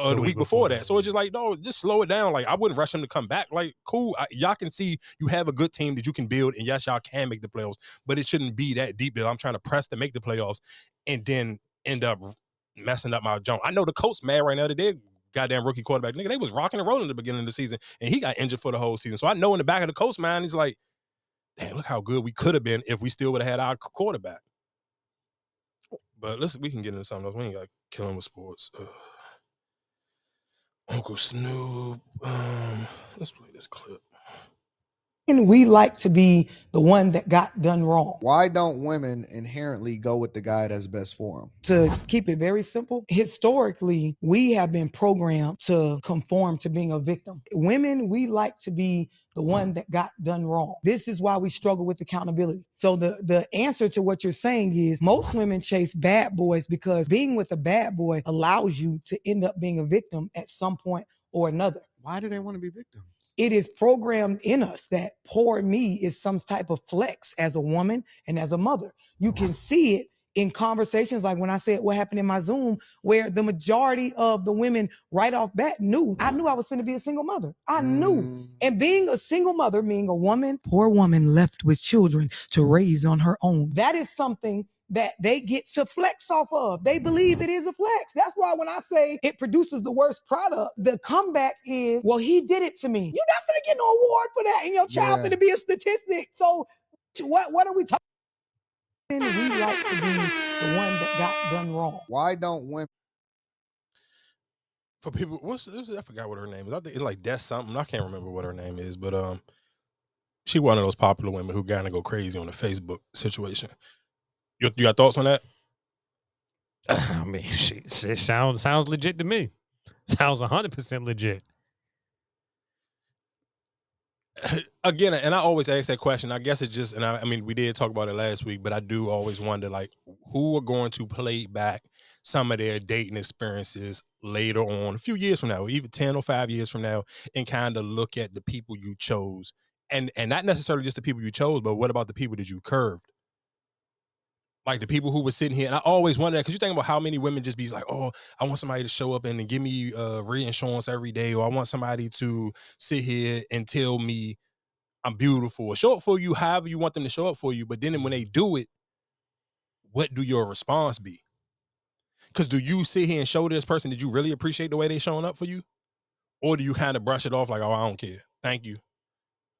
uh, The the, week week before, before, that. So it's just like, no, just slow it down. Like I wouldn't rush him to come back. Like, cool. I, y'all can see you have a good team that you can build, and yes, y'all can make the playoffs, but it shouldn't be that deep that I'm trying to press to make the playoffs and then end up messing up my jump. I know the coach mad right now that they goddamn rookie quarterback. Nigga, they was rocking and rolling at the beginning of the season, and he got injured for the whole season. So I know in the back of the coach mind, he's like, damn, look how good we could have been if we still would have had our quarterback. But let's we can get into something else. We ain't got killing with sports. Ugh. Uncle Snoop. Um, let's play this clip. And we like to be the one that got done wrong. Why don't women inherently go with the guy that's best for them? To keep it very simple, historically, we have been programmed to conform to being a victim. Women, we like to be the one that got done wrong. This is why we struggle with accountability. So the the answer to what you're saying is most women chase bad boys because being with a bad boy allows you to end up being a victim at some point or another. Why do they want to be victims? It is programmed in us that poor me is some type of flex as a woman and as a mother. You can see it in conversations like when I said what happened in my Zoom, where the majority of the women right off bat knew I knew I was going to be a single mother. I knew. Mm. And being a single mother, being a woman, poor woman left with children to raise on her own, that is something that they get to flex off of. They believe it is a flex. That's why when I say it produces the worst product, the comeback is, well, he did it to me. You're not going to get no award for that, and your child Yeah. going to be a statistic. So, what what are we talking? We like to be the one that got done wrong. Why don't women? for people what's, what's I forgot what her name is. I think it's like Des something. I can't remember what her name is, but um she one of those popular women who kind of go crazy on the Facebook situation. You, you got thoughts on that? (sighs) I mean, (laughs) it sounds sounds legit to me. (laughs) Sounds hundred percent legit. (clears throat) Again, and I always ask that question. I guess it's just, and I, I mean, we did talk about it last week, but I do always wonder, like, who are going to play back some of their dating experiences later on, a few years from now, even ten or five years from now, and kind of look at the people you chose, and and not necessarily just the people you chose, but what about the people that you curved? Like the people who were sitting here, and I always wonder because you think about how many women just be like, "Oh, I want somebody to show up and, give me uh, reinsurance every day, or I want somebody to sit here and tell me I'm beautiful, show up for you however you want them to show up for you." But then when they do it, what do your response be? Because do you sit here and show this person that you really appreciate the way they showing up for you, or do you kind of brush it off like, "Oh, I don't care, thank you."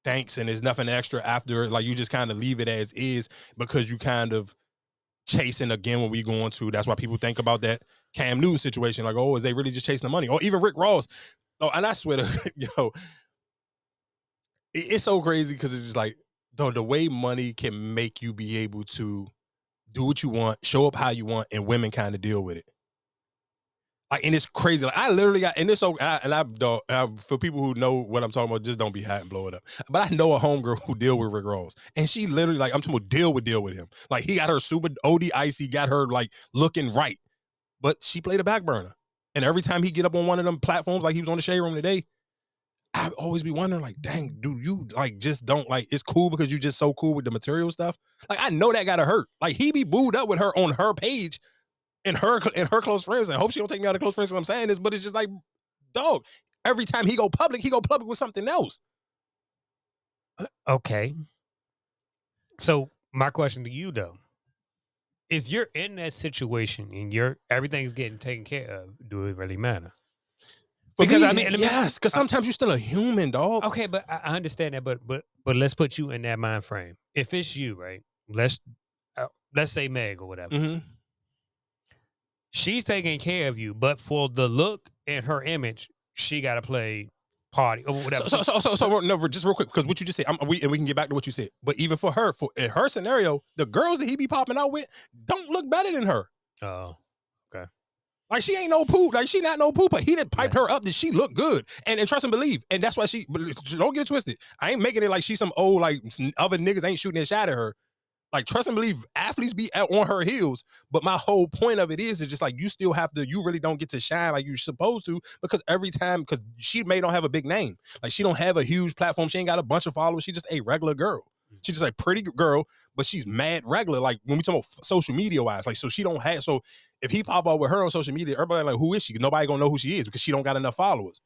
Thanks, and there's nothing extra after. Like you just kind of leave it as is because you kind of chasing again when we going to. That's why people think about that Cam Newton situation. Like, oh, is they really just chasing the money? Or even Rick Ross. Oh, and I swear to (laughs) yo, it- it's so crazy because it's just like the the way money can make you be able to do what you want, show up how you want, and women kind of deal with it. Like, and it's crazy. Like, I literally got, and it's so, and I don't, I, for people who know what I'm talking about, just don't be hot and blow it up. But I know a homegirl who deal with Rick Ross, and she literally, like, I'm talking about deal with deal with him. Like, he got her super OD icy, got her like looking right, but she played a back burner. And every time he get up on one of them platforms, like he was on the shade room today, I always be wondering, like, dang, dude, you like just don't like it's cool because you just so cool with the material stuff. Like, I know that gotta hurt. Like, he be booed up with her on her page and her and her close friends. And I hope she don't take me out of close friends because I'm saying this, but it's just like, dog. Every time he go public, he go public with something else. Okay. So my question to you though, if you're in that situation and you're everything's getting taken care of, do it really matter? For Because, me, I mean, yes, because sometimes you're still a human, dog. Okay, but I I understand that, but but but let's put you in that mind frame. If it's you, right? Let's uh, let's say Meg or whatever. hmm She's taking care of you, but for the look and her image, she got to play party or whatever. So, so, so, so, no, just real quick, because what you just said, I'm, we, and we can get back to what you said. But even for her, for in her scenario, the girls that he be popping out with don't look better than her. oh, okay. Like she ain't no poop. Like she not no poop. But he didn't pipe her up that she look good. And, and trust and believe. And that's why she. But don't get it twisted. I ain't making it like she's some old like other niggas ain't shooting a shot at her. Like trust and believe, athletes be at, on her heels. But my whole point of it is, is just like you still have to. You really don't get to shine like you're supposed to because every time, because she may don't have a big name. Like she don't have a huge platform. She ain't got a bunch of followers. She just a regular girl. Mm-hmm. She's just a pretty girl, but she's mad regular. Like when we talk about social media wise, like so she don't have. So if he pop up with her on social media, everybody like, who is she? Nobody gonna know who she is because she don't got enough followers.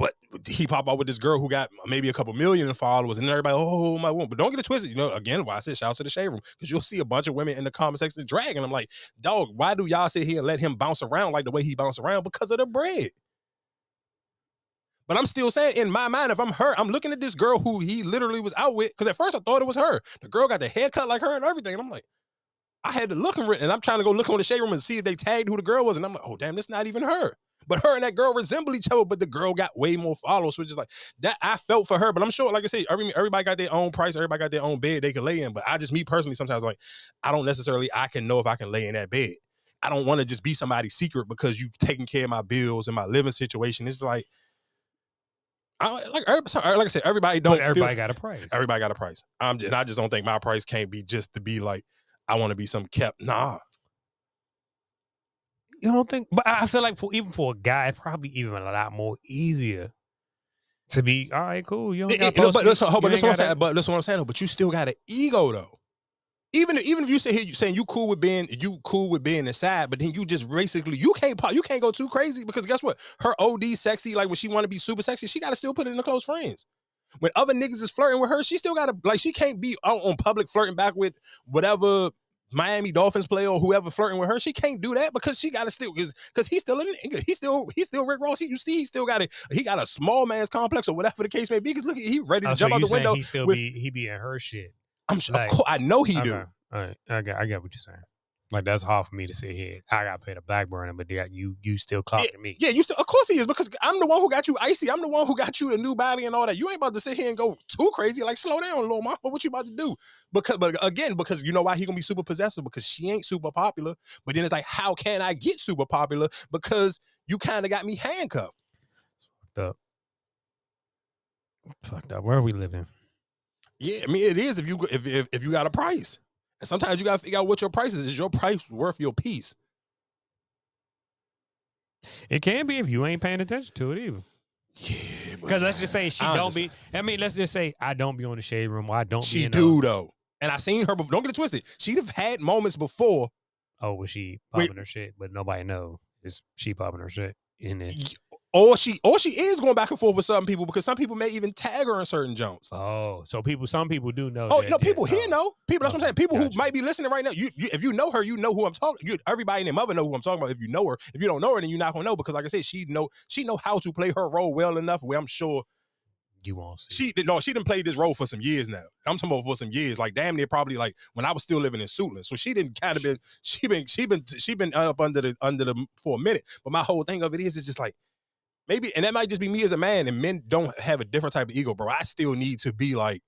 But he pop out with this girl who got maybe a couple million followers, and everybody, oh my woman. But don't get it twisted. You know, again, why I said shout out to the shade room because you'll see a bunch of women in the comment section dragging. I'm like, dog, why do y'all sit here and let him bounce around like the way he bounce around? Because of the bread. But I'm still saying, in my mind, if I'm her, I'm looking at this girl who he literally was out with. Because at first I thought it was her. The girl got the haircut like her and everything. And I'm like, I had to look and, and I'm trying to go look on the shade room and see if they tagged who the girl was. And I'm like, oh damn, this not even her. But her and that girl resemble each other, but the girl got way more followers, which is like that. I felt for her, but I'm sure, like I say, every, everybody got their own price, everybody got their own bed they can lay in. But I just, me personally, sometimes like I don't necessarily I can know if I can lay in that bed. I don't want to just be somebody's secret because you taking care of my bills and my living situation. It's like, I, like, sorry, like I said, everybody don't. But everybody feel, got a price. everybody got a price. I'm, and I just don't think my price can't be just to be like I want to be some kept. Nah, You don't think? But I feel like for even for a guy, probably even a lot more easier to be all right. Cool. You don't got it- but listen, hold- but listen what I'm saying. But listen what I'm saying. though, But you still got an ego though. Even even if you say here you saying you cool with being you cool with being inside, but then you just basically you can't pop you can't go too crazy because guess what? Her OD sexy like when she want to be super sexy, she got to still put it in the close friends. When other niggas is flirting with her, she still got to like she can't be out on public flirting back with whatever Miami Dolphins player or whoever flirting with her. She can't do that because she got to still because he's still in. He's still he's still Rick Ross. He, you see, he still got a he got a small man's complex or whatever the case may be. Because look, he ready to Oh, so jump out the window. He still with- be he be in her shit. I'm sure, like- I know he do. All right, I got I get what you're saying. Like that's hard for me to sit here. I got paid a the back burner, but yeah, you you still clocking me. Yeah, you still, of course he is because I'm the one who got you icy. I'm the one who got you the new body and all that. You ain't about to sit here and go too crazy. Like, slow down, little mama. What you about to do? Because, but again, because you know why he gonna be super possessive because she ain't super popular. But then it's like, how can I get super popular? Because you kind of got me handcuffed. Fucked up. Fucked up. Where are we living? Yeah, I mean it is if you if if, if you got a price. And sometimes you gotta figure out what your price is. Is your price worth your piece? It can be if you ain't paying attention to it either. Yeah, Because let's just say she I don't just- be. I mean, let's just say I don't be on the shade room. Or I don't. She do The, though. And I seen her before. Don't get it twisted. She'd have had moments before oh, was she Wait. popping her shit? But nobody know is she popping her shit in it. Or she or she is going back and forth with some people because some people may even tag her in certain jumps. Oh, so people, some people do know. Oh that, no, people here know. People, that's what I'm saying. People who might be listening right now. You, you, if you know her, you know who I'm talking. You, everybody and their mother know who I'm talking about. If you know her, if you don't know her, then you're not gonna know because, like I said, she know she know how to play her role well enough. Where I'm sure You won't see. she did. No, she didn't play this role for some years now. I'm talking about for some years, like damn near probably like when I was still living in Suitland. So she didn't kind of been she been she been she been up under the under the for a minute. But my whole thing of it is, it's just like maybe, and that might just be me as a man, and men don't have a different type of ego, bro. I still need to be like.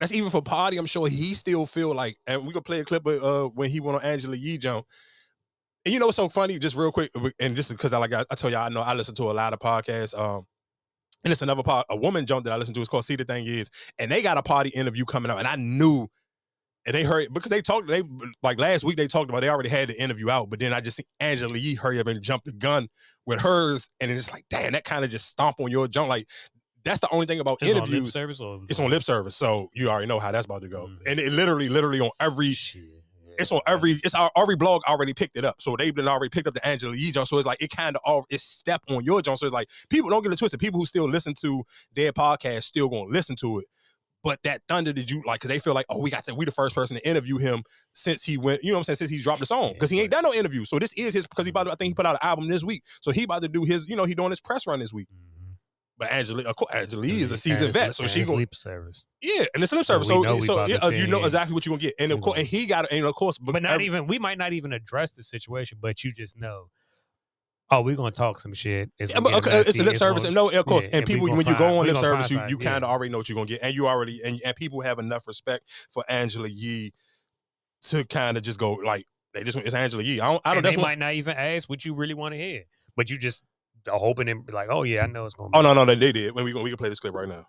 That's even for Pardi. I'm sure he still feel like, and we could play a clip of uh, when he went on Angela Yee jump. And you know what's so funny? Just real quick, and just because I like I, I told y'all, I know I listen to a lot of podcasts. Um, and it's another part, a woman jump that I listen to. It's called See the Thing Is, and they got a Pardi interview coming out, and I knew, and they heard because they talked. They like last week they talked about they already had the interview out, but then I just see Angela Yee hurry up and jump the gun with hers, and it's like, damn, that kind of just stomp on your jump. Like that's the only thing about It's on interviews. service or It's on lip service, so you already know how that's about to go. Mhm. And it literally, literally on every Shit. it's on every it's our every blog already picked it up. So they've been already picked up the Angela Yee jump. So it's like it kind of all it's step on your jump. So it's like people don't get it twisted. People who still listen to their podcast still gonna listen to it. But that thunder did you like because they feel like, oh, we got that we the first person to interview him since he went, you know what I'm saying, since he dropped the song. Because he ain't but- done no interview. So this is his because he about to, I think he put out an album this week. So he about to do his, you know, he doing his press run this week. Mhm. But Angela, of Angela is a seasoned vet. So she lip service. yeah, and it's a lip So service. we So, so yeah, uh, you know exactly what you're gonna get. And of course, and he got and of course, But not every- even we might not even address the situation, but you just know. Oh, we're gonna talk some shit. It's, Yeah, but okay, it's a messy, lip service, gonna- and no, of course, yeah, and and people gonna when you find- go on lip service, you, you kind of yeah. already know what you're gonna get, and you already and, and people have enough respect for Angela Yee to kind of just go like they just it's Angela Yee. I don't, I don't. and That's they what, might not even ask what you really want to hear, but you just hoping and be like, oh yeah, I know it's gonna. oh be no, no, they, they did. When we we can play this clip right now.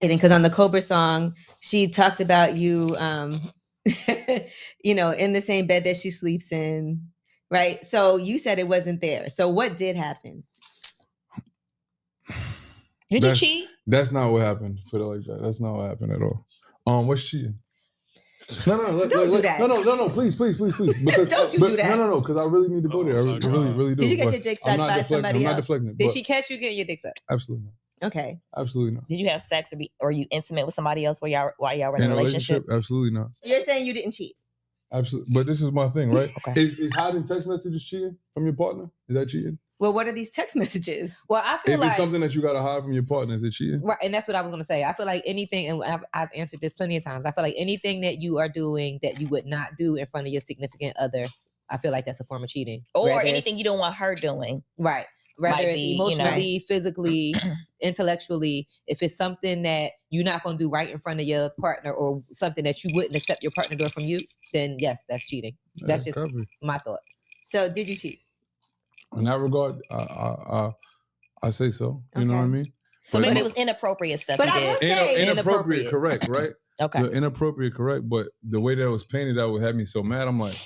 because on the Cobra song, she talked about you, um, (laughs) you know, in the same bed that she sleeps in, right? So you said it wasn't there. So what did happen? Did That's- you cheat? That's not what happened. Put it like that. That's not what happened at all. Um, what's cheating? No, no, no, let- Don't let- do let- that. no, no, no, no, please, please, please, please. (laughs) Because, Don't you but- do that. No, no, no, because I really need to go there. I Oh, really, my really, really do. Did you get but your dick sucked by deflecting. somebody I'm not else? deflecting. Did she catch you getting your dick sucked? Absolutely not. Okay. Absolutely not. Did you have sex or be or you intimate with somebody else while y'all while y'all were in In a relationship? Absolutely not. You're saying you didn't cheat. Absolutely. But this is my thing, right? Okay. Is, is hiding text messages cheating from your partner? Is that cheating? Well, what are these text (laughs) messages? Well, I feel If like it's something that you gotta hide from your partner, is it cheating? Right, and that's what I was gonna say. I feel like anything, and I've, I've answered this plenty of times. I feel like anything that you are doing that you would not do in front of your significant other, I feel like that's a form of cheating. or Whether anything you don't want her doing. Right. Whether it's be, you know. emotionally, physically, (clears throat) intellectually, if it's something that you're not going to do right in front of your partner or something that you wouldn't accept your partner doing from you, then yes, that's cheating. That's just copy. my thought. So did you cheat? In that regard, I I, I, I say so. You know what I mean? So But- maybe it was inappropriate stuff But you I did. will Ina- say inappropriate, correct, right? Okay. The inappropriate, correct. But the way that it was painted out would have me so mad. I'm like,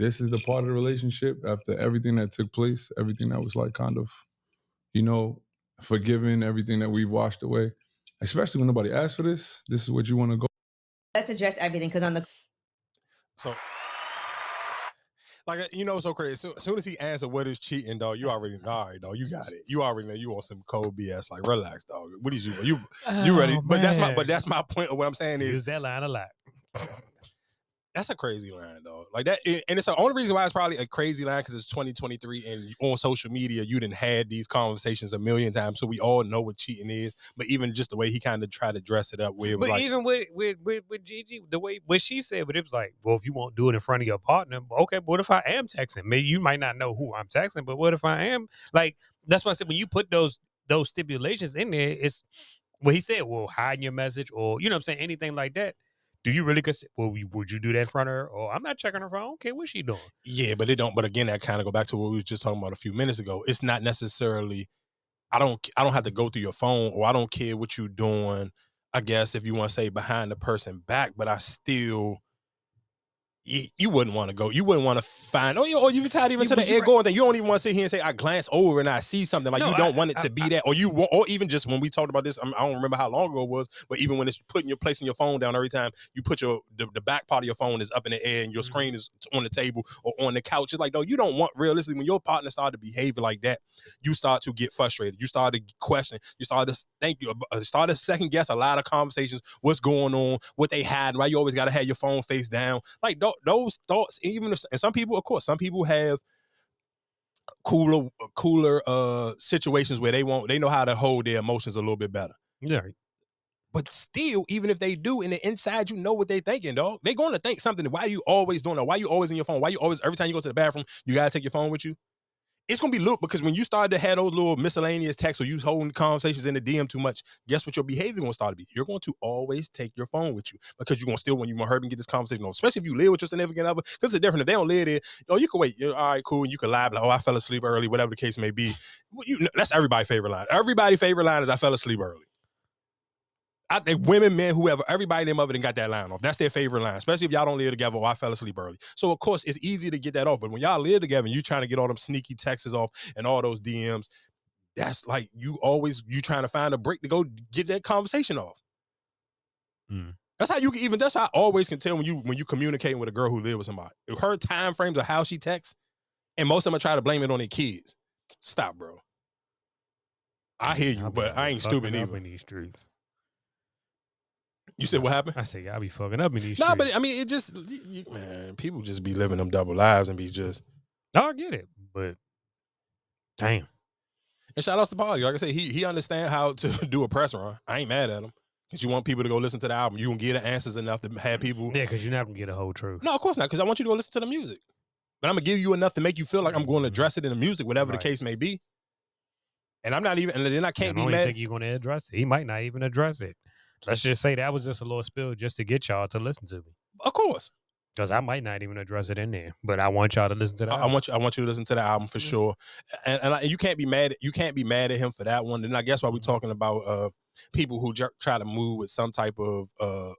this is the part of the relationship after everything that took place, everything that was like kind of, you know, forgiven, everything that we've washed away. Especially when nobody asked for this. This is what you want to go. Let's address everything because on the So, like, you know, so crazy. As soon, as soon as he answered what is cheating, dog, you already know. All right, dog, you got it. You already know you want some cold BS. Like, relax, dog. What is you? You you ready? Oh, but that's my but that's my point of what I'm saying is Use that line a lot. (laughs) that's a crazy line, though. Like that, and it's the only reason why it's probably a crazy line because it's 2023 and on social media you didn't had these conversations a million times, so we all know what cheating is. But even just the way he kind of tried to dress it up, where it was But like, even with, with with with Gigi, the way what she said, but it was like, well, if you won't do it in front of your partner, okay. But what if I am texting? Maybe you might not know who I'm texting, but what if I am? Like that's why I said when you put those those stipulations in there, it's what he said. Well, hide your message, or you know, what I'm saying anything like that. Do you really? Cons- well, would you do that in front of her? Or I'm not checking her phone. Okay, what's she doing? Yeah, but it don't. But again, that kind of go back to what we were just talking about a few minutes ago. It's not necessarily. I don't. I don't have to go through your phone, or I don't care what you're doing. I guess if you want to say behind the person back, but I still. You, you wouldn't want to go. You wouldn't want to find. Oh, you, or you tied even You to the air right. going thing. You don't even want to sit here and say I glance over and I see something. Like No, you don't I- want it to I- be I- that, or you, or even just when we talked about this, I'm- don't remember how long ago it was, but even when it's putting your placing your phone down every time you put your the, the back part of your phone is up in the air and your Mm-hmm. screen is on the table or on the couch. It's like, no, you don't want realistically when your partner started to behave like that, you start to get frustrated. You start to question. You start to think you uh, start to second guess a lot of conversations. What's going on? What they had? Why you always got to have your phone face down? Like tho- those thoughts. Even if and some people, of course, some people have cooler cooler uh situations where they won't they know how to hold their emotions a little bit better. Yeah, But still, even if they do, in the inside, you know what they're thinking, dog. They're going to think something. Why are you always doing that? Why you always in your phone? Why you always every time you go to the bathroom, you gotta take your phone with you? It's gonna be look because when you start to have those little miscellaneous texts or you holding conversations in the DM too much, guess what your behavior gonna start to be? You're going to always take your phone with you because you're gonna still when you want her to get this conversation on, especially if you live with your significant other, because it's different. If they don't live there, oh, you can wait. You're, all right, cool. And you can lie, like, oh, I fell asleep early, whatever the case may be. You, that's everybody's favorite line. Everybody's favorite line is I fell asleep early. I think women, men, whoever, everybody in them other than got that line off. That's their favorite line, especially if y'all don't live together or I fell asleep early. So of course it's easy to get that off. But when y'all live together and you trying to get all them sneaky texts off and all those DMs, that's like you always you trying to find a break to go get that conversation off. Mm. That's how you can even. That's how I always can tell when you when you communicating with a girl who live with somebody. Her time frames of how she texts, and most of them try to blame it on their kids. Stop, bro. I hear you, but I ain't stupid either. in these streets. You said what happened? I said, y'all be fucking up in these Nah, streets. but I mean, it just you- man, people just be living them double lives and be just. No, I get it, but damn. And shout outs to Polly. Like I said, he he understand how to (laughs) do a press run. I ain't mad at him because you want people to go listen to the album. You can get the answers enough to have people. Yeah, because you're not gonna get a whole truth. No, of course not. Because I want you to go listen to the music. But I'm gonna give you enough to make you feel like I'm going to address it in the music, whatever Right. the case may be. And I'm not even, and then I I can't don't be mad. think you're gonna address it. He might not even address it. Let's just say that was just a little spill just to get y'all to listen to me. Of course, Because I might not even address it in there, but I want y'all to listen to that. I, I want you. I want you to listen to the album for Mm-hmm. sure. And, and I, you can't be mad. You can't be mad at him for that one. And I guess why we're Mm-hmm. talking about uh people who try to move with some type of uh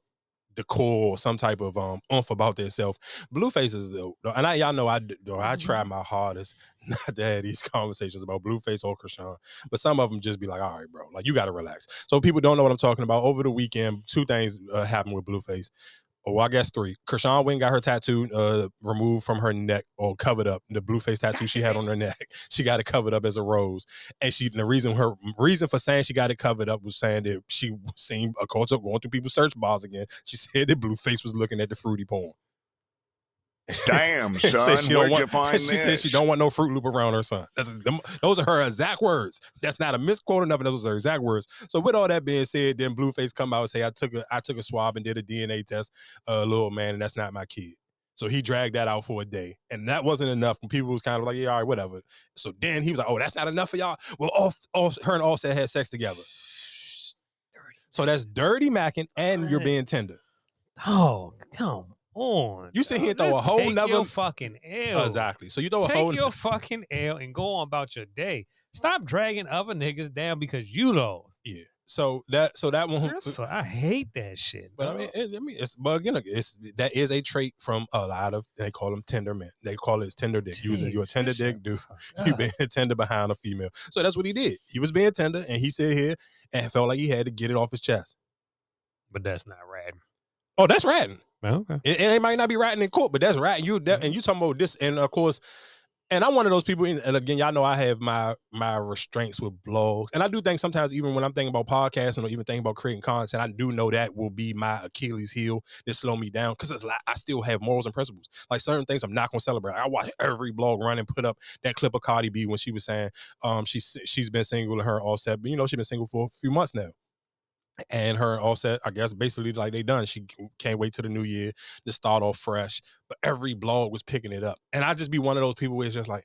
decor or some type of um oomph about themselves. Blueface is the and I y'all know I though I Mm-hmm. try my hardest (laughs) not to have these conversations about Blueface or Chrisean, but some of them just be like, all right, bro, like you got to relax. So people don't know what I'm talking about. Over the weekend, two things uh, happened with Blueface. Oh, I guess three. Chrisean Wynn got her tattoo uh, removed from her neck or covered up. The Blueface tattoo she had on her neck, (laughs) she got it covered up as a rose. And she, the reason her reason for saying she got it covered up was saying that she seen a culture going through people's search bars again. She (laughs) said that Blueface was looking at the fruity porn. Damn, (laughs) She son, she don't where'd you want- (laughs) find She said she don't want no Fruit Loop around her son. That's them, those are her exact words. That's not a misquote or nothing. Those are her exact words. So with all that being said, then Blueface come out and say I took a I took a swab and did a DNA test, uh, little man, and that's not my kid. So he dragged that out for a day, and that wasn't enough. And people was kind of like, yeah, all right, whatever. So then he was like, oh, that's not enough for y'all. Well, off, off, her and Offset had sex together. So that's dirty macking, and you're being tender. Oh, come on. You sit here and throw a whole take nother your fucking L. Exactly. So you throw a Take whole your fucking L and go on about your day. Stop dragging other niggas down because you lost. yeah. So that so that one. Fu- I hate that shit. But I mean, it, I mean, it's but again, it's that is a trait from a lot of they call them tender men. They call it tender dick. Using Dude, you a tender dick, dude. (laughs) You being (laughs) tender behind a female. So that's what he did. He was being tender, and he said here and felt like he had to get it off his chest. But that's not rad. Oh, that's ratting. Okay. And, and it might not be ratting in court, but that's ratting. You that, and you talking about this, and of course, and I'm one of those people. And again, y'all know I have my my restraints with blogs, and I do think sometimes even when I'm thinking about podcasting or even thinking about creating content, I do know that will be my Achilles heel that slow me down because it's like I still have morals and principles. Like certain things, I'm not gonna celebrate. I watch every blog run and put up that clip of Cardi B when she was saying um she's she's been single and her offset, but you know she's been single for a few months now and her and Offset, I guess, basically like they done. She can't wait till the new year to start off fresh. But every blog was picking it up, and I just be one of those people where it's just like.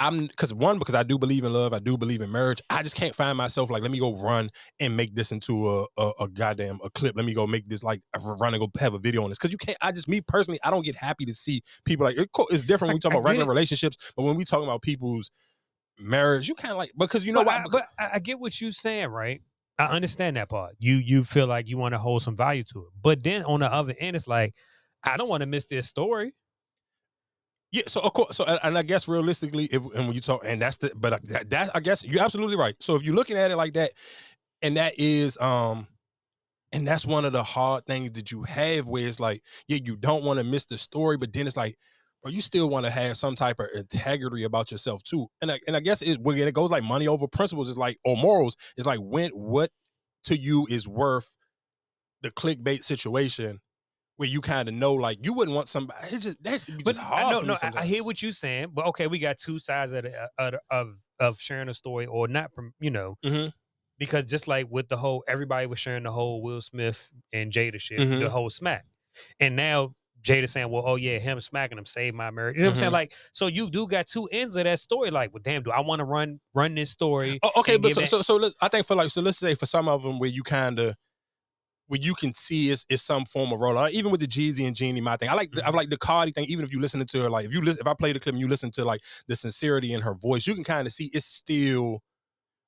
I'm because one because I do believe in love, I do believe in marriage. I just can't find myself like let me go run and make this into a a, a goddamn a clip. Let me go make this like run and go have a video on this because you can't. I just me personally, I don't get happy to see people like it's (laughs) different when we talk about regular it. relationships, but when we talking about people's marriage, you kind of like because you know but why? I, but I get what you're saying, right? I understand that part. You you feel like you want to hold some value to it, but then on the other end, it's like I don't want to miss this story. Yeah, so of course, so and- and I guess realistically, if and when you talk, and that's the, but that, that I guess you're absolutely right. So if you're looking at it like that, and that is, um, and that's one of the hard things that you have, where it's like, yeah, you don't want to miss the story, but then it's like, or you still want to have some type of integrity about yourself too. And I, and I guess it when it goes like money over principles is like or morals is like when what to you is worth the clickbait situation where you kind of know like you wouldn't want somebody. It's just that But just I hard. know, no, I, I hear what you're saying, but okay, we got two sides of the, uh, of of sharing a story or not from you know Mhm. because just like with the whole everybody was sharing the whole Will Smith and Jada shit, Mhm. the whole smack, and now Jada saying, "Well, oh yeah, him smacking him saved my marriage." You know what I'm saying? Mhm. Like, so you do got two ends of that story. Like, well, damn, do I want to run run this story? Oh, okay, but so, that- so so let's I think for like so let's say for some of them where you kind of where you can see it's, it's some form of rollout. Even with the Jeezy and Jeannie, my thing. I like Mm-hmm. I like the Cardi thing. Even if you listen to her, like if you listen, if I play the clip and you listen to like the sincerity in her voice, you can kind of see it's still,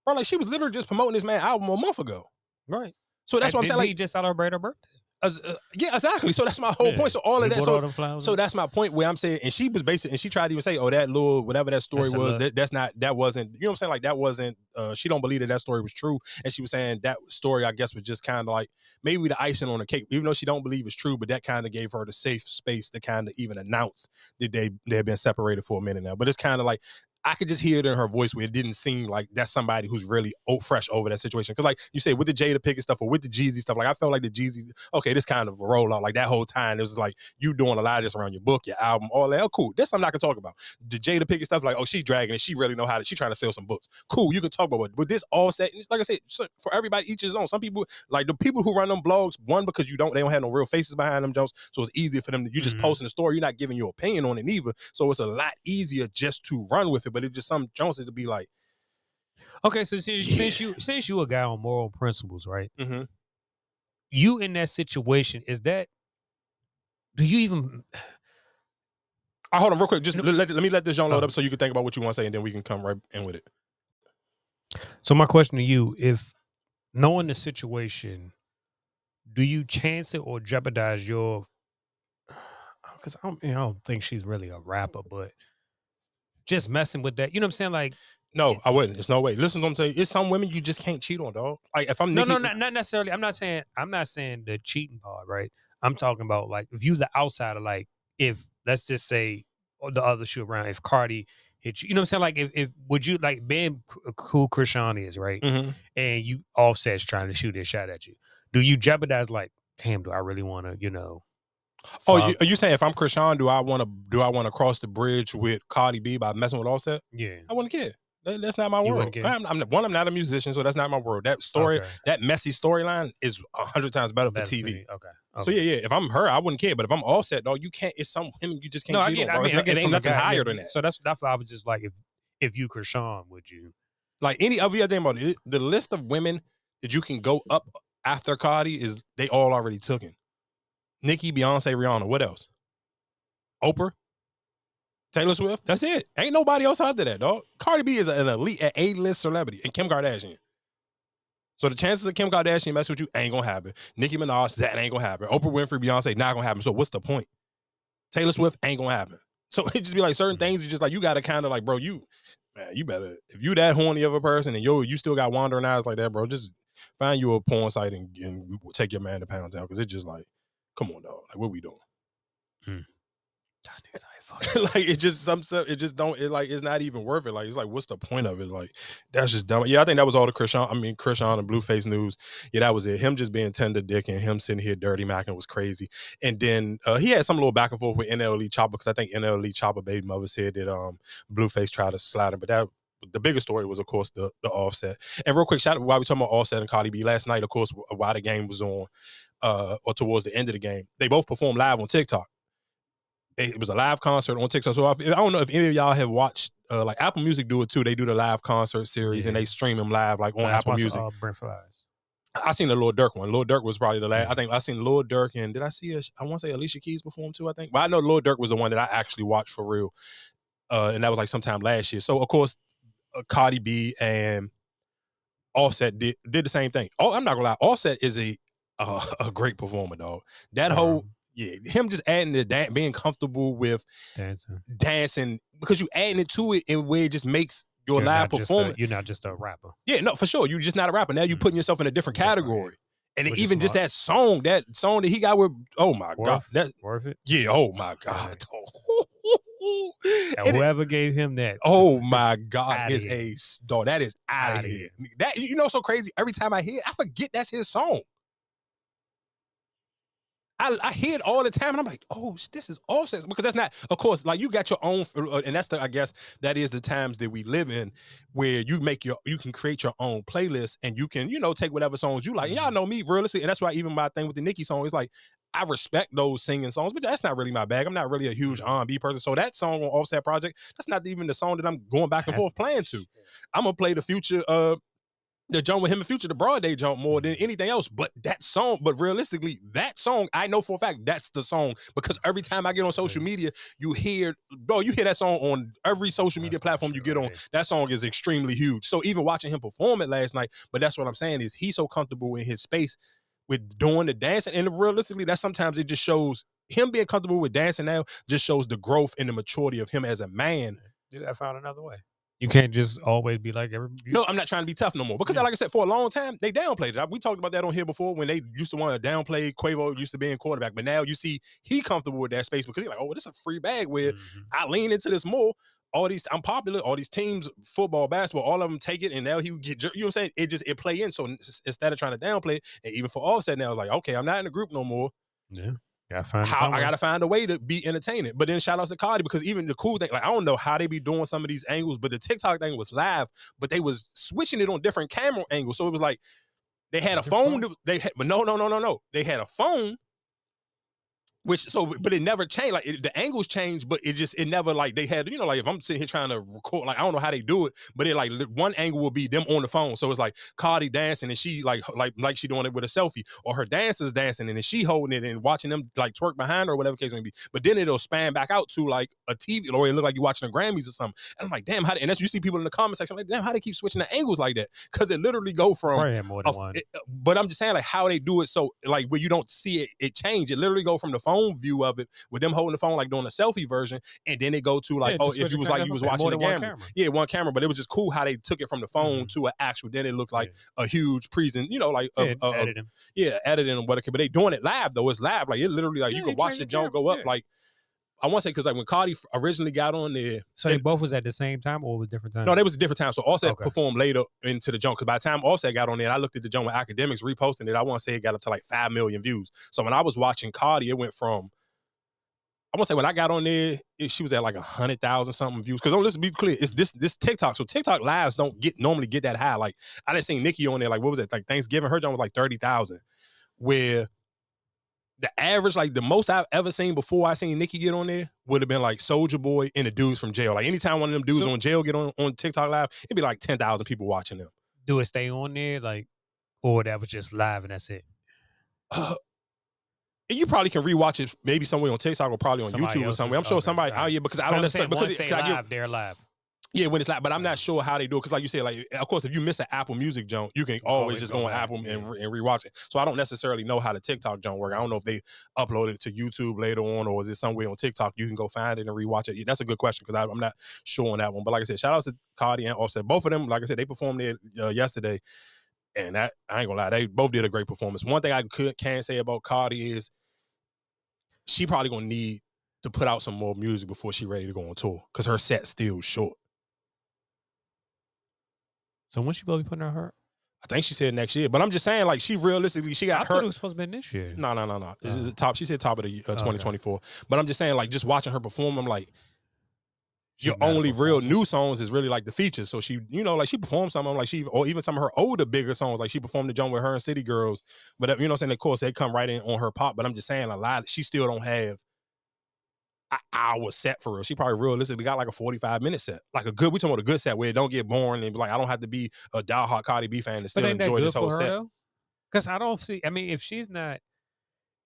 bro. Like she was literally just promoting this man album a month ago. right. So that's And what I'm saying. Like just celebrate her birthday. As, uh, yeah, exactly. So that's my whole Yeah. point. So all of that. So, all so that's my point where I'm saying, and she was basically, and she tried to even say, oh, that little whatever that story That's was, that, that's not, that wasn't, you know what I'm saying? Like that wasn't. uh She don't believe that that story was true, and she was saying that story, I guess, was just kind of like maybe the icing on the cake, even though she don't believe it's true, but that kind of gave her the safe space to kind of even announce that they they had been separated for a minute now. But it's kind of like. I could just hear it in her voice where it didn't seem like that's somebody who's really oh, fresh over that situation. Cause like you say with the Jada Pickett stuff or with the Jeezy stuff, like I felt like the Jeezy, okay, this kind of a rollout. Like that whole time, it was like you doing a lot of this around your book, your album, all that. Oh, cool. That's something I can talk about. The Jada Pickett stuff, like, oh, she dragging it. She really know how to, she trying to sell some books. Cool, you can talk about it. But this all set, like I said, so for everybody, each his own. Some people, like the people who run them blogs, one, because you don't, they don't have no real faces behind them, Jones. So it's easier for them to, you just Mhm. posting a story, you're not giving your opinion on it either. So it's a lot easier just to run with it. But it's just some Jones is to be like, Okay, so since, since you since you a guy on moral principles, right? Mhm. You in that situation is that? Do you even? I hold on real quick. Just let, let, let me let this John load Oh. up so you can think about what you want to say, and then we can come right in with it. So my question to you: If knowing the situation, do you chance it or jeopardize your? (sighs) Because I don't, you know, I don't think she's really a rapper, but just messing with that, you know what I'm saying? Like, No, I wouldn't. It's no way. Listen to what I'm saying. It's some women you just can't cheat on, dog. Like if I'm no, Nicki, no, not, not necessarily. I'm not saying. I'm not saying the cheating part, right? I'm talking about like if you the outsider, like if let's just say the other shoe around, if Cardi hit you, you know what I'm saying? Like if, if would you like being who Chrisean is, right? Mhm. And you offset's trying to shoot his shot at you. Do you jeopardize like, damn, do I really want to, you know? Oh, you, are you saying if I'm Chrisean, do I want to do I want to cross the bridge with Cardi B by messing with Offset? yeah. I wouldn't care. That- That's not my You world. I'm, I'm one. I'm not a musician, so that's not my world. That story, Okay. that messy storyline, is a hundred times better for TV. me. Okay. So yeah, yeah. If I'm her, I wouldn't care. But if I'm Offset, dog, you can't. It's some him. You just can't. No, I get. on, I mean, I get it ain't nothing guy, higher than that. So that's that's why I was just like, if if you Chrisean, would you? Like any other thing about it, the list of women that you can go up after Cardi is they all already taken. Nicki, Beyonce, Rihanna. What else? Oprah, Taylor Swift. That's it. Ain't nobody else after that, dog. Cardi B is an elite, an A-list celebrity, and Kim Kardashian. So the chances of Kim Kardashian messing with you ain't gonna happen. Nicki Minaj, that ain't gonna happen. Oprah Winfrey, Beyonce, not gonna happen. So what's the point? Taylor Swift ain't gonna happen. (laughs) So it just be like certain mm-hmm. things. You just like you gotta kind of like, bro, you man, you better if you that horny of a person and yo, you still got wandering eyes like that, bro. Just find you a porn site and, and take your man to pound down because it's just like, come on, dog. Like what we doing? (laughs) like it just some stuff. It just don't. It like it's not even worth it. Like it's like what's the point of it? Like that's just dumb. Yeah, I think that was all the Chrisean. I mean Chrisean and Blueface news. Yeah, that was it. Him just being tender dick and him sitting here dirty macking was crazy. And then uh, he had some little back and forth with NLE Choppa because I think NLE Choppa baby mother said that um Blueface tried to slide him, but that. The biggest story was, of course, the the offset. And real quick, shout out while we talking about offset and Cardi B last night, of course, while the game was on, uh, or towards the end of the game, they both performed live on TikTok it was a live concert on TikTok. So I don't know if any of y'all have watched, uh, like Apple Music do it too. They do the live concert series and they stream them live like on Last Apple Music. Uh, Brent Flies. I seen the Lil Durk one. Lil Durk was probably the last. I think I seen Lil Durk and did I see? A, I want to say Alicia Keys perform too. I think, but I know Lil Durk was the one that I actually watched for real, uh, and that was like sometime last year. So of course, uh, Cardi B and Offset did did the same thing. Oh, I'm not gonna lie. Offset is a uh, a great performer, dog. That whole yeah, him just adding the dan- being comfortable with Dancing. dancing because you adding it to it in where it just makes your You're live just a- performance. you're not just a rapper. Yeah, no, for sure. You're just not a rapper. Now you're putting yourself in a different category. And Which even just that song, that song that he got with, oh my god, Worth- that worth it. Yeah, oh my god. (laughs) And And it- whoever gave him that, Oh (laughs) my god, is here. a dog. That is out of Outta here. That you know, so crazy. Every time I hear, it, I forget that's his song. I, I hear it all the time, and I'm like, oh, this is Offset because that's not. Of course, like you got your own, uh, and that's the. I guess that is the times that we live in, where you make your, you can create your own playlist, and you can, you know, take whatever songs you like. And y'all know me, realistically, and that's why even my thing with the Nicki song is like. I respect those singing songs, but that's not really my bag. I'm not really a huge R&B person, so that song on Offset Project, that's not even the song that I'm going back and forth playing to. I'm gonna play the future, uh, the jump with him and Future, the Broad Day jump more than anything else. But that song, but realistically, that song, I know for a fact that's the song because every time I get on social mm. media, you hear, bro, you hear that song on every social media platform you get on. That song is extremely huge. So even watching him perform it last night, but that's what I'm saying is he's so comfortable in his space with doing the dancing. And realistically, that sometimes it just shows him being comfortable with dancing now just shows the growth and the maturity of him as a man. Dude, I found another way. You can't just always be like every. No, I'm not trying to be tough no more. Because, like I said, for a long time, they downplayed it. We talked about that on here before when they used to want to downplay Quavo used to being quarterback. But now you see he comfortable with that space because he's like, oh, this is a free bag where Mm-hmm. I lean into this more. All these, I'm popular. All these teams, football, basketball, all of them take it, and now he would get, you know what I'm saying? It just it play in. So instead of trying to downplay, it, and even for Offset now, it's like, okay, I'm not in the group no more. Yeah, gotta find How I gotta find a way to be entertaining. But then shout outs to Cardi because even the cool thing, like I don't know how they be doing some of these angles, but the TikTok thing was live, but they was switching it on different camera angles. So it was like they had a phone. that- They had, but no, no, no, no, no. They had a phone. Which so, but it never changed. Like it, the angles changed, but it just it never like they had. You know, like if I'm sitting here trying to record, like I don't know how they do it, but it like one angle will be them on the phone. So it's like Cardi dancing and she like like like she doing it with a selfie, or her dancers dancing and then she holding it and watching them like twerk behind her or whatever case may be. But then it'll span back out to like a TV, or it look like you're watching the Grammys or something. And I'm like, damn, how? They, and that's you see people in the comment section like, damn, how they keep switching the angles like that? Because it literally go from a- one. it- uh, but I'm just saying like how they do it so like where you don't see it it change. It literally go from the phone view of it with them holding the phone like doing a selfie version, and then it go to like Yeah, oh if you was like you was watching the camera. camera. yeah one camera, but it was just cool how they took it from the phone to an actual. Then it looked like a huge present, you know, like a, Yeah, a- a- editing. yeah, editing and whatever. But they doing it live though. It's live, like it literally like Yeah, you they can watch the jump go up yeah. like. I want to say because like when Cardi originally got on there, So they both was at the same time or was different time? no, they was a different time. So Offset Okay. performed later into the jump. Because by the time Offset got on there, I looked at the jump with Akademiks reposting it. I want to say it got up to like five million views. So when I was watching Cardi, it went from I want to say when I got on there, it, she was at like a hundred thousand something views. Because oh, let's be clear, it's this this TikTok. So TikTok lives don't get normally get that high. Like I didn't see Nicki on there. Like what was it? Like Thanksgiving, her joint was like thirty thousand. Where the average, like the most I've ever seen before I seen Nicki get on there would have been like Soulja Boy and the dudes from jail. Like anytime one of them dudes So- on jail get on on TikTok live, it'd be like ten thousand people watching them. Do it stay on there, like, or that was just live and that's it. Uh, and you probably can rewatch it maybe somewhere on TikTok or probably on Somebody YouTube or somewhere. I'm sure somebody out here because I don't necessarily because, once they 'cause I get- live, they're live. Yeah, when it's live, but I'm not sure how they do it because, like you said, like of course, if you miss an Apple Music jump, you can always always just go on Apple and, and rewatch it. So I don't necessarily know how the TikTok jump work. I don't know if they uploaded it to YouTube later on or is it somewhere on TikTok you can go find it and rewatch it. Yeah, That's a good question because I'm not sure on that one. But like I said, shout out to Cardi and Offset. Both of them, like I said, they performed there uh, yesterday, and that I ain't gonna lie, they both did a great performance. One thing I could can say about Cardi is she probably gonna need to put out some more music before she ready to go on tour because her set's still short. So when she will be putting out her? I think she said next year, but I'm just saying, like, she realistically, she I got thought her. it was supposed to be this year. No, no, no, no. This is Oh. the top. She said top of the uh, okay. 2024. But I'm just saying, like, just watching her perform, I'm like, She's your only real new songs is really like the features. So she, you know, like she performed some of them, like she, or even some of her older bigger songs, like she performed the joint with her and City Girls. But uh, you know, what I'm saying, of course, they come right in on her pop. But I'm just saying, a lot. She still don't have an hour set for her. She probably realistically got like a 45 minute set, like a good. We talking about a good set where it don't get boring and be like I don't have to be a diehard Cardi B fan to still enjoy this whole set. Because I don't see. I mean, if she's not,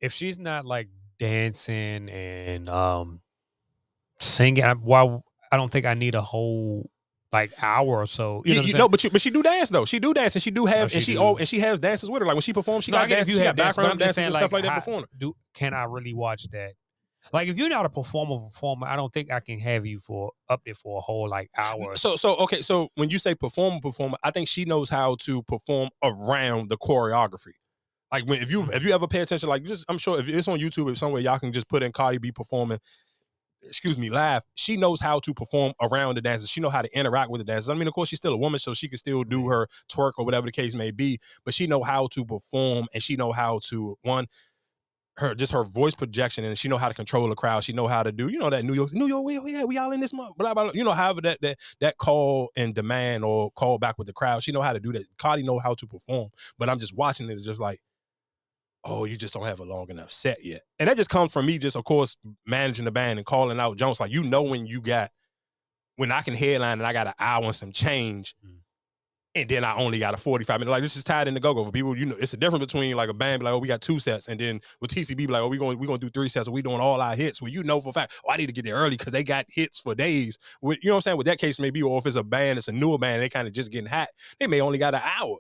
if she's not like dancing and um singing, I, why? I don't think I need a whole like hour or so. You know, you know, but you, but she do dance though. She do dance and she do have she and she all and she has dances with her. Like when she performs, she No, got dances, you she have got dance, background dances and saying, stuff like that how- before. Do can I really watch that? Like, if you're not a performer, performer, I don't think I can have you for up there for a whole like hour. So so okay, so when you say performer performer, I think she knows how to perform around the choreography. Like when if you mm-hmm. if you ever pay attention, like just I'm sure if it's on YouTube or somewhere, y'all can just put in Cardi B performing. Excuse me, live. She knows how to perform around the dances. She know how to interact with the dancers. I mean, of course, she's still a woman, so she can still do her twerk or whatever the case may be. But she know how to perform, and she know how to one her just her voice projection, and she know how to control the crowd. She know how to do, you know, that New York, New York, we, we, we all in this month, blah, blah, blah. You know, however that that that call and demand or call back with the crowd. She know how to do that. Cardi know how to perform, but I'm just watching it. It's just like, oh, you just don't have a long enough set yet, and that just comes from me, just of course managing the band and calling out Jones. Like you know when you got when I can headline and I got an hour and some change. Mm. And then I only got a 45 minute. Like this is tied in the go-go for people. You know, it's a difference between like a band like, oh, we got two sets, and then with TCB be like, oh, we going we gonna do three sets, or we doing all our hits. Well, you know for a fact, oh, I need to get there early because they got hits for days. With, you know what I'm saying? With that case may be, or if it's a band, it's a newer band, they kind of just getting hot. They may only got an hour.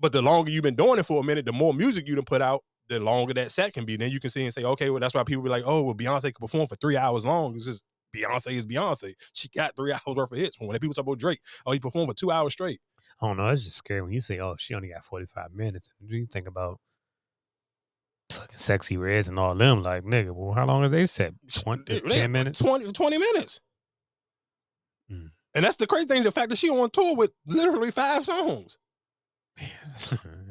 But the longer you've been doing it for a minute, the more music you done put out, the longer that set can be. Then you can see and say, okay, well, that's why people be like, oh, well, Beyonce could perform for three hours long. It's just Beyonce is Beyonce. She got three (laughs) hours worth of hits. When people talk about Drake, oh, he performed for two hours straight. I don't know. It's just scary when you say, "Oh, she only got 45 minutes." Do you think about fucking Sexy Redds and all them? Like, nigga, well, how long are they set? 20, They- 10 minutes? 20, 20 minutes. Mm. And that's the crazy thing, the fact that she on tour with literally five songs. (laughs) (laughs)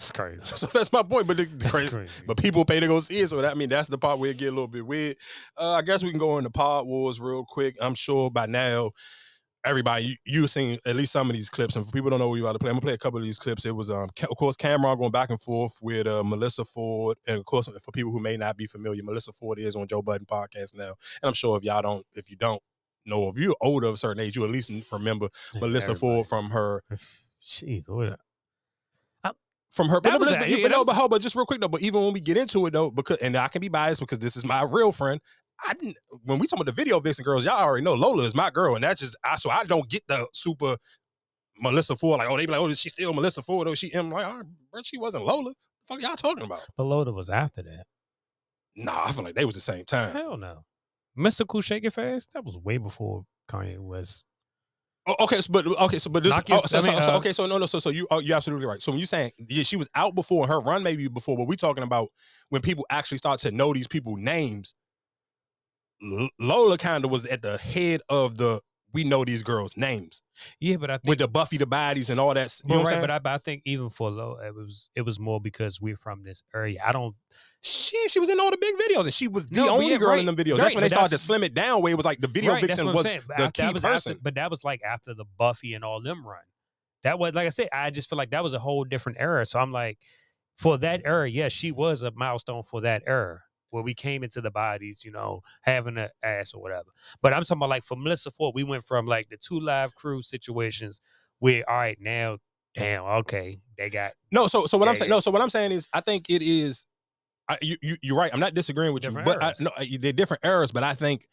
It's crazy. (laughs) So that's my point. But the, the crazy, crazy. but people pay to go see it. So that I mean that's the part where it get a little bit weird. Uh, I guess we can go into pod wars real quick. I'm sure by now everybody you, you've seen at least some of these clips. And for people don't know what we about to play, I'm gonna play a couple of these clips. It was um of course Cam'ron going back and forth with uh, Melyssa Ford, and of course for people who may not be familiar, Melyssa Ford is on Joe Budden podcast now. And I'm sure if y'all don't, if you don't know, if you're older of a certain age, you at least remember Melyssa Ford from her Jeez, what? From her. But, That no, but, was listen, a- you- yeah, but no, was- but hold, but just real quick though. But even when we get into it though, because and I can be biased because this is my real friend. I didn't when we talk about the video vixen girls, y'all already know Lola is my girl, and that's just I so I don't get the super Melyssa Ford like oh they be like oh is she still Melyssa Ford or she am like all right, bro, she wasn't Lola. The fuck y'all talking about? But Loda was after that. Nah, I feel like they was the same time. Hell no. Mystikal Shake It Fast? That was way before Kanye West. Oh, okay, so, but okay, so but this Knock your- oh, so, I mean, so- so- uh, okay, so no, no, so so you oh, you're absolutely right. So when you're saying yeah, she was out before her run maybe before, but we're talking about when people actually start to know these people names. L- Lola kind of was at the head of the we know these girls' names. Yeah, but I think with the Buffie the bodies and all that. You know what right, but? I, but I think even for low, it was it was more because we're from this area. I don't. She she was in all the big videos, and she was the No, only yeah, girl right, in them videos. right, that's when they started to slim it down, where it was like the video Right, vixen was saying, the after- key was person. After, but that was like after the Buffie and all them run. That was like I said. I just feel like that was a whole different era. So I'm like, for that era, yes, she was a milestone for that era where we came into the bodies, you know, having an ass or whatever. But I'm talking about like for Melyssa Ford, we went from like the two live crew situations where all right now, damn, okay, they got No, so so what I'm saying, no, so what I'm saying is, I think it is. I, you, you you're right. I'm not disagreeing with Different you, but I, no, they're different eras. But I think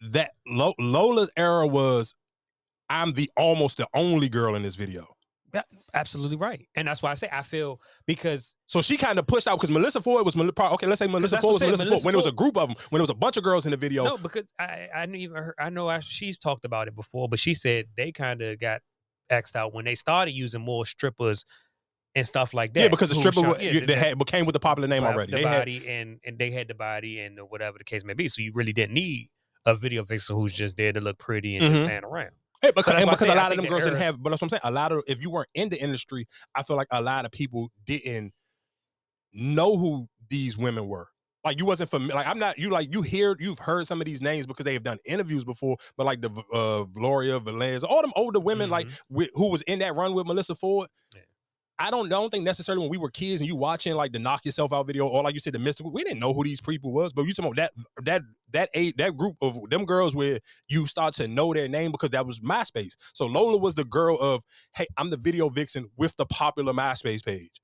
that Lola's era was, I'm the almost the only girl in this video. Yeah, absolutely right. And that's why I say I feel because So she kind of pushed out because Melyssa Ford was okay. Let's say Melyssa Ford was Melyssa Ford when it was a group of them, when it was a bunch of girls in the video. no, because I I didn't even heard, I know I, she's talked about it before, but she said they kind of got axed out when they started using more strippers and stuff like that. yeah, because the stripper shot- yeah, they had became with the popular name already. The They had and and they had the body and whatever the case may be. So you really didn't need a video vixen who's just there to look pretty and just Mhm. stand around. Hey, because, and because say a lot of them the girls didn't have, but that's what I'm saying. A lot of if you weren't in the industry, I feel like a lot of people didn't know who these women were. Like you wasn't familiar. Like I'm not. You like you hear you've heard some of these names because they have done interviews before. But like the uh, Gloria Velez, all them older women like with, who was in that run with Melyssa Ford. I don't, I don't think necessarily when we were kids and you watching like the knock yourself out video or like you said the Mystikal, we didn't know who these people was. But you talking about that that that age, that group of them girls where you start to know their name because that was MySpace. So Lola was the girl of hey, I'm the video vixen with the popular MySpace page.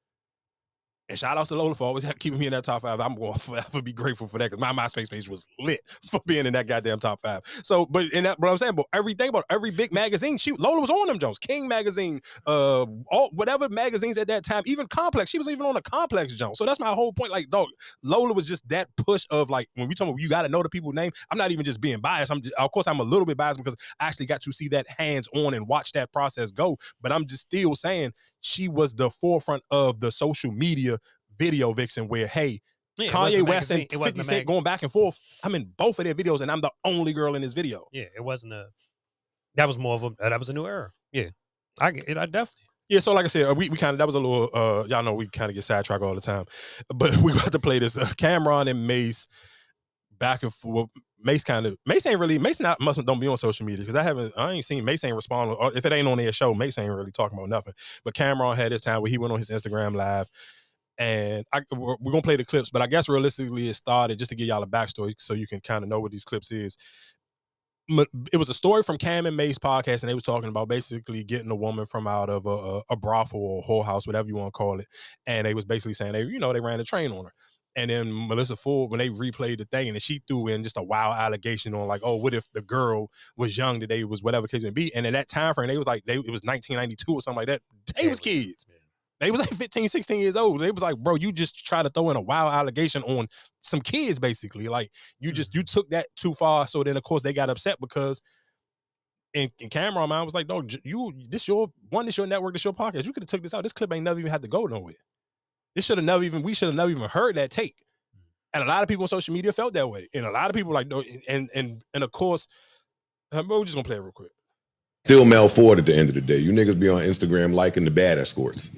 And shout out to Lola for always (laughs) keeping me in that top five. I'm going to forever be grateful for that because my MySpace page was lit (laughs) for being in that goddamn top five. So, but in that, but I'm saying, but everything about every big magazine, she Lola was on them Jones, King magazine, uh, all whatever magazines at that time, even Complex. She was even on a Complex Jones. So that's my whole point. Like, dog, Lola was just that push of like when we talk about you got to know the people's name. I'm not even just being biased. I'm just, of course I'm a little bit biased because I actually got to see that hands on and watch that process go. But I'm just still saying she was the forefront of the social media video vixen where hey Yeah, Kanye West and magazine- it wasn't 50 a Cent going back and forth. I'm in both of their videos and I'm the only girl in this video. Yeah, it wasn't a. That was more of a. That was a new era. Yeah, I get it. I definitely. Yeah, so like I said, uh, we, we kind of that was a little uh y'all know we kind of get sidetracked all the time, but (laughs) we got to play this uh, Cam'ron and Mase back and forth. Mase kind of Mase ain't really Mase not must don't be on social media because I haven't I ain't seen Mase ain't respond if it ain't on their show Mase ain't really talking about nothing. But Cam'ron had his time where he went on his Instagram live, and I, we're, we're gonna play the clips. But I guess realistically, it started just to give y'all a backstory so you can kind of know what these clips is. It was a story from Cam and Mase podcast, and they was talking about basically getting a woman from out of a, a, a brothel or whorehouse, whatever you want to call it. And they was basically saying they, you know, they ran a train on her. And then Melyssa Ford, when they replayed the thing, and she threw in just a wild allegation on like, oh, what if the girl was young today, was whatever case may be. And in that time frame, they was like, they it was 1992 or something like that. They was kids. They was like 15, 16 years old. They was like, bro, you just try to throw in a wild allegation on some kids, basically. Like you just you mm-hmm. took that too far. So then of course they got upset because and, and Cam'ron man was like, dog, you this your one, this your network, this your podcast. You could have took this out. This clip ain't never even had to go nowhere. This should have never even we should have never even heard that take. And a lot of people on social media felt that way. And a lot of people like, no, and and and of course, uh, but we're just gonna play it real quick. Still Mel Ford at the end of the day. You niggas be on Instagram liking the bad escorts,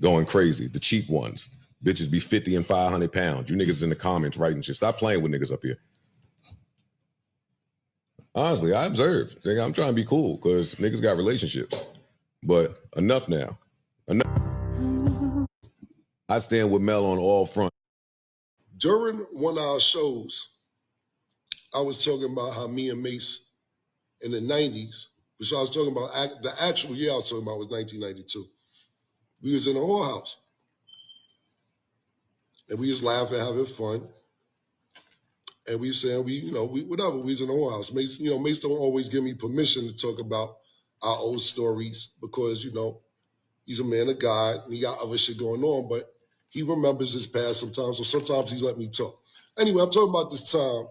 going crazy, the cheap ones. Bitches be 50 and 500 pounds. You niggas in the comments writing shit. Stop playing with niggas up here. Honestly, I observed. I'm trying to be cool because niggas got relationships. But enough now. Enough. I stand with Mel on all fronts. During one of our shows, I was talking about how me and Mase in the 90s, which I was talking about, the actual year I was talking about was 1992. We was in a whorehouse. And we was laughing, having fun. And we saying, we, you know, we whatever, we was in a whorehouse. Mase, you know, Mase don't always give me permission to talk about our old stories because, you know, he's a man of God and he got other shit going on, but he remembers his past sometimes, so sometimes he let me talk. Anyway, I'm talking about this time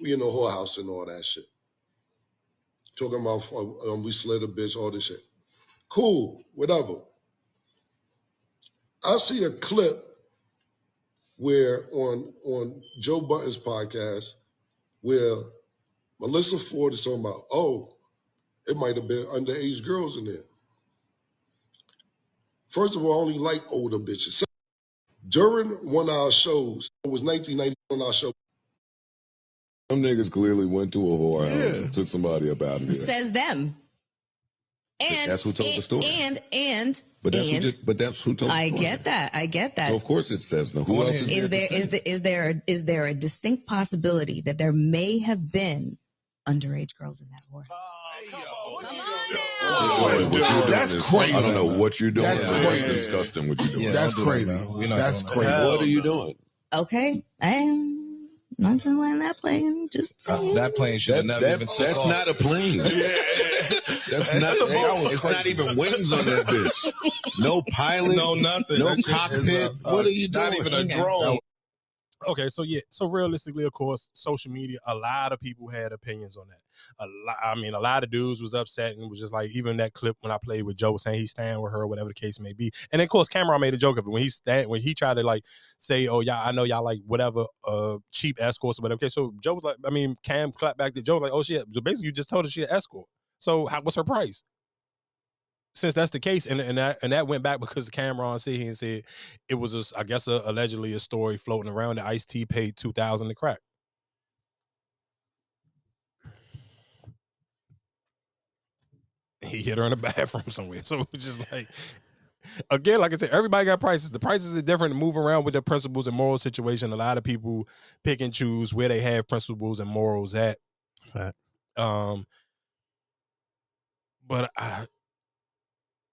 we in the whorehouse and all that shit. Talking about uh, um, we slid a bitch, all this shit. Cool, whatever. I see a clip where on on Joe Budden's podcast where Melyssa Ford is talking about, oh, it might have been underage girls in there. First of all, I only like older bitches. During one of our shows, it was 1990 on our show. Some niggas clearly went to a whorehouse and took somebody up out of there. Says them. And That's who told the story. And and But that's who and just, but that's who told. the I get that. I get that. So of course it says no. Who else is, is there is there is there a, is there a distinct possibility that there may have been underage girls in that war? That's crazy. I don't know what you're doing. That's That's crazy. disgusting. What you're doing. Yeah, That's don't that, crazy. man. We're not That's crazy. What are you doing? Okay, I'm not gonna land that plane. Just uh, saying. That plane should have That- never that- even took that's off. not a plane. (laughs) That's not. That's a boat. it's not even wings on that bitch. No (laughs) pilot. No nothing. No That cockpit. a- a- what are you doing? not even a drone. Okay, so yeah, so realistically, of course, social media, a lot of people had opinions on that. A lot, I mean, a lot of dudes was upset and was just like, even that clip when I played with Joe was saying he's staying with her, whatever the case may be. And then, of course, Cam'ron made a joke of it when he stand, when he tried to like say, "Oh, y'all, I know y'all like whatever uh cheap escorts or whatever." Okay, so Joe was like, I mean, Cam clapped back to Joe like, "Oh shit," basically you just told her she an escort. So how, what's her price? Since that's the case, and and that and that went back because Cam'ron said he and said it was, a, I guess, a, allegedly a story floating around that Ice T paid two thousand to crack. He hit her in the (laughs) bathroom somewhere, so it was just like. Again, like I said, everybody got prices. The prices are different move around with their principles and moral situation. A lot of people pick and choose where they have principles and morals at. Fact. Um, but I,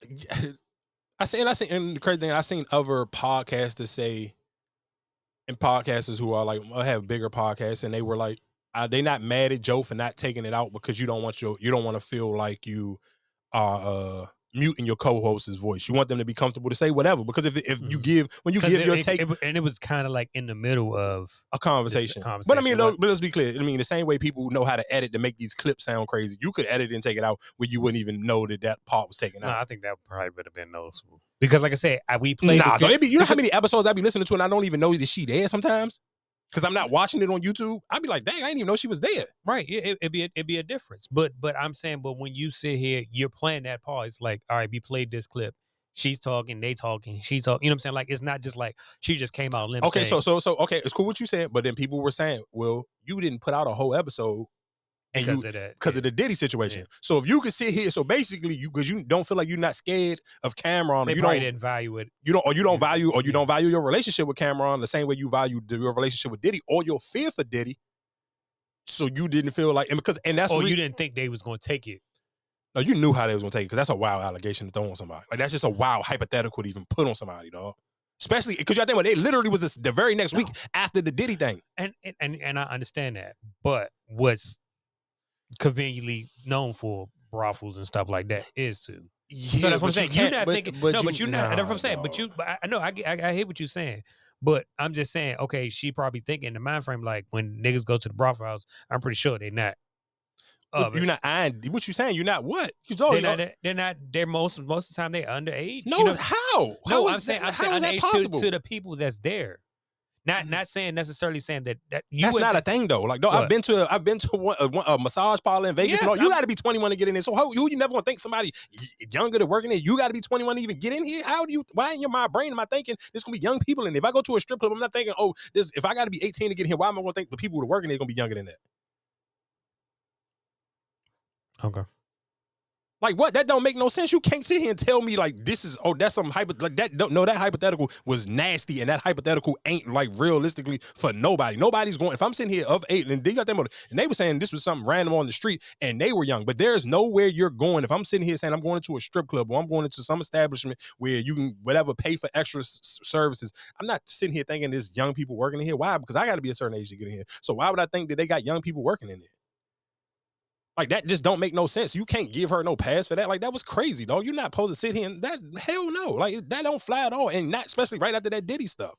(laughs) I seen, I seen, and the crazy thing, I seen other podcasters say, and podcasters who are like have bigger podcasts, and they were like, uh, they not mad at Joe for not taking it out because you don't want your, you don't want to feel like you are uh muting your co-host's voice. You want them to be comfortable to say whatever because if if you give when you Mm-hmm. give it- your it- take it- and it was kind of like in the middle of a conversation. conversation, But I mean, no, like- but let's be clear. I mean, the same way people know how to edit to make these clips sound crazy, you could edit and take it out where you wouldn't even know that that part was taken out. No. I think that probably would have been noticeable because, like I said, I, we played. Nah, though, be, you know how many episodes I be listening to and I don't even know that she there sometimes because I'm not watching it on YouTube. I'd be like, dang, I didn't even know she was there. Right. It, it, it'd be a, it'd be a difference. But but I'm saying, but when you sit here, you're playing that part. It's like, all right, we played this clip. She's talking, they talking, she's talking. You know what I'm saying? Like it's not just like she just came out limp. Okay, so saying- so so okay, it's cool what you saying, but then people were saying, well, you didn't put out a whole episode. And Because you, of that, because of the Diddy situation. So if you could sit here, so basically you because you don't feel like you're not scared of Cam'ron, they you probably don't didn't value it. you don't or you don't value or you don't value your relationship with Cam'ron the same way you value your relationship with Diddy or your fear for Diddy. So you didn't feel like and because and that's or re- you didn't think they was going to take it. no, you knew how they was gonna take it because that's a wild allegation to throw on somebody. Like that's just a wild hypothetical to even put on somebody, dog. Especially because y'all think about it, it literally was this, the very next week after the Diddy thing. And, and and and I understand that, but what's conveniently known for brothels and stuff like that is to. Yeah, so that's what I'm but you saying. You're can't- but- thinking. but no, you- but you're not. That's what I'm saying. But you, but I, I know. I, get- I I hear what you're saying. But I'm just saying. Okay, she probably thinking in the mind frame like when niggas go to the brothel house. I'm pretty sure they're not. You're not eyeing what you saying. You're not what? You told They're you not. They're, they're not. They're most most of the time they're underage. No, you know? how? No, How I'm saying. that- I'm how saying is that underage possible? to, to the people that's there. Not mm-hmm. not saying necessarily saying that that you That's not a thing though. Like, no, I've been to I've been to one, a, one- a massage parlor in Vegas. and all. You got to be 21 to get in there. So how you you never gonna think somebody younger to work in there? You got to be 21 to even get in here. How do you? Why in your my brain am I thinking there's gonna be young people in there? If I go to a strip club, I'm not thinking, oh, this. If I got to be 18 to get in here, why am I gonna think the people who are working there are gonna be younger than that? Okay. Like what? That don't make no sense. You can't sit here and tell me like this is oh that's some hypo like that. Don't no that hypothetical was nasty and that hypothetical ain't like realistically for nobody. Nobody's going. If I'm sitting here of eight and they got them and they were saying this was something random on the street and they were young, but there's nowhere you're going. If I'm sitting here saying I'm going into a strip club or I'm going into some establishment where you can whatever pay for extra services, I'm not sitting here thinking there's young people working in here. Why? Because I got to be a certain age to get in here. So why would I think that they got young people working in there? Like that just don't make no sense. You can't give her no pass for that. Like that was crazy, dog. You're not supposed to sit here and that hell no. Like that don't fly at all. And not especially right after that Diddy stuff.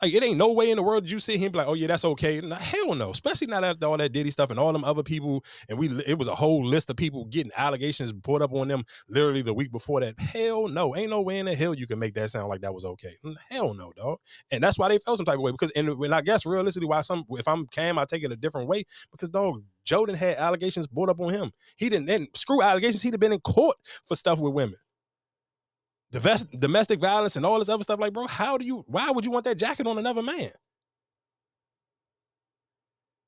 Like it ain't no way in the world that you see him be like, oh yeah, that's okay. Hell no. Especially not after all that Diddy stuff and all them other people. And we it was a whole list of people getting allegations brought up on them literally the week before that. Hell no. Ain't no way in the hell you can make that sound like that was okay. Hell no, dog. And that's why they felt some type of way. Because and when I guess realistically why some if I'm Cam, I take it a different way. Because dog, Jordan had allegations brought up on him. He didn't and screw allegations, he'd have been in court for stuff with women domestic violence and all this other stuff. Like, bro, how do you? Why would you want that jacket on another man?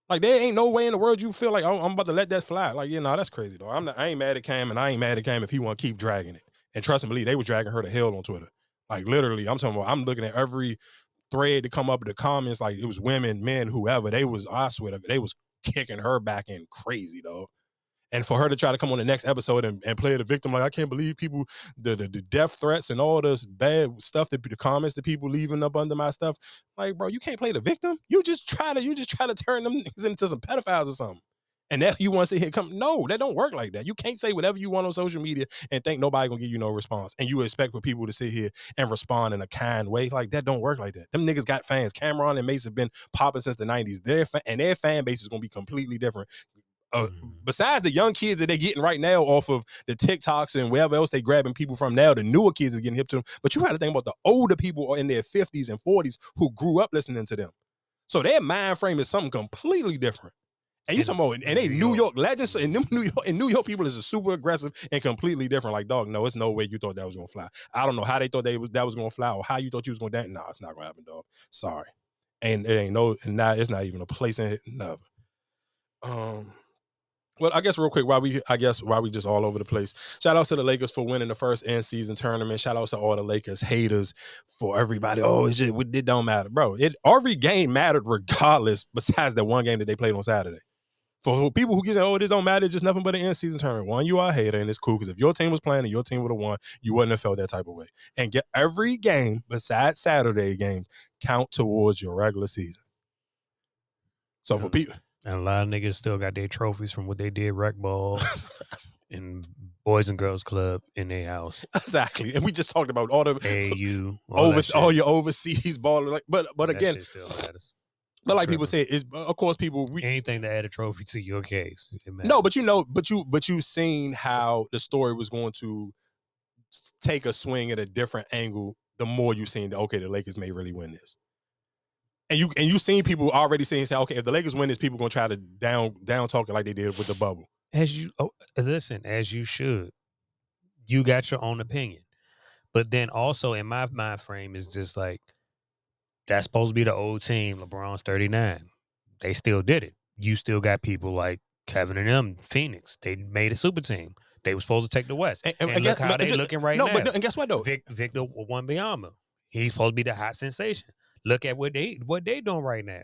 Like, there ain't no way in the world you feel like oh, I'm about to let that fly. Like, you know, that's crazy though. I'm not, I ain't mad at Cam, and I ain't mad at Cam if he want to keep dragging it. And trust and believe, they were dragging her to hell on Twitter. Like, literally, I'm talking about. I'm looking at every thread to come up in the comments. Like, it was women, men, whoever. They was, I swear, they was kicking her back in crazy though and for her to try to come on the next episode and, and play the victim like i can't believe people the, the the death threats and all this bad stuff that the comments that people leaving up under my stuff like bro you can't play the victim. You just try to you just try to turn them (laughs) into some pedophiles or something. And that (laughs) you want to sit here come no that don't work like that. You can't say whatever you want on social media and think nobody gonna give you no response. And you expect for people to sit here and respond in a kind way. Like that don't work like that. Them niggas got fans. Cam'ron and Mase have been popping since the 90s their fa- and their fan base is gonna be completely different uh, besides the young kids that they're getting right now off of the TikToks and wherever else they're grabbing people from now, the newer kids are getting hip to them. But you got to think about the older people in their 50s and 40s who grew up listening to them. So their mind frame is something completely different. And you talking about, and they New York legends, and them (laughs) New York, and New York people is a super aggressive and completely different. Like, dog, no, it's no way you thought that was gonna fly. I don't know how they thought they was that was gonna fly, or how you thought you was gonna dance. No, it's not gonna happen, dog. Sorry, and it ain't no, and now it's not even a place in it. Never. Um, well, I guess real quick, why we I guess while we just all over the place. Shout out to the Lakers for winning the first end season tournament. Shout out to all the Lakers haters for everybody. Oh, it's just, it don't matter, bro. It every game mattered regardless. (laughs) Besides that one game that they played on Saturday. For, for people who get oh this don't matter, it's just nothing but an end season tournament. One, you are a hater, and it's cool because if your team was playing and your team would have won, you wouldn't have felt that type of way. And get every game besides Saturday game count towards your regular season. So for people. And a lot of niggas still got their trophies from what they did rec ball (laughs) and Boys and Girls Club in their house. Exactly. And we just talked about all the AU, all (laughs) over, all your overseas ball. Like, but but That again, but like people say, is uh, of course people we Anything to add a trophy to your case. No, but you know, but you but you seen how the story was going to take a swing at a different angle. The more you seen, that, okay, the Lakers may really win this. And you and you seen people already saying, say, okay, if the Lakers win this, people gonna try to down down talk it like they did with the bubble. as you oh, listen, as you should. You got your own opinion. But then also in my mind frame is just like that's supposed to be the old team. LeBron's 39. They still did it. You still got people like Kevin and them, Phoenix. They made a super team. They were supposed to take the West. And, and look guess- how but they ju- looking right no, now. but and guess what though? Vic, Victor Wembanyama. He's supposed to be the hot sensation. Look at what they what they doing right now.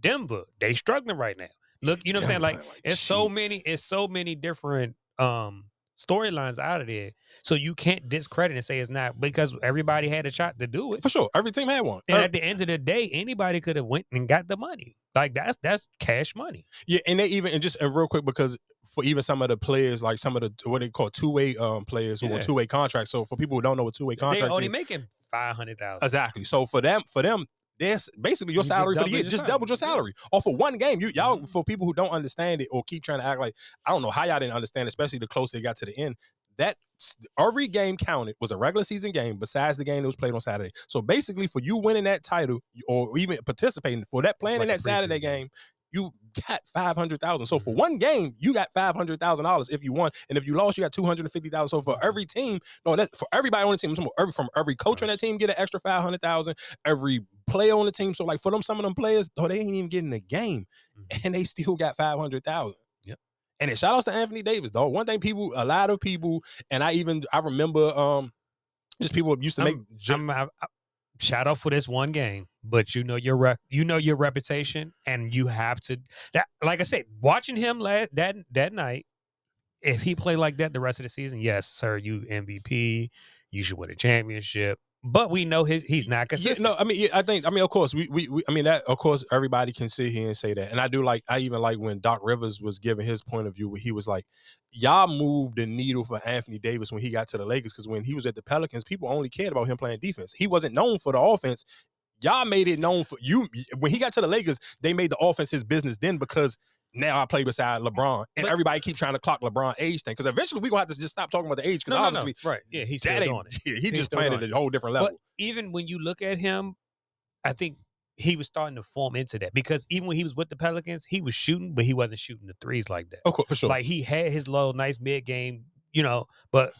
Denver, they struggling right now. Look, you know what I'm saying? Like, it's so many, it's so many different um storylines out of there. So you can't discredit and say it's not because everybody had a shot to do it. For sure. Every team had one. And at the end of the day, anybody could have went and got the money. Like that's that's cash money. Yeah, and they even and just and real quick because for even some of the players, like some of the what they call two way um players who Yeah. two way contracts. So for people who don't know what two way contracts, They only is, making five hundred thousand. exactly. So for them, for them, that's basically your You salary for the year. Just salary. double your salary off of one game. You y'all mm-hmm. for people who don't understand it or keep trying to act like I don't know how y'all didn't understand, especially the closer it got to the end. That every game counted was a regular season game besides the game that was played on Saturday. So basically, for you winning that title or even participating for that playing in that Saturday game, you got five hundred thousand. So Mm-hmm. for one game, you got five hundred thousand dollars if you won, and if you lost, you got two hundred and fifty thousand. So for Mm-hmm. every team, no, that for everybody on the team, I'm talking about every from every coach on that team get an extra five hundred thousand. Every player on the team, so like for them, some of them players, oh, they ain't even getting a game, and they still got five hundred thousand. Mm-hmm. Yep. And shout outs to Anthony Davis, though. One thing people, a lot of people, and I even I remember um just people used to make I'm, I'm, shout out for this one game, but you know your rep, you know your reputation, and you have to. That, like I said, watching him last that that night, if he played like that the rest of the season, yes, sir, you MVP, you should win a championship. But we know his he's not Yeah, consistent. no, I mean, yeah, I think, I mean, of course, we, we, we, I mean, that, of course, everybody can sit here and say that, and I do like, I even like when Doc Rivers was giving his point of view, where he was like, "Y'all moved the needle for Anthony Davis when he got to the Lakers, because when he was at the Pelicans, people only cared about him playing defense. He wasn't known for the offense. y'all made it known for you when he got to the Lakers. They made the offense his business then because now I play beside LeBron, and everybody keep trying to clock LeBron age thing because eventually we gonna have to just stop talking about the age because No, no, no. obviously, right? Yeah, he's still doing it. yeah, he He's just playing at a whole different level. But even when you look at him, I think he was starting to form into that because even when he was with the Pelicans, he was shooting, but he wasn't shooting the threes like that. Oh, of course, for sure. Like he had his little nice mid game, you know, but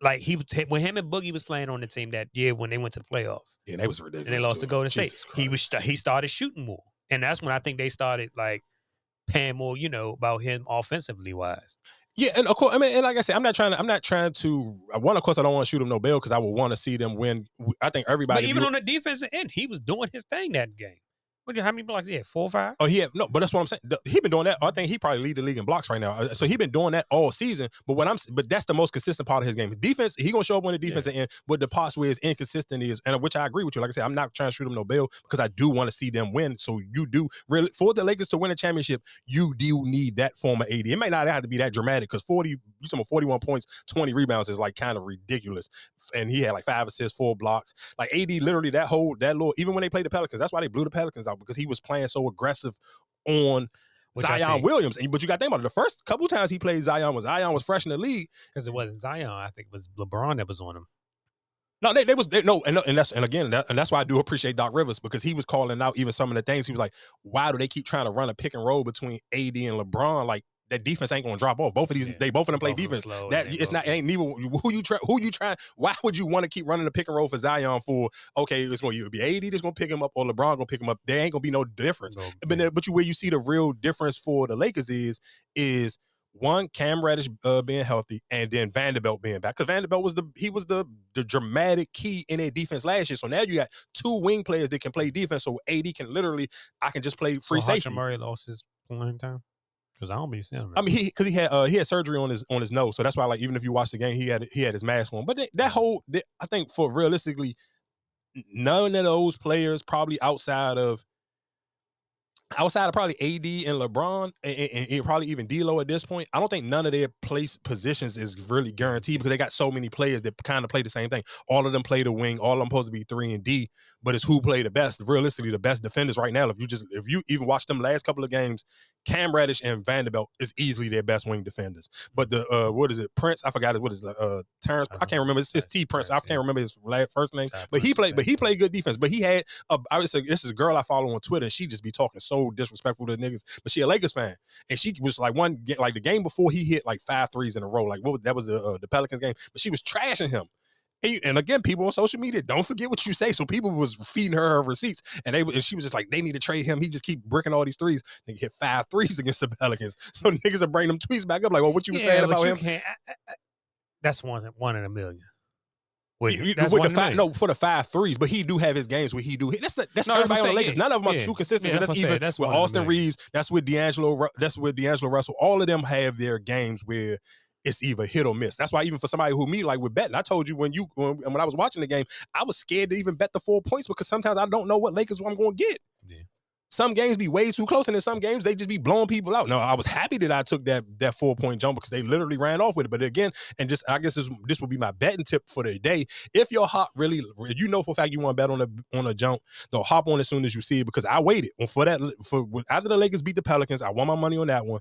like he was when him and Boogie was playing on the team that year when they went to the playoffs. Yeah, they was ridiculous. And they lost too. to Golden Jesus State. He was he started shooting more. And that's when I think they started like paying more, you know, about him offensively wise. Yeah, and of course, I mean, and like I said, I'm not trying to, I'm not trying to. uh, One, of course, I don't want to shoot him no bail because I would want to see them win. I think everybody. But even on the defensive end, he was doing his thing that game. What, how many blocks he had? Four or five? Oh, he had no, but that's what I'm saying. The- He been doing that. I think he probably lead the league in blocks right now. Uh, So he been doing that all season. But what I'm, but that's the most consistent part of his game. Defense, he gonna show up on the defensive end. But the parts where it's inconsistent is, and which I agree with you. Like I said, I'm not trying to shoot him no bail because I do want to see them win. So you do really for the Lakers to win a championship, you do need that form of 80. It may not have to be that dramatic because 40, you talking about 41 points, 20 rebounds is like kind of ridiculous. And he had like five assists, four blocks. Like AD, literally that whole that little. Even when they played the Pelicans, that's why they blew the Pelicans out because he was playing so aggressive on Which Zion Williams. And- But you got to think about it. The first couple times he played Zion was Zion was fresh in the league. Because it wasn't Zion. I think it was LeBron that was on him. No, they, they was they, no, and, and that's and again that, and that's why I do appreciate Doc Rivers because he was calling out even some of the things. He was like, "Why do they keep trying to run a pick and roll between AD and LeBron? Like that defense ain't gonna drop off. Both of these, they both of them play both defense. slow, That it's not it ain't neither who you try who you try. Why would you want to keep running the pick and roll for Zion for? Okay, it's gonna either be AD that's gonna pick him up or LeBron gonna pick him up. There ain't gonna be no difference. But then, but you where you see the real difference for the Lakers is is one Cam Reddish uh, being healthy and then Vanderbilt being back because Vanderbilt was the he was the the dramatic key in their defense last year. So now you got two wing players that can play defense. So AD can literally I can just play free so safety. Murray lost his playing time because I don't be seeing him. I mean, he because he had uh, he had surgery on his on his nose, so that's why like even if you watch the game, he had he had his mask on. But that, that whole that, I think for realistically, none of those players probably outside of outside of probably AD and LeBron and, and- and probably even D'Lo at this point, I don't think none of their place positions is really guaranteed because they got so many players that kind of play the same thing. All of them play the wing, all of them supposed to be three and D, but it's who play the best. Realistically, the best defenders right now. If you just if you even watch them last couple of games, Cam Reddish and Vanderbilt is easily their best wing defenders. But the uh what is it? Prince, I forgot it. What is the uh Terrence? I can't remember. It's, it's T Prince. I can't remember his last first name. But he played. But he played good defense. But he had. A, I would say this is a girl I follow on Twitter. and She just be talking so disrespectful to niggas. But she a Lakers fan, and she was like one like the game before he hit like five threes in a row. Like what was that was the uh, the Pelicans game. But she was trashing him. And, you- and again, people on social media don't forget what you say. So people was feeding her her receipts, and they and she was just like, they need to trade him. He just keep bricking all these threes. Nigga hit five threes against the Pelicans. (laughs) So niggas are bringing them tweets back up like, well, what you were Yeah, saying about him? I- I- that's one one in a million. Wait, You- that's with the five, no, for the five threes, but he do have his games where he do. That's the, that's No, everybody on the Lakers. None of them are yeah. too consistent. Yeah, that's that's what I'm saying, even that's with one in a Austin. Reaves. That's with D'Angelo. That's with D'Angelo Russell. All of them have their games where it's either hit or miss. That's why even for somebody who me like with betting, I told you when you when, when I was watching the game, I was scared to even bet the four points because sometimes I don't know what Lakers I'm going to get. Some games be way too close, and in some games they just be blowing people out. No, I was happy that I took that that four point jump because they literally ran off with it. But again, and just I guess this this will be my betting tip for the day. If your hop really, you know for a fact you want to bet on a on a jump, though hop on as soon as you see it because I waited for that for when- after the Lakers beat the Pelicans. I won my money on that one.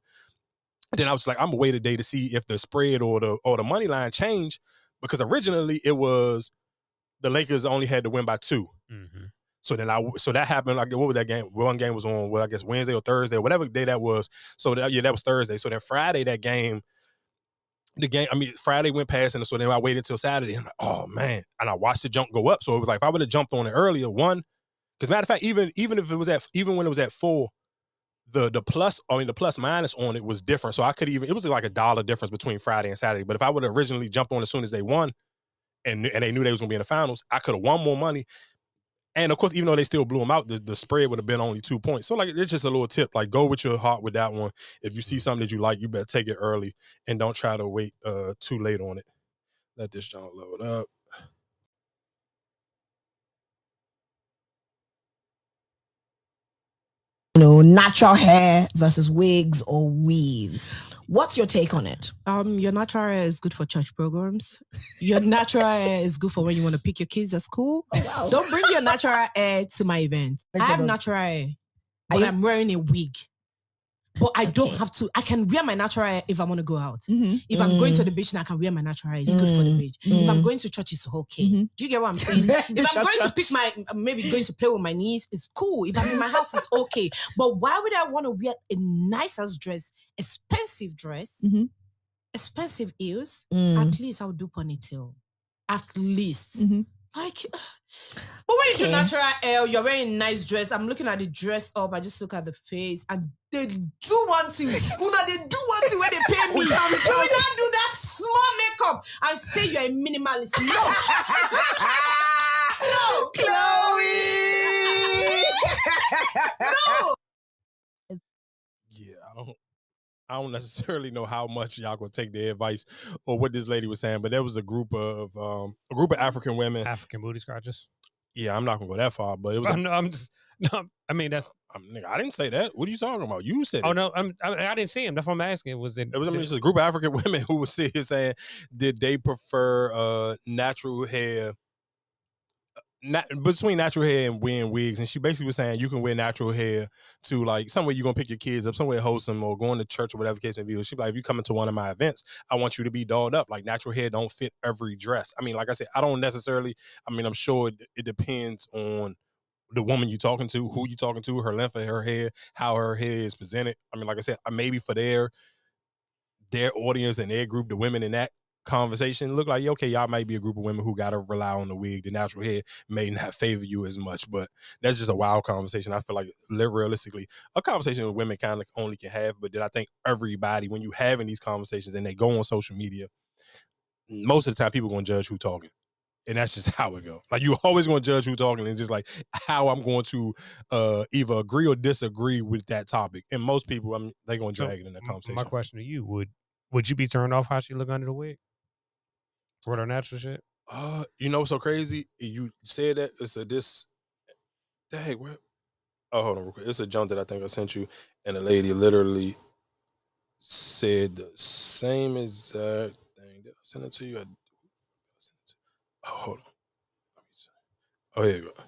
Then I was like, I'm gonna wait a day to see if the spread or the or the money line change because originally it was the Lakers only had to win by 2 mm-hmm. So then I so that happened. Like what was that game? One game was on well, I guess Wednesday or Thursday, whatever day that was. So that, yeah, that was Thursday. So then Friday that game, the game. I mean Friday went past, and so then I waited until Saturday. And I'm like, oh man, and I watched the jump go up. So it was like if I would have jumped on it earlier, one. Because matter of fact, even even if it was at even when it was at four, the the plus I mean the plus minus on it was different. So I could even it was like a dollar difference between Friday and Saturday. But if I would have originally jumped on as soon as they won, and and they knew they was gonna be in the finals, I could have won more money. And of course, even though they still blew them out, the, the spread would have been only two points. So like it's just a little tip. Like go with your heart with that one. If you see something that you like, you better take it early and don't try to wait uh too late on it. Let this John load up. Know, natural hair versus wigs or weaves. What's your take on it? Um, your natural hair is good for church programs. Your natural (laughs) hair is good for when you want to pick your kids at school. Don't bring your natural hair to my event. I have natural hair, but you- I'm wearing a wig. But I don't have to. I can wear my natural hair if I want to go out. If I'm going to Mm. the beach, now I can wear my natural hair. It's good for the Mm, beach. If I'm mm. going to church, it's okay. Do you get what I'm (laughs) saying? If I'm church- going to pick my, maybe going to play with my niece, it's cool. If I'm in my house, it's okay. But why would I want to wear a nice ass dress, expensive dress, expensive heels? Mm. At least I'll do ponytail. At least. Like, (sighs) but when you do natural hair, you're wearing a nice dress. I'm looking at the dress up. I just look at the face, and they do one thing. (laughs) Una, they do one thing where they pay me. (laughs) Tell me, you tell will me. not do that small makeup and say you're a minimalist. No, (laughs) no, Chloe. no. Yeah, I don't. I don't (laughs) necessarily know how much y'all gonna take their advice or what this lady was saying, but there was a group of um a group of African women. African booty scratches. Yeah, I'm not gonna go that far, but it was. (laughs) a- no, I'm just. (laughs) No, I mean that's. I'm, nigga, I didn't say that. What are you talking about? You said. Oh it. no, I'm. I, I didn't see him. That's what I'm asking. Was it? It was I mean, just a group of African women who was sitting here saying, did they prefer uh natural hair? Not, between natural hair and wearing wigs, and she basically was saying you can wear natural hair to like somewhere you're gonna pick your kids up, somewhere wholesome or going to church or whatever case may be. She like, if you come into one of my events, I want you to be dolled up. Like natural hair don't fit every dress. I mean, like I said, I don't necessarily. I mean, I'm sure it, it depends on the woman you're talking to, who you're talking to, her length of her hair, how her hair is presented. I mean, like I said, maybe for their their audience and their group, the women in that conversation look like okay, y'all might be a group of women who gotta rely on the wig. The natural hair may not (laughs) favor you as much, but that's just a wild conversation. I feel like li- realistically, a conversation with women kind of only can have, but then I think everybody, when you having these conversations and they go on social media, most of the time people gonna judge who talking. And that's just (laughs) how it go. Like you always gonna judge who talking and just like how I'm going to uh either agree or disagree with that topic. And most people, I'm they gonna So, drag it in that m- conversation. My question to you would would you be turned off how she look under the wig? With her natural shit? Uh, you know, what's so crazy. You said that it's a this. Dang, where? Oh, hold on. It's a jump that I think I sent you, and the lady literally said the same exact thing. Did I send it to you? I, I it to you. oh, hold on. Oh, here you go.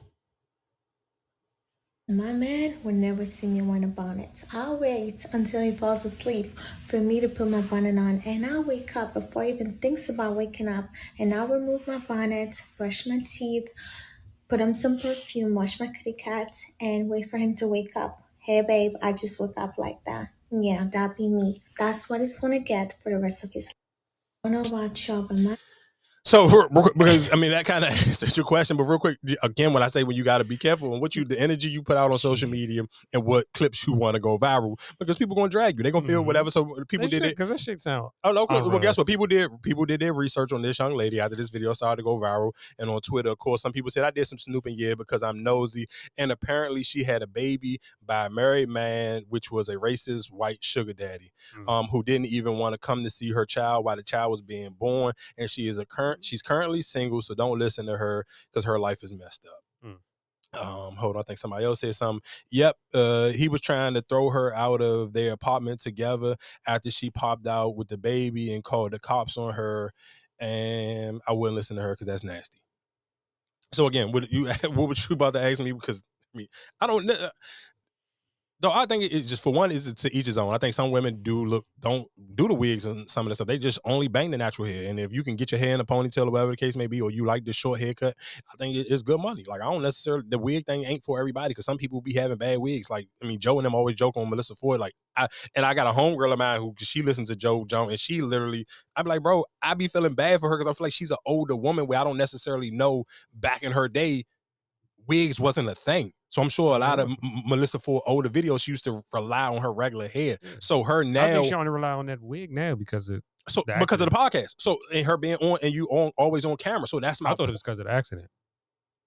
My man will never see me wearing a bonnet. I'll wait until he falls asleep for me to put my bonnet on, and I'll wake up before he even thinks about waking up. And I'll remove my bonnet, brush my teeth, put on some perfume, wash my kitty cat, and wait for him to wake up. Hey, babe, I just woke up like that. Yeah, that'd be me. That's what he's gonna get for the rest of his life. I don't know about y'all, but my So real- (laughs) real quick, because I mean that kind of (laughs) answers your question, but real quick again, when I say when you got to be careful and what you the energy you put out on social media and what clips you want to go viral because people gonna drag you, they gonna feel mm-hmm. whatever. So uh, people did it because that shit sound. Oh no! Well, guess what? People did. People did their research on this young lady after this video started to go viral, and on Twitter, of course, some people said I did some snooping, yeah, because I'm nosy. And apparently, she had a baby by a married man, which was a racist white sugar daddy, mm. um, who didn't even want to come to see her child while the child was being born. And she is a current. She's currently single, so don't listen to her because her life is messed up. Um, hold on, I think somebody else said something. Yep, uh, he was trying to throw her out of their apartment together after she popped out with the baby and called the cops on her. And I wouldn't listen to her because that's nasty. So again, what you (laughs) what would you about to ask me? Because I mean, I don't know. Though I think it's just for one is to each his own. I think some women do look don't do the wigs and some of the stuff. They just only bang the natural hair. And if you can get your hair in a ponytail or whatever the case may be, or you like the short haircut, I think it's good money. Like I don't necessarily the wig thing ain't for everybody because some people be having bad wigs. Like I mean, Joe and them always joke on Melyssa Ford. Like I and I got a homegirl of mine who she listens to Joe Jones and she literally I be like, bro, I be feeling bad for her because I feel like she's an older woman where I don't necessarily know back in her day wigs wasn't a thing. So I'm sure a lot of M- Melyssa Ford older videos she used to rely on her regular hair. So her I now think she only rely on that wig now because of so the because of the podcast. So and her being on and you on always on camera. So that's my I thought it was because of the accident.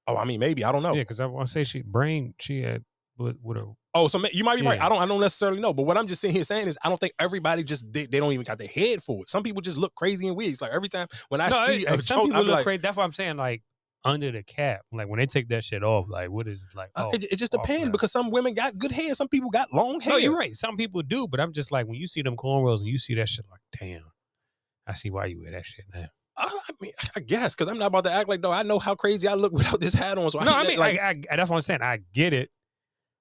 Oh, I mean maybe I don't know. Yeah, because I want to say she brain she had with with a Oh, so you might be right. I don't. I don't necessarily know. But what I'm just sitting here saying is, I don't think everybody just they, they don't even got their head for it. Some people just look crazy in wigs. Like every time when I no, see a some joke, people I'm look like, crazy. That's what I'm saying. Like under the cap, like when they take that shit off, like what is like? Uh, Oh, it, it just oh, depends because some women got good hair, some people got long hair. No, you're right. Some people do, but I'm just like when you see them cornrows and you see that shit, like, damn, I see why you wear that shit now. I, I mean, I guess because I'm not about to act like though I know how crazy I look (laughs) without this hat on. So no, I get, mean, like, I, I, that's what I'm saying. I get it,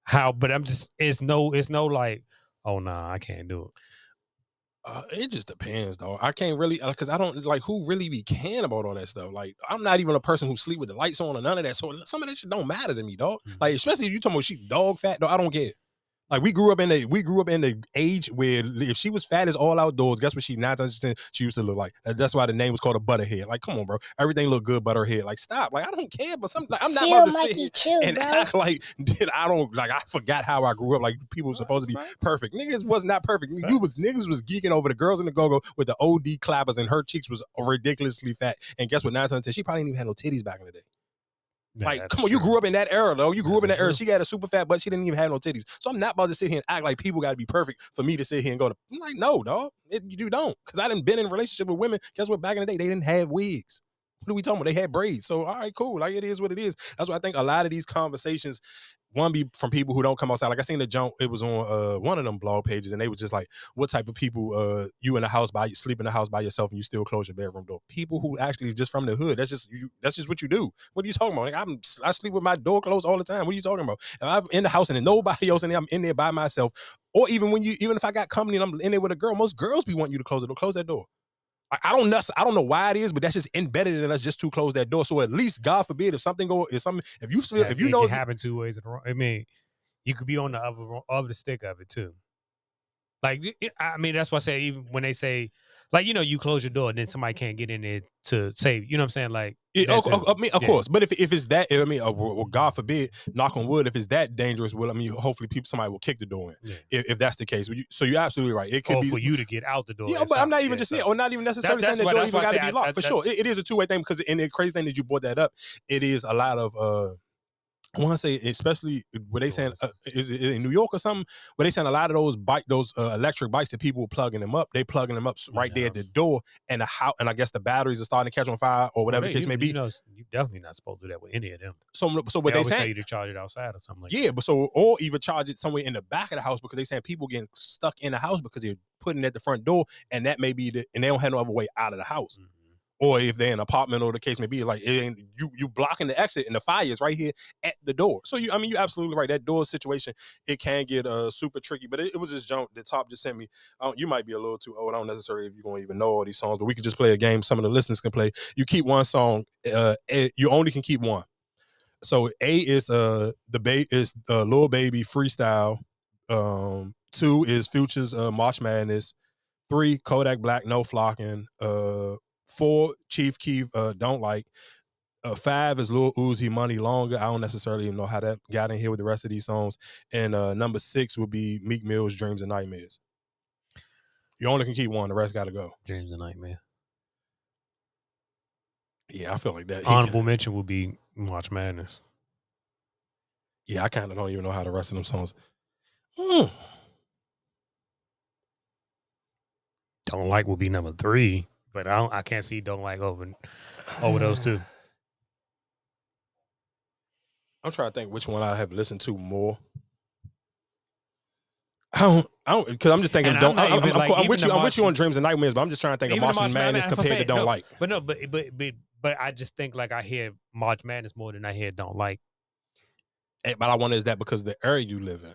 how, but I'm just, it's no, it's no like, oh nah, I can't do it. Uh, it just depends, though. I can't really because I don't like who really be caring about all that stuff. Like, I'm not even a person who sleep with the lights on or none of that. So some of that shit don't matter to me, dog. Mm-hmm. Like, especially if you talking about she dog fat, though. I don't care. Like, we grew up in the we grew up in the age where if she was fat as all outdoors, guess what she nine times ten she used to look like. That's why the name was called a butterhead. Like, come on, bro. Everything looked good, butterhead. Like, stop. Like, I don't care, but some like I'm not Chill, about to Mikey, sit here chill, and bro. act (laughs) like that I don't like I forgot how I grew up. Like people were supposed to be perfect. Niggas was not perfect. You was niggas was geeking over the girls in the go-go with the OD clappers and her cheeks was ridiculously fat. And guess what? Nine times ten, she probably didn't even have no titties back in the day. Like, come on, you grew up in that era, though. You grew up in that era. Mm-hmm. She got a super fat butt. She didn't even have no titties. So I'm not about to sit here and act like people got to be perfect for me to sit here and go to. I'm like, no, dog. It, you don't. Because I didn't been in a relationship with women. Guess what? Back in the day, they didn't have wigs. What are we talking about? They had braids. So all right, cool. Like it is what it is. That's why I think a lot of these conversations, one be from people who don't come outside. Like I seen the jump, it was on uh one of them blog pages, and they were just like, what type of people uh you in the house by sleep in the house by yourself and you still close your bedroom door? People who actually just from the hood. That's just you that's just what you do. What are you talking about? Like I'm I sleep with my door closed all the time. What are you talking about? If I'm in the house and nobody else in there, I'm in there by myself. Or even when you even if I got company and I'm in there with a girl, most girls be wanting you to close the door. Close that door. I, I don't know. I don't know why it is, but that's just embedded in us just to close that door. So at least, God forbid, if something go, if something, if you feel, Yeah, if you it know, can happen two ways. In a row. I mean, you could be on the other of the stick of it too. Like it- it- I mean, that's why I say even when they say, like you know, you close your door and then somebody can't get in there to save. You know what I'm saying? Like Yeah, that of, of- too. of- I mean, of Yeah. course. But if, if it's that, I mean, uh, well, God forbid, knock on wood, if it's that dangerous, well, I mean, hopefully, people somebody will kick the door in. If, if that's the case, so you're absolutely right. It could Or be for you to get out the door. Yeah, but I'm not even Yeah, just saying, or not even necessarily that's saying that why- door even got to be locked I- for that- sure. It, it is a two way thing because, and the crazy thing that you brought that up, it is a lot of. uh I want to say, especially where they saying uh, is it in New York or something, where they saying a lot of those bike, those uh, electric bikes that people were plugging them up, they plugging them up right there at the door, and the how, and I guess the batteries are starting to catch on fire or whatever Hey, the case you, may be. You know, you definitely not supposed to do that with any of them. So, so what they, tell saying? you to charge it outside or something like Yeah, but so or even charge it somewhere in the back of the house because they saying people getting stuck in the house because they're putting it at the front door, and that may be the and they don't have no other way out of the house. Mm-hmm. Or if they're in an apartment or the case may be, like it ain't, you you blocking the exit and the fire is right here at the door. So you, I mean, you're absolutely right. That door situation it can get uh super tricky, but it, it was just jump. The top just sent me. I you might be a little too old. I don't necessarily if you're gonna even know all these songs, but we could just play a game. Some of the listeners can play. You keep one song. Uh, eh, you only can keep one. So A is uh the ba- is uh, Lil Baby freestyle. Um, two is Future's uh, March Madness. Three Kodak Black No Flocking. Uh, four Chief Keef uh, Don't Like. Uh, five is Lil Uzi Money Longer. I don't necessarily even know how that got in here with the rest of these songs. And uh, number six would be Meek Mill's Dreams and Nightmares. You only can keep one. The rest got to go. Dreams and Nightmare. Yeah, I feel like that. He Honorable mention would be March Madness. Yeah, I kind of don't even know how the rest of them songs. Hmm. Don't like would be number three, but I don't, I can't see don't like over over those two. (sighs) I'm trying to think which one I have listened to more. I don't, I don't, because I'm just thinking. And don't, I'm I'm, I'm, even, I'm, like, I'm with you. I'm with you on Dreams and Nightmares, but I'm just trying to think of Even the March March Madness that's what I'm compared to. Don't No, Like. But no, but but but but I just think like I hear March Madness more than I hear Don't Like. Eh, But I wonder is that because of the area you live in?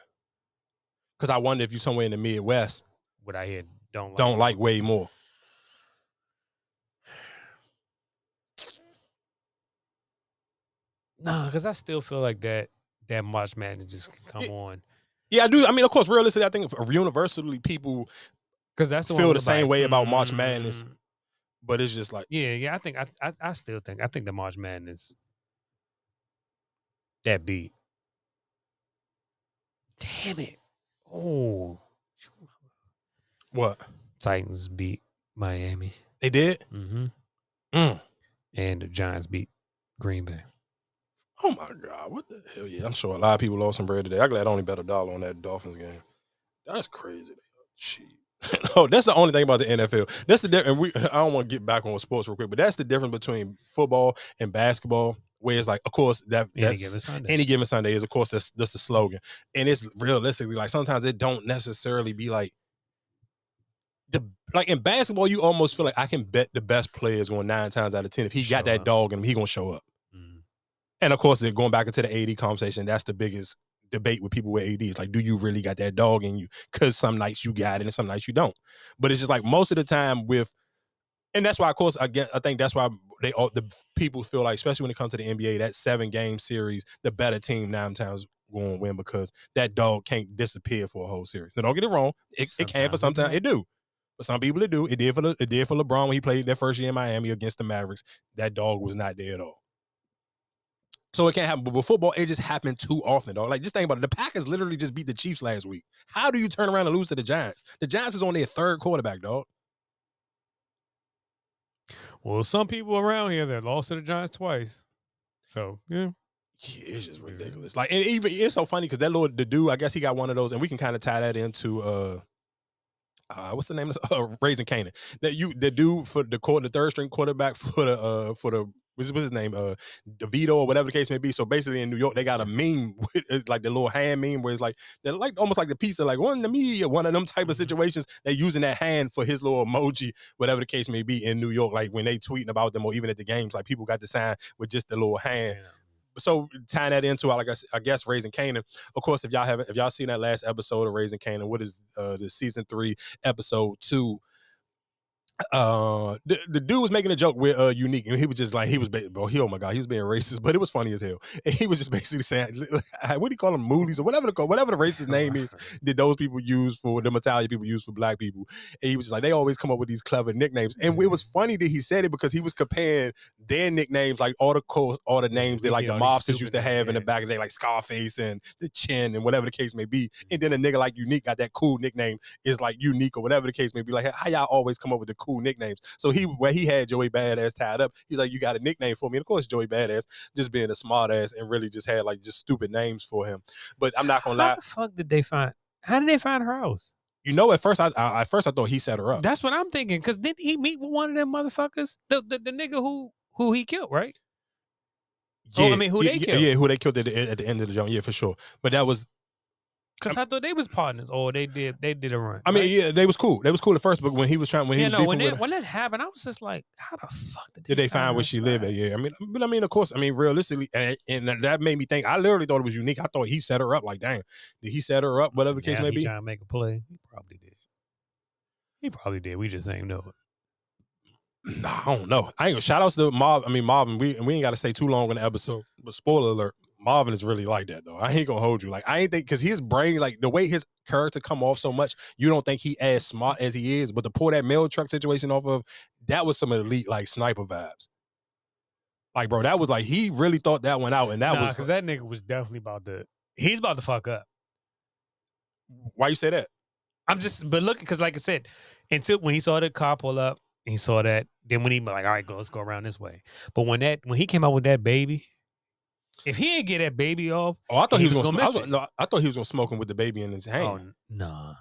Because I wonder if you're somewhere in the Midwest, What I hear Don't Like. don't like way more. No, because I still feel like that that March Madness just can come on. Yeah, I do. I mean, of course, realistically, I think universally people because that's the feel the same like, way about March Madness. mm, But it's just like Yeah, yeah. I think I, I I still think I think the March Madness that beat. Damn it! Oh, what Titans beat Miami. they did. Mm-hmm. Mm. And the Giants beat Green Bay. Oh my God, what the hell? Yeah, I'm sure a lot of people lost some bread today. I'm glad I only bet a dollar on that Dolphins game. That's crazy. Cheap. (laughs) no, that's the only thing about the NFL. That's the difference. We (laughs) I don't want to get back on sports real quick, but that's the difference between football and basketball. Where it's like, of course, that Any that's given Sunday. any given Sunday is of course that's that's the slogan. And it's realistically like sometimes it don't necessarily be like the like in basketball, you almost feel like I can bet the best player is going nine times out of ten. If he got that dog in him, he gonna show up. And of course, going back into the AD conversation. That's the biggest debate with people with AD. It's like, do you really got that dog in you? Because some nights you got it and some nights you don't. But it's just like most of the time with, and that's why, of course, again, I think that's why they all the people feel like, especially when it comes to the NBA, that seven game series, the better team nine times going to win because that dog can't disappear for a whole series. Now, don't get it wrong, it, it can for sometimes it do. But some people it do. It did for the, it did for LeBron when he played that first year in Miami against the Mavericks. That dog was not there at all. So it can't happen. But with football, it just happened too often, dog. Like just think about it. The Packers literally just beat the Chiefs last week. How do you turn around and lose to the Giants? The Giants is on their third quarterback, dog. Well, some people around here that lost to the Giants twice. So yeah. Yeah, it's just ridiculous. Like, and even it's so funny because that little the dude, I guess he got one of those, and we can kind of tie that into uh, uh what's the name of this? (laughs) Uh, Raising Kanan. That you the dude for the court, the third string quarterback for the uh for the what's, what's his name? Uh DeVito or whatever the case may be. So basically in New York, they got a meme (laughs) with like the little hand meme where it's like they're like almost like the pizza, like one to me, one of them type of situations. They're using that hand for his little emoji, whatever the case may be in New York. Like when they tweeting about them or even at the games, like people got the sign with just the little hand so tying that into like I, I guess raising Kanan. Of course, if y'all haven't, if y'all seen that last episode of Raising Kanan, what is uh the season three episode two? Uh, the, the dude was making a joke with uh unique, and he was just like he was, bro. He oh my god, he was being racist, but it was funny as hell. (laughs) And he was just basically saying, (laughs) what do you call them, moolies or whatever the call, whatever the racist name is, did those people use for the Italian people use for black people? And he was just like, they always come up with these clever nicknames, and it was funny that he said it because he was comparing their nicknames, like all the co- all the names that like Yeah, the mobsters used to have in the back of the day, like Scarface and the Chin and whatever the case may be. And then a nigga like Unique got that cool nickname is like Unique or whatever the case may be. Like how y'all always come up with the cool nicknames. So he where he had Joey Badass tied up, he's like, you got a nickname for me. And of course, Joey Badass just being a smart ass and really just had like just stupid names for him. But I'm not gonna How lie. the fuck did they find? How did they find her house? You know, at first I, I at first I thought he set her up. That's what I'm thinking. Cause didn't he meet with one of them motherfuckers? The the, the nigga who who he killed, right? Oh, I mean, who yeah, they killed? Yeah, who they killed at the, at the end of the joint. Yeah, for sure. But that was Cause I thought they was partners, or they did they did a run. I mean, right? yeah, they was cool. They was cool at first, but when he was trying, when he was no. When, they, when that happened, I was just like, how the fuck did they, did they find where she lived at? Yeah, I mean, but I mean, of course, I mean, realistically, and, and that made me think. I literally thought it was unique. I thought he set her up. Like, damn, did he set her up? Whatever the case may be. trying to make a play. He probably did. He probably did. We just ain't know it. Nah, I don't know. I ain't gonna shout outs to Marv. I mean Marvin. We and we ain't got to stay too long on the episode. But spoiler alert, Marvin is really like that though. I ain't gonna hold you. Like I ain't think because his brain, like the way his character come off so much, you don't think he as smart as he is. But to pull that mail truck situation off of, that was some elite like sniper vibes. Like bro, that was like he really thought that one out, and that nah, was because that nigga was definitely about to. He's about to fuck up. why you say that. I'm just, but look, because like I said, until when he saw the car pull up, he saw that. Then when he like, all right, go, let's go around this way. But when that when he came out with that baby, if he didn't get that baby off, Oh, I thought he, was, gonna. gonna I, was, no, I thought he was gonna smoke him with the baby in his hand. Oh, nah.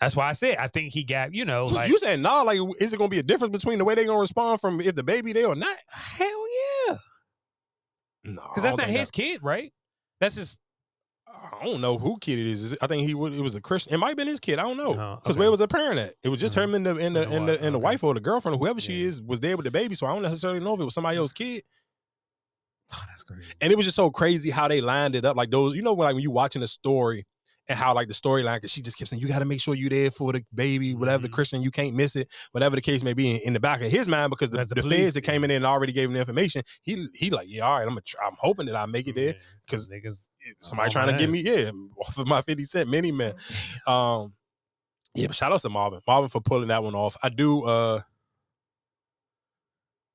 That's why I said I think he got you know like you said nah. Like, is it gonna be a difference between the way they gonna respond from if the baby there or not? hell yeah, No, because that's not his kid, right? That's just I don't know who kid it is. I think he would. It was a Christian. It might have been his kid. I don't know Oh, because where was the parent at? It was just Uh-huh. him and the and the and the, and the wife or the girlfriend, or whoever she is, was there with the baby. So I don't necessarily know if it was somebody else's kid. Oh, that's crazy. And it was just so crazy how they lined it up. Like those, you know, when like when you watching a story and how like the storyline, because she just kept saying, "You got to make sure you there for the baby, whatever the Mm-hmm. Christian, you can't miss it, whatever the case may be." In, in the back of his mind, because the, the, the feds police, that came in there and already gave him the information, he he like, yeah, all right, I'm gonna I'm hoping that I make it there because niggas somebody all trying to my get me yeah off of my 50 cent mini man. Um, yeah, but shout outs to Marvin, Marvin for pulling that one off. I do. uh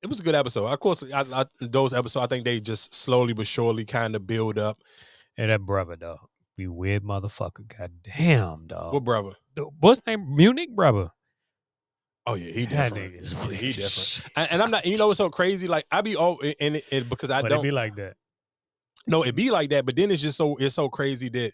It was a good episode. Of course, I, I, those episodes, I think they just slowly but surely kind of build up. And that brother, dog. You weird motherfucker. God damn, dog. What brother? The- What's name? Unique brother. Oh yeah, he That different. Yeah, he weird. different. And, and I'm not. You know what's so crazy? Like I be all and it, it because I But don't be like that. No, it be like that. But then it's just so it's so crazy that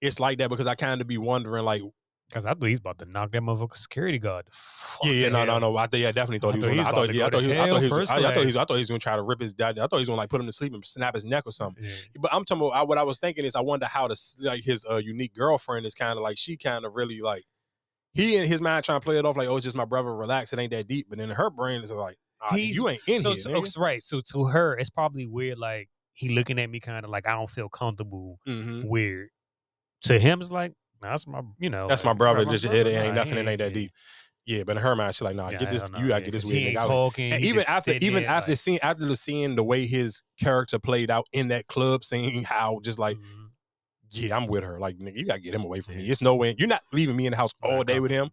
it's like that because I kind of be wondering like Cause I thought he's about to knock that motherfucker security guard. fuck Yeah, yeah, no, no, no. I think yeah, definitely thought I he was. Gonna, I thought, to yeah, I thought he, I thought he was. I, I thought he was. I thought he was gonna try to rip his dad. I thought he was gonna like put him to sleep and snap his neck or something. But I'm talking about I, what I was thinking is I wonder how to like his uh, unique girlfriend is kind of like she kind of really like he in his mind trying to play it off like oh it's just my brother relax it ain't that deep but in her brain is like ah, He's- you ain't in so, here so- nigga. right. So to her, it's probably weird. Like he looking at me kind of like I don't feel comfortable. Mhm. Weird. To him, it's like that's my you know That's my brother. my Just brother, it ain't nah, nothing. he It ain't that deep. Yeah, but in her mind, she's like, nah, Yeah, get this. you gotta yeah, get this weird nigga out. talking, And even after, even there, after like- seeing after the seeing the way his character played out in that club, seeing how just like, Mm-hmm. yeah, I'm with her. Like, nigga, you gotta get him away from me. It's no way. You're not leaving me in the house all day with him.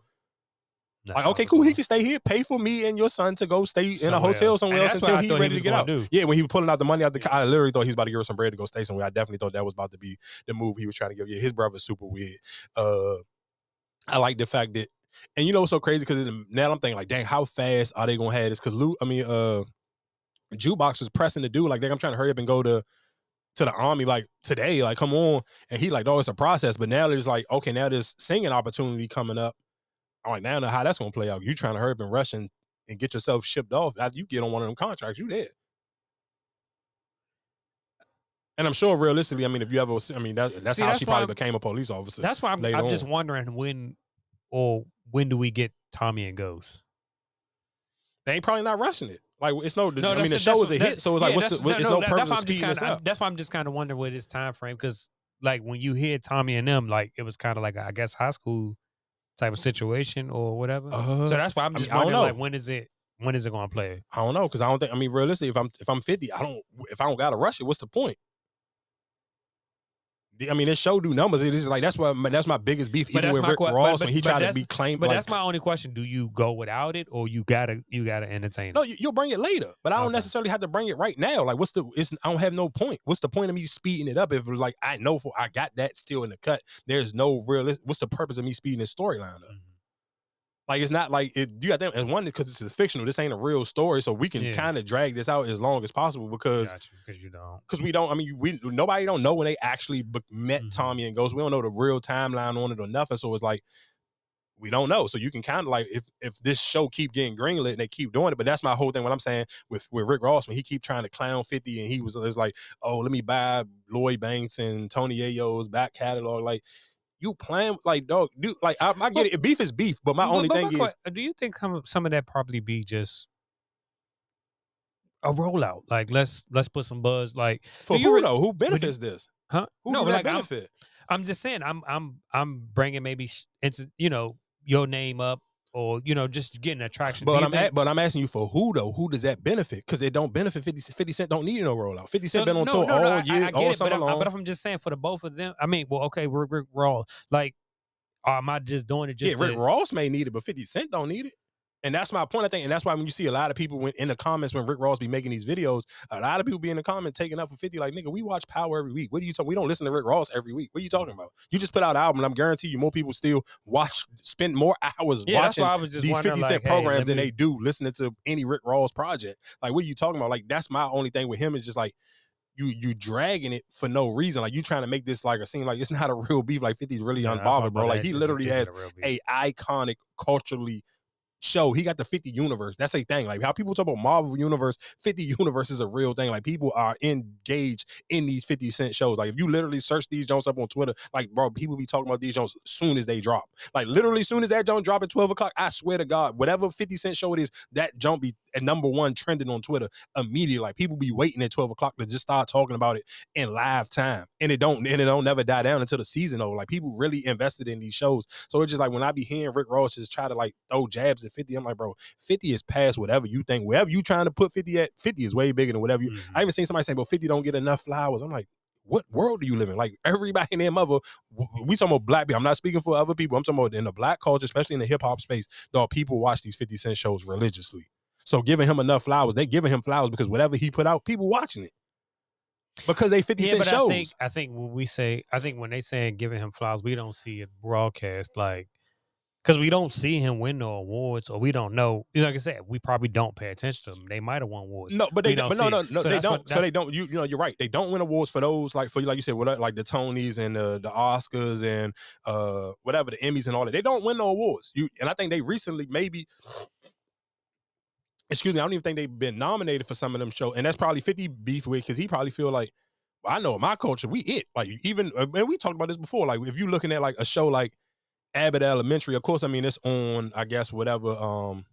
Like, okay, cool. He can stay here. Pay for me and your son to go stay in a hotel else. somewhere else until I he thought he ready to get out. do. Yeah, when he was pulling out the money out the car, I literally thought he was about to give her some bread to go stay somewhere. I definitely thought that was about to be the move he was trying to give. Yeah, his brother's super weird. Uh, I like the fact that, and you know what's so crazy because now I'm thinking like, dang, how fast are they gonna have this? Because Lou, I mean, uh, Jukebox was pressing the dude like, dang, I'm trying to hurry up and go to to the army like today, like come on. And he like, oh, it's a process. But now there's like, okay, now there's singing opportunity coming up. I'm like, now I know how that's gonna play out. You trying to hurry up and rush and, and get yourself shipped off after you get on one of them contracts, you there. And I'm sure realistically, I mean, if you ever, I mean, that, that's See, how that's she probably I'm- became a police officer. That's why I'm, I'm just on. wondering when or when do we get Tommy and Ghost? They ain't probably not rushing it. Like it's no, I mean, the show is a hit, so it's like, what's the, it's no, no that- purpose that's why I'm just speeding kinda- up. That's why I'm just kind of wondering with his time frame because, like, when you hear Tommy and them, like it was kind of like I guess high school type of situation or whatever. Uh, so that's why I'm I just mean, I don't wondering, like, when is it? When is it going to play? I don't know because I don't think. I mean, realistically, if I'm if I'm 50, I don't. If I don't gotta rush it, what's the point? I mean, this show do numbers. It is like that's what that's my biggest beef. But Even with Rick que- Ross but- when he tried to be claimed. But like, that's my only question: Do you go without it, or you gotta you gotta entertain? No, it? you, you'll bring it later, but I don't necessarily have to bring it right now. Like, what's the? It's I don't have no point. What's the point of me speeding it up if like I know for I got that still in the cut? There's no real. What's the purpose of me speeding this storyline up? Mm-hmm. Like it's not like it. You got them and one because it's fictional. This ain't a real story, so we can Yeah. kind of drag this out as long as possible because because you don't. because we don't. I mean, we nobody don't know when they actually met Mm-hmm. Tommy and Ghost. We don't know the real timeline on it or nothing. So it's like we don't know. So you can kind of like if if this show keep getting greenlit and they keep doing it. But that's my whole thing. What I'm saying with with Rick Ross when he keep trying to clown Fifty and he was it's like, oh, let me buy Lloyd Banks and Tony Yayo's back catalog. Like you playing like dog, dude. Like I, I get it. Beef is beef, but my But- only but thing my is do you think some of- some of that probably be just a rollout? Like let's let's put some buzz. Like for who re- though? Who would you- benefits this? Huh? Who no, but like I'm, benefit? I'm just saying I'm I'm I'm bringing maybe you know your name up or you know just getting attraction. But I'm think- a- but I'm asking you for who though? Who does that benefit? Because it don't benefit 50, 50 Cent. Don't need no rollout. Fifty Cent So, been on no, tour no, no, all I- I- year, I, get all it, summer but I'm, but if I'm just saying for the both of them, I mean, well, okay, Rick, Rick Ross, like, uh, am I just doing it just yeah, Rick to- Ross may need it, but Fifty Cent don't need it. And that's my point, I think. And that's why when you see a lot of people when, in the comments when Rick Ross be making these videos, a lot of people be in the comment taking up for 50, like, nigga, we watch Power every week. What are you talking? We don't listen to Rick Ross every week. What are you talking about? You just put out an album, and I'm guarantee you more people still watch, spend more (laughs) hours Yeah, watching why I was just these wondering, 50 like, Cent hey, programs than me- they do listening to any Rick Ross project. Like, what are you talking about? Like, that's my only thing with him is just like, you you dragging it for no reason. Like you trying to make this like a seem like it's (laughs) not a real beef. Like 50's really Yeah, unbothered, bro. Like he literally has a iconic culturally show. He got the 50 universe. That's a thing. Like how people talk about Marvel universe, 50 (laughs) universe is a real thing. Like people are engaged in these 50 cent shows. Like if you literally search these Jones up on Twitter, like bro, people be talking about these Jones soon as they drop. Like literally soon as that Jones drop at 12 o'clock, I swear to God, whatever 50 cent show it is, that Jones be at number one trending on Twitter immediately. Like people be waiting at 12 o'clock to just start talking about it in live time. And it don't and it don't never die down until the season over. Like people really invested in these shows. So it's just like when I be hearing Rick Ross just try to like throw jabs at 50, I'm like, bro, 50 is past whatever you think. Wherever you trying to put 50 at, 50 is way bigger than whatever you. Mm-hmm. I even seen somebody say, but 50 don't get enough flowers. I'm like, what world do you live in? Like everybody in their mother, we talking about black people. I'm not speaking for other people. I'm talking about in the black culture, especially in the hip hop space, dog, people watch these 50 Cent shows religiously. So giving him enough flowers, they giving him flowers because whatever he put out, people watching it. Because they 50 yeah, Cent but shows. I think I think when we say I think when they saying giving him flowers, we don't see it broadcast like because we don't see him win no awards, or we don't know. you know, Like I said, we probably don't pay attention to them. They might have won awards. No, but they don't but no no no So they don't. so they don't. You you know you're right. They don't win awards for those like for like you said what like the Tonys and the the Oscars and uh whatever the Emmys and all that. They don't win no awards. You and I think they recently maybe. Excuse me, I don't even think they've been nominated for some of them shows, and that's probably Fifty beef with because he probably feel like well, I know in my culture we it like even uh, and we talked about this before. Like if you looking at like a show like Abbott Elementary, of course, I mean it's on I guess whatever um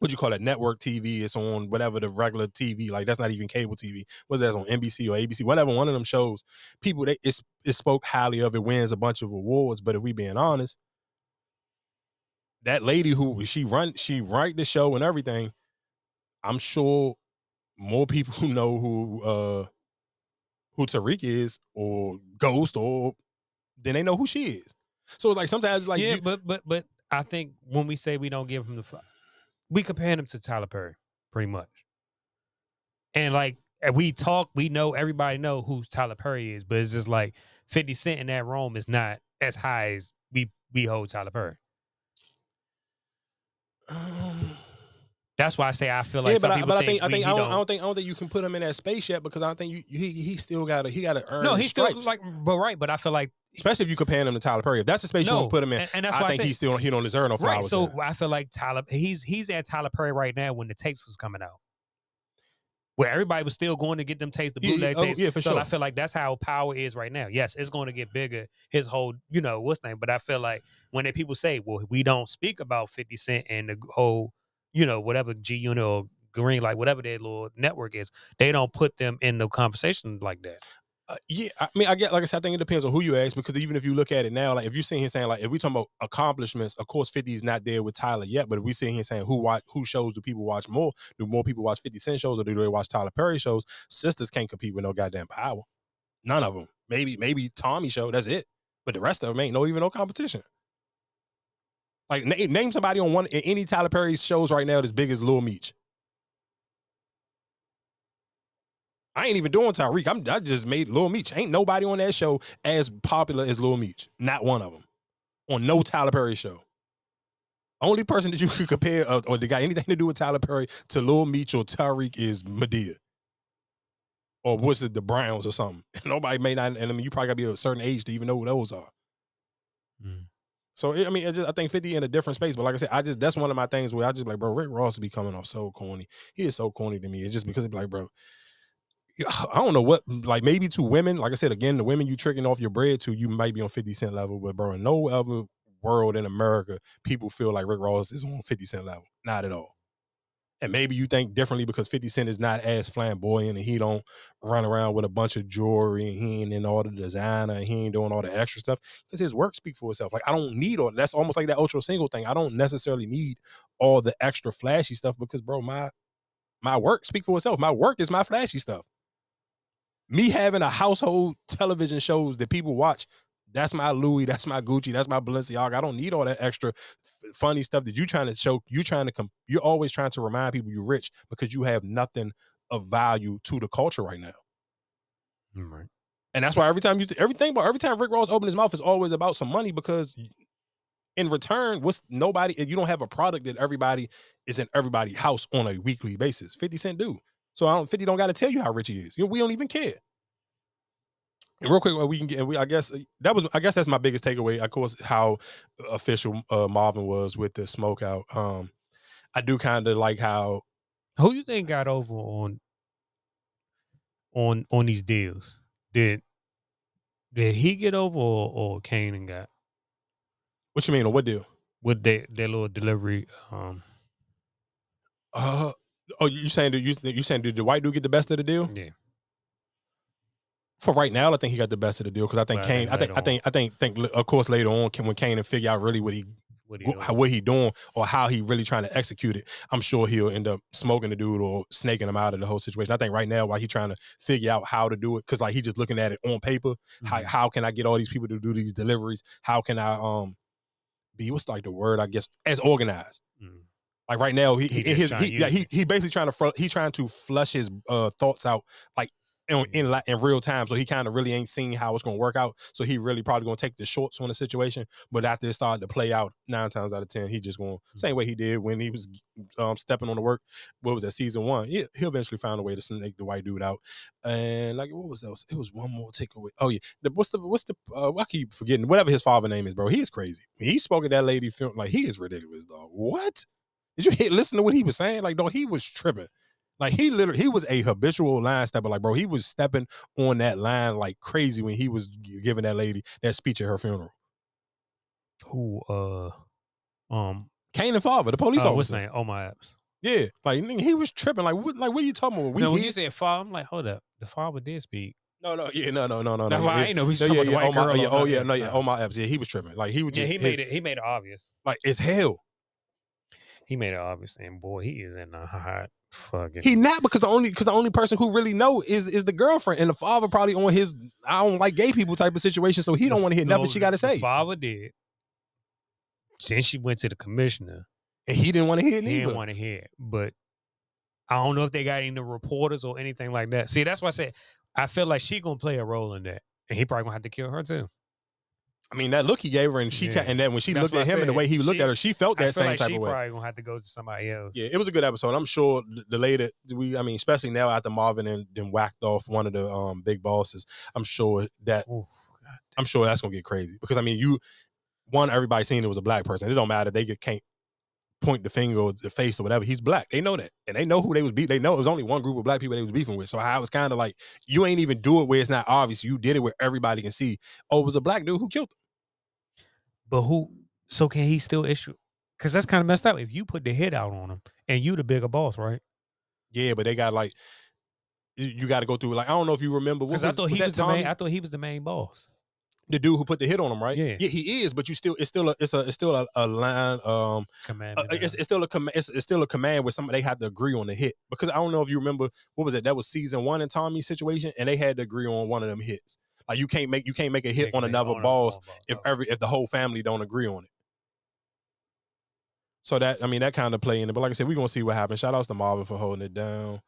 what you call it network TV. It's on whatever the regular TV like that's not even cable TV. What's that on NBC or ABC? Whatever one of them shows. People they it's it spoke highly of it, wins a bunch of awards. But if we being honest, that lady who she run she write the show and everything. I'm sure more people (laughs) who know who uh who Tariq is or Ghost or then they know who she is. So it's like sometimes it's like yeah, you- but but but I think when we say we don't give him the, fu- we compare him to Tyler Perry pretty much. And like and we talk, we know everybody know who Tyler Perry is, but it's just like Fifty Cent in that room is not as high as we we hold Tyler Perry. Um, That's why I say I feel like yeah, some but, I, but I think I think I don't, I don't think I don't think you can put him in that space yet because I don't think you he he still got to he got to earn. no, he's still like, but right, but I feel like especially if you compare him to Tyler Perry. If that's the space you want to put him in, and- and that's I why I think say- he still he don't deserve no right. So there. I feel like Tyler, he's he's at Tyler Perry right now when the tapes was coming out, where everybody was still going to get them tapes, the Yeah, yeah, bootleg oh, tapes. yeah, for so I feel like that's how power is right now. Yes, it's going to get bigger. His whole, you know, what's name? But I feel like when they people say, well, we don't speak about Fifty Cent and the whole, you know, whatever G Unit or Green, like whatever their little network is, they don't put them in the conversation like that. Uh, yeah, I mean, I get like I said, I think it depends on who you ask because even if you look at it now, like if you see him saying like if we talking about accomplishments, of course, Fifty is not there with Tyler yet. But if we see him saying who watch who shows do people watch more? Do more people watch Fifty Cent shows or do they watch Tyler Perry shows? Sistas can't compete with no goddamn power. None of them. Maybe maybe Tommy show. That's it. But the rest of them ain't no even no competition. Like name, name somebody on one any Tyler Perry shows right now that's big as Lil Meech. I ain't even doing Tariq. I'm I just made Lil Meech. Ain't nobody on that show as popular as Lil Meech. Not one of them. On no Tyler Perry show. Only person that you (laughs) could compare uh, or that got anything to do with Tyler Perry to Lil Meech or Tariq is Madea. Or was it the Browns or something? (laughs) Nobody may not, and I mean, you probably gotta be a certain age to even know who those are. So I mean, just, I think Fifty in a different space. But like I said, I just that's one of my things where I just like, bro, Rick Ross be coming off so corny. He is so corny to me. It's just because it's like, bro, I don't know what, like maybe to women, like I said again, the women you tricking off your bread to, you might be on Fifty Cent level, but bro, in no other world in America, people feel like Rick Ross is on Fifty Cent level. Not at all. And maybe you think differently because 50 Cent is not as flamboyant and he don't run around with a bunch of jewelry and he ain't in all the designer and he ain't doing all the extra stuff because his work speak for itself. Like I don't need all that's almost like that ultra single thing. I don't necessarily need all the extra flashy stuff because bro, my my work speak for itself. My work is my flashy stuff. Me having a household television shows that people watch, that's my Louis, that's my Gucci, that's my Balenciaga. I don't need all that extra f- funny stuff that you trying to show. You trying to come. You're always trying to remind people you're rich because you have nothing of value to the culture right now. Mm, right. And that's why every time you everything, but every time Rick Ross open his mouth, it's always about some money because in return, what's nobody? You don't have a product that everybody is in everybody's house on a weekly basis. Fifty Cent do. So I don't. Fifty don't got to tell you how rich he is. You know, we don't even care. Real quick, we can get, we I guess uh, that was, I guess that's my biggest takeaway. Of course, how official uh, Marvin was with the smoke out. Um, I do kind of like how Who you think got over on on on these deals? Did did he get over or, or Kanan got? What you mean? Or what deal? With their their little delivery. Um, Uh, oh, you saying that you you saying did the white dude get the best of the deal? Yeah. For right now, I think he got the best of the deal because I think I Kane. think I think I think I think think of course later on can when Kanan figure out really what he what he doing. what he doing or how he really trying to execute it. I'm sure he'll end up smoking the dude or snaking him out of the whole situation. I think right now while he trying to figure out how to do it because like he just looking at it on paper. How Mm-hmm. how can I get all these people to do these deliveries? How can I um be what's like the word I guess as organized. Like right now, he. He he his he, yeah, he he basically trying to he trying to flush his uh thoughts out like in in, in real time. So he kind of really ain't seen how it's gonna work out. So he really probably gonna take the shorts on the situation. But after it started to play out, nine times out of ten, he just going Mm. same way he did when he was um, stepping on the work. What was that season one? He, he'll eventually find a way to snake the white dude out. And like what was that? It was one more takeaway. Oh yeah, the, what's the what's the uh, I keep forgetting whatever his father name is, bro. He is crazy. He spoke at that lady film like he is ridiculous, dog. What? Did you hear, listen to what he was saying? Like, dog, he was tripping. Like he literally, he was a habitual line stepper. Like, bro, he was stepping on that line like crazy when he was giving that lady that speech at her funeral. Who uh um Kanan father, the police uh, what's officer. his name? Oh my apps. Yeah, like nigga, he was tripping. Like, what? Like, what are you talking about? We no, when you said father, I'm like, hold up. The father did speak. no, no, yeah, no, no, no, no, That's no. why I ain't know was no, talking yeah, yeah, white oh, my, girl yeah, oh yeah, no, yeah, oh my apps. Yeah, he was tripping. Like he was Yeah, just he hit- made it he made it obvious. like it's hell. He made it obvious and boy, he is in a hot fucking He not because the only because the only person who really know is is the girlfriend and the father probably on his I don't like gay people type of situation, so he don't want to hear nothing she got to say, father did. Then she went to the commissioner. and he didn't want to hear it He didn't want to hear it. But I don't know if they got any reporters or anything like that. See, that's why I said I feel like she gonna play a role in that. And he probably gonna have to kill her too. I mean, that look he gave her, and she Yeah. and then when she That's looked at him and the way he looked She- at her, she felt that same like type of way. probably gonna have to go to somebody else. Yeah, it was a good episode. I'm sure the later we, I mean, especially now after Marvin and then whacked off one of the um big bosses, I'm sure that I'm sure that's gonna get crazy because I mean, you one everybody seen it was a black person. It don't matter. They can't point the finger or the face or whatever. He's black. They know that, and they know who they was beat. They know it was only one group of black people they was beefing with. So I was kind of like, you ain't even do it where it's not obvious. You did it where everybody can see. Oh, it was a black dude who killed him. But who so can he still issue because that's kind of messed up if you put the hit out on him and you the bigger boss, right? Yeah, but they got like. You, got to go through like I don't know if you remember. What Because I thought was he was the main. I thought he was the main boss. the dude who put the hit on him, right? Yeah. yeah, he is. But you still, it's still, a, it's a, it's still a, a line. Um, Command. uh, it's, it's still a command. It's, it's still a command where somebody they had to agree on the hit because I don't know if you remember what was it? That was season one in Tommy's situation, and they had to agree on one of them hits. Like you can't make you can't make a hit on another boss if every if the whole family don't agree on it. So that I mean that kind of play in it. But like I said, we're gonna see what happens. Shout outs to Marvin for holding it down.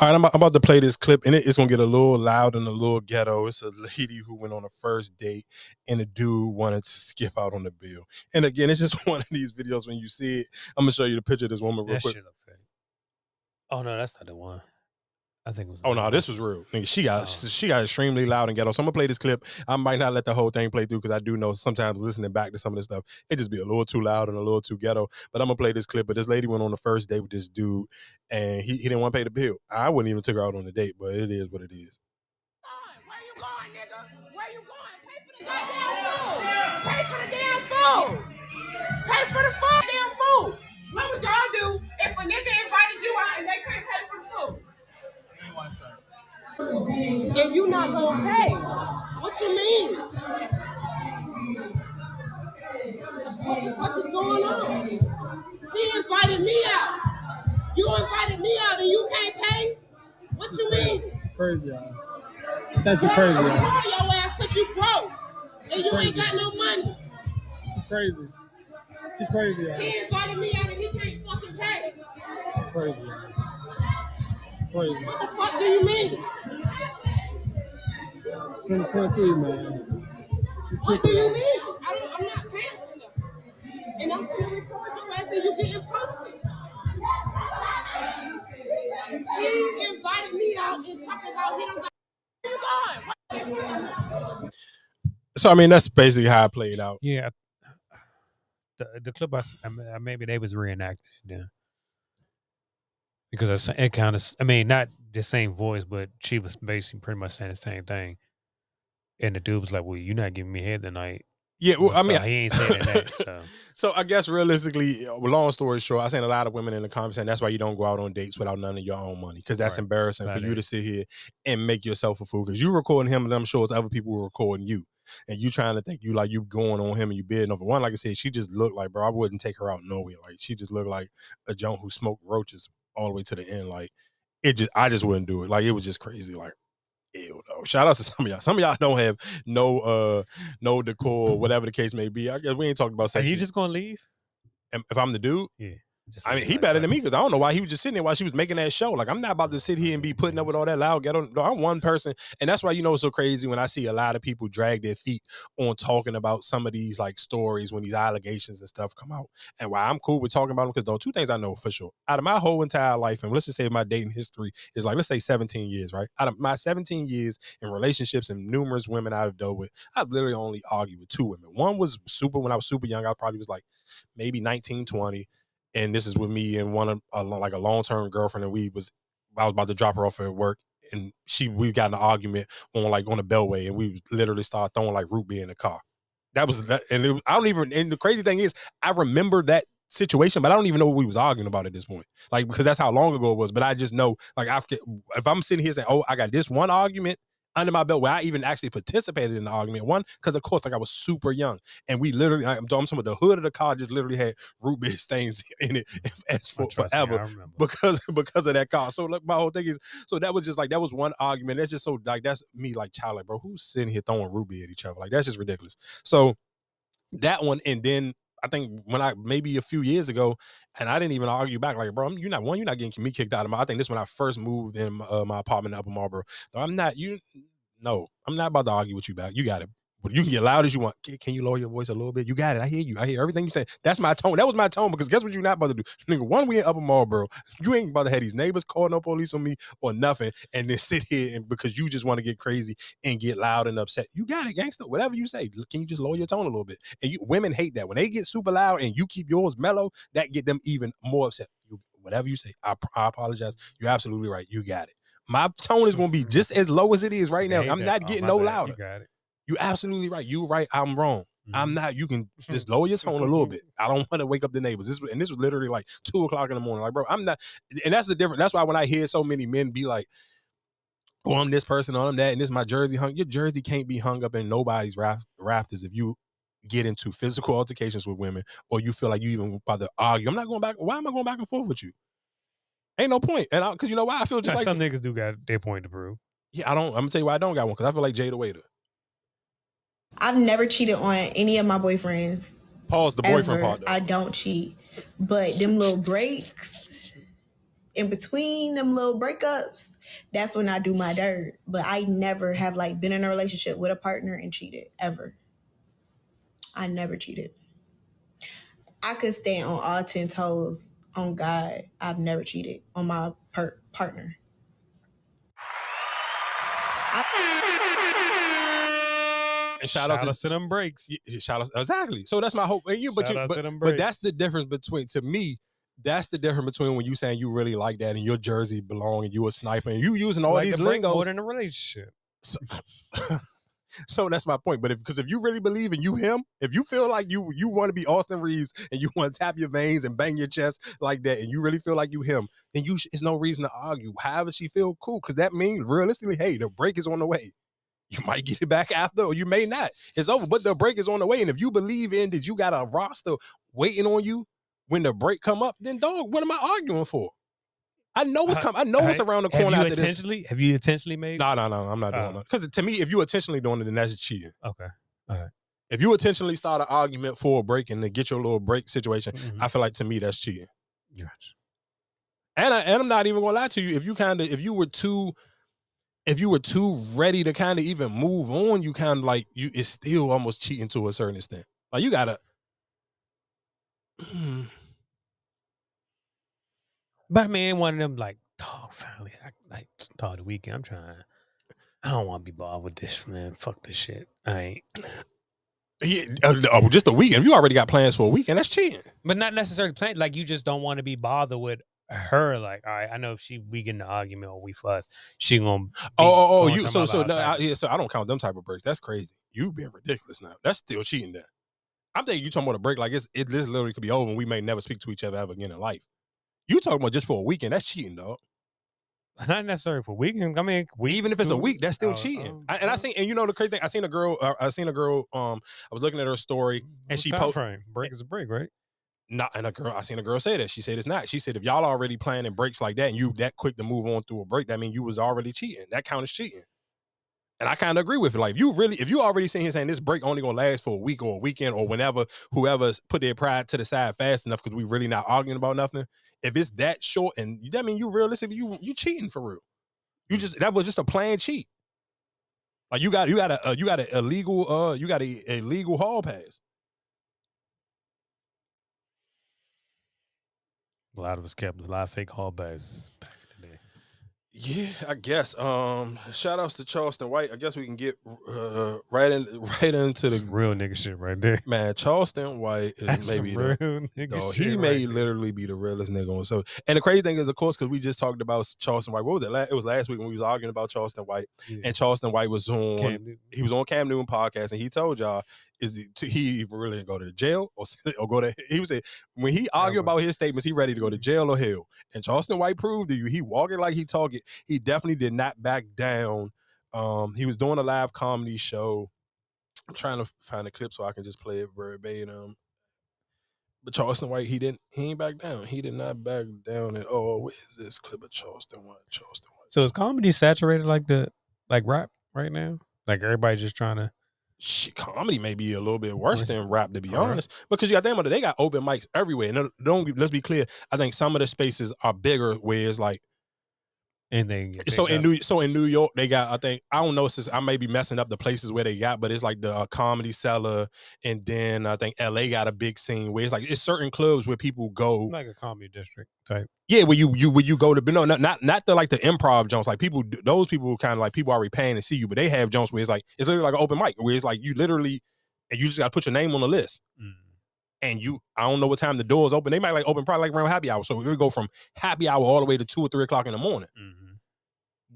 All right, I'm, about to play this clip, and it's gonna get a little loud and a little ghetto. It's a lady who went on a first date, and a dude wanted to skip out on the bill. And again, it's just (laughs) one of these videos when you see it. I'm gonna show you the picture of this woman real That quick. Oh no, that's not the one. I think it was. Oh no, this was real. Nigga, she got oh. she got extremely loud and ghetto. So I'm gonna play this clip. I might not let the whole thing play through because I do know sometimes listening back to some of this stuff, it just be a little too loud and a little too ghetto. But I'm gonna play this clip. But this lady went on the first date with this dude, and he, he didn't want to pay the bill. I wouldn't even took her out on the date, but it is what it is. Where you going, nigga? Where you going? Pay for the damn food. Pay for the damn food. Pay for the Damn food. What would y'all do if a nigga invited you out and they couldn't pay for the food? And you not gonna pay? What you mean? What the fuck is going on? He invited me out. You invited me out and you can't pay? What you mean? Crazy, y'all. That's just crazy, y'all. your ass cause you broke and you ain't got no money. She crazy. She crazy, y'all. He invited me out and he can't fucking pay. Crazy. Crazy. What the fuck do you mean? 2023, man. What do you mean? I don't, I'm not paying for nothing. And I'm gonna record your ass and you getting posted. He invited me out and talking about he don't got where you going? So I mean that's basically how it played out. Yeah. The the clip I, mean, uh, maybe they was reenacting it then. Because it kind of I mean not the same voice, but she was basically pretty much saying the same thing. And the dude was like, "Well, you're not giving me head tonight." Yeah, well, I mean, he ain't saying that. (laughs) So So I guess realistically, uh, long story short, I seen a lot of women in the comments saying that's why you don't go out on dates without none of your own money because that's Right. embarrassing for you to sit here and make yourself a fool because you recording him and I'm sure it's other people who are recording you and you trying to think you like you going on him and you bidding over one. Like I said, she just looked like bro. I wouldn't take her out nowhere. Like she just looked like a junk who smoked roaches all the way to the end. Like it just, I just wouldn't do it. Like it was just crazy. Like ew, though. Shout out to (laughs) some of y'all. Some of y'all don't have no uh no decor, whatever the case may be. I guess we ain't talking about are sex. you just gonna leave? If I'm the dude, Yeah. Just I mean, he like- better like- than me because I don't know why he was just sitting there while she was making that show. Like, I'm not about to sit here and be putting up with all that loud ghetto. No, I'm one person, and that's why you know it's so crazy when I see a lot of people drag their feet on talking about some of these like stories when these allegations and stuff come out. And why I'm cool with talking about them because though two things I know for sure out of my whole entire life, and let's just say my dating history is like let's say 17 years, right? Out of my 17 years in relationships and numerous women I've dealt with, I've literally only argued with two women. One was super when I was super young. I probably was like maybe 19, 20 and this is with me and one of a, like a long term girlfriend, and we was I was about to drop her off at work, and she we got an argument on like on the Beltway, and we literally started throwing like root beer in the car. That was that, and it, I don't even. And the crazy thing is, I remember that situation, but I don't even know what we was arguing about at this point. Like because that's how long ago it was. But I just know, like, after if I'm sitting here saying, "Oh, I got this one argument." Under my belt, where I even actually participated in the argument. One, because of course, like I was super young, and we literally, I'm talking about the hood of the car just literally had root beer (laughs) stains in it as oh, for trust me, forever because (laughs) because of that car. So like my whole thing is, so that was just like that was one argument. That's just so like that's me like child like bro, who's sitting here throwing root beer at each other? Like that's just ridiculous. So that one, and then I think when I maybe a few years ago, and I didn't even argue back like bro, you're not one, you're not getting me kicked out of my. I think this when I first moved in uh, my apartment in Upper Marlboro. So I'm not you. No, I'm not about to argue with you back. You got it. But you can get loud as you want. Can, you lower your voice a little bit? You got it. I hear you. I hear everything you say. That's my tone. That was my tone because guess what you're not about to do? Nigga, one, we in Upper Marlboro. You ain't about to have these neighbors calling no police on me or nothing and then (laughs) sit here and because you just want to get crazy and get loud and upset. You got it, gangster. Whatever you say. Can you just lower your tone a little bit? And you women hate that. When they get super loud and you keep yours mellow, that get them even more upset. You, whatever you say. I, I apologize. You're absolutely right. You got it. My tone is gonna be just as low as it is right now. I'm not Oh, getting my no bad. louder. You got it. You're absolutely right. You right. I'm wrong. I'm Mm-hmm. not. You can (laughs) just lower your tone a little bit. I don't want to wake up the neighbors. This and this was literally like two o'clock in the morning. Like, bro, I'm not. And that's the difference. That's why when I hear so many men be like, "Oh, I'm this person, or I'm that," and this my jersey hung. Your jersey can't be hung up in nobody's raft- rafters if you get into physical altercations with women or you feel like you even about to argue. I'm not going back. Why am I going back and forth with you? Ain't no point. And because you know why I feel just like some niggas do got their point to prove. yeah. I don't. I'm gonna tell you why I don't got one because I feel like JaydaWayda. I've never cheated on any of my boyfriends. Pause the boyfriend part. Though. I don't cheat. But them little breaks in between them little breakups, that's when I do my dirt. But I never have like been in a relationship with a partner and cheated ever. I never cheated. I could stand on all ten toes on God. I've never cheated on my per- partner. And shout, Shout outs to them breaks. Shout outs exactly. So that's my hope. And you, but Shout you, but, but that's the difference between to me. That's the difference between when you saying you really like that and your jersey belong and you a sniper and you using all like these the more lingos. than a relationship. So, (laughs) so that's my point. But if because if you really believe in you him, if you feel like you you want to be Austin Reaves and you want to tap your veins and bang your chest like that, and you really feel like you him, then you sh- it's no reason to argue. However she feel cool, because that means realistically, hey, the break is on the way. You might get it back after, or you may not. It's over, but the break is on the way. And if you believe in that you got a roster waiting on you when the break come up, then dog, what am I arguing for? I know it's Uh, coming. I know it's have- around the have corner you after this. intentionally, Have you intentionally made? No, no, no, I'm not doing Oh. that. Because to me, if you intentionally doing it, then that's cheating. Okay. All right. If you intentionally start an argument for a break and to get your little break situation, Mm-hmm. I feel like to me that's cheating. Gotcha. And I, and I'm not even gonna lie to you. If you kind of if you were too if you were too ready to kind of even move on, you kind of like you it's still almost cheating to a certain extent. Like you gotta. But I mean, one of them like, dog, finally, I, like, dog, the weekend. I'm trying. I don't want to be bothered with this, man. Fuck this shit. I ain't. Yeah, uh, oh, just a weekend. If you already got plans for a weekend, that's cheating. But not necessarily planned. Like you just don't want to be bothered with her. Like, all right, I know if she we get in an argument or we fuss, she gonna. Oh, oh, oh, you so so no, I, yeah, so I don't count them type of breaks. That's crazy. You being ridiculous now. That's still cheating. There, I'm thinking you talking about a break like it's it this literally could be over and we may never speak to each other ever again in life. You talking about just for a weekend? That's cheating, dog. Not necessarily for weekend. I mean, we Even if it's a week, that's still oh, cheating. oh, I, and I seen, and you know the crazy thing, I seen a girl, uh, I seen a girl. Um, I was looking at her story, and she posted. frame. Break is a break, right? Not and a girl, I seen a girl say that. She said it's not. She said if y'all already planning breaks like that, and you that quick to move on through a break, that mean you was already cheating. That count as cheating. And I kind of agree with it. Like, if you really, if you already sitting here saying this break only gonna last for a week or a weekend or whenever whoever's put their pride to the side fast enough because we really not arguing about nothing. If it's that short and that mean you realistically you you cheating for real. You just that was just a planned cheat. Like you got you got a uh, you got a illegal uh you got a, a legal hall pass. A lot of us kept a lot of fake hall bags. Yeah, I guess. Um, shout outs to Charleston White. I guess we can get uh, right in (laughs) right into the real nigga shit right there. Man, Charleston White (laughs) is That's maybe real the, nigga no, shit he right may there. literally be the realest nigga on so. And the crazy thing is, of course, because we just talked about Charleston White. What was it? La- It was last week when we was arguing about Charleston White, and Charleston White was on. He was on Cam Newton podcast, and he told y'all is he even really didn't go to jail or (laughs) or go to. He was saying when he argued about his statements, he ready to go to jail or hell. And Charleston White proved to you he walking like he talking. He definitely did not back down. Um, he was doing a live comedy show. I'm trying to find a clip so I can just play it verbatim. But Charleston White, he didn't. He ain't back down. He did not back down at all. Where is this clip of Charleston White? Charleston White. So is comedy saturated like the like rap right now? Like everybody just trying to shit, comedy may be a little bit worse than rap, to be All right. honest. Because you got them, they got open mics everywhere. And uh, don't let's be clear. I think some of the spaces are bigger, where it's like and get so in up. New so in New York they got I think I don't know since I may be messing up the places where they got, but it's like the uh, comedy cellar, and then I think L.A. got a big scene where it's like it's certain clubs where people go. like a comedy district type. Yeah, where you you where you go to, but no, not not not the like the improv Jones. Like people, those people kind of like people already paying to see you, but they have Jones where it's like it's literally like an open mic where it's like you literally and you just got to put your name on the list. And you, I don't know what time the doors open. They might like open probably like around happy hour, so we would go from happy hour all the way to two or three o'clock in the morning.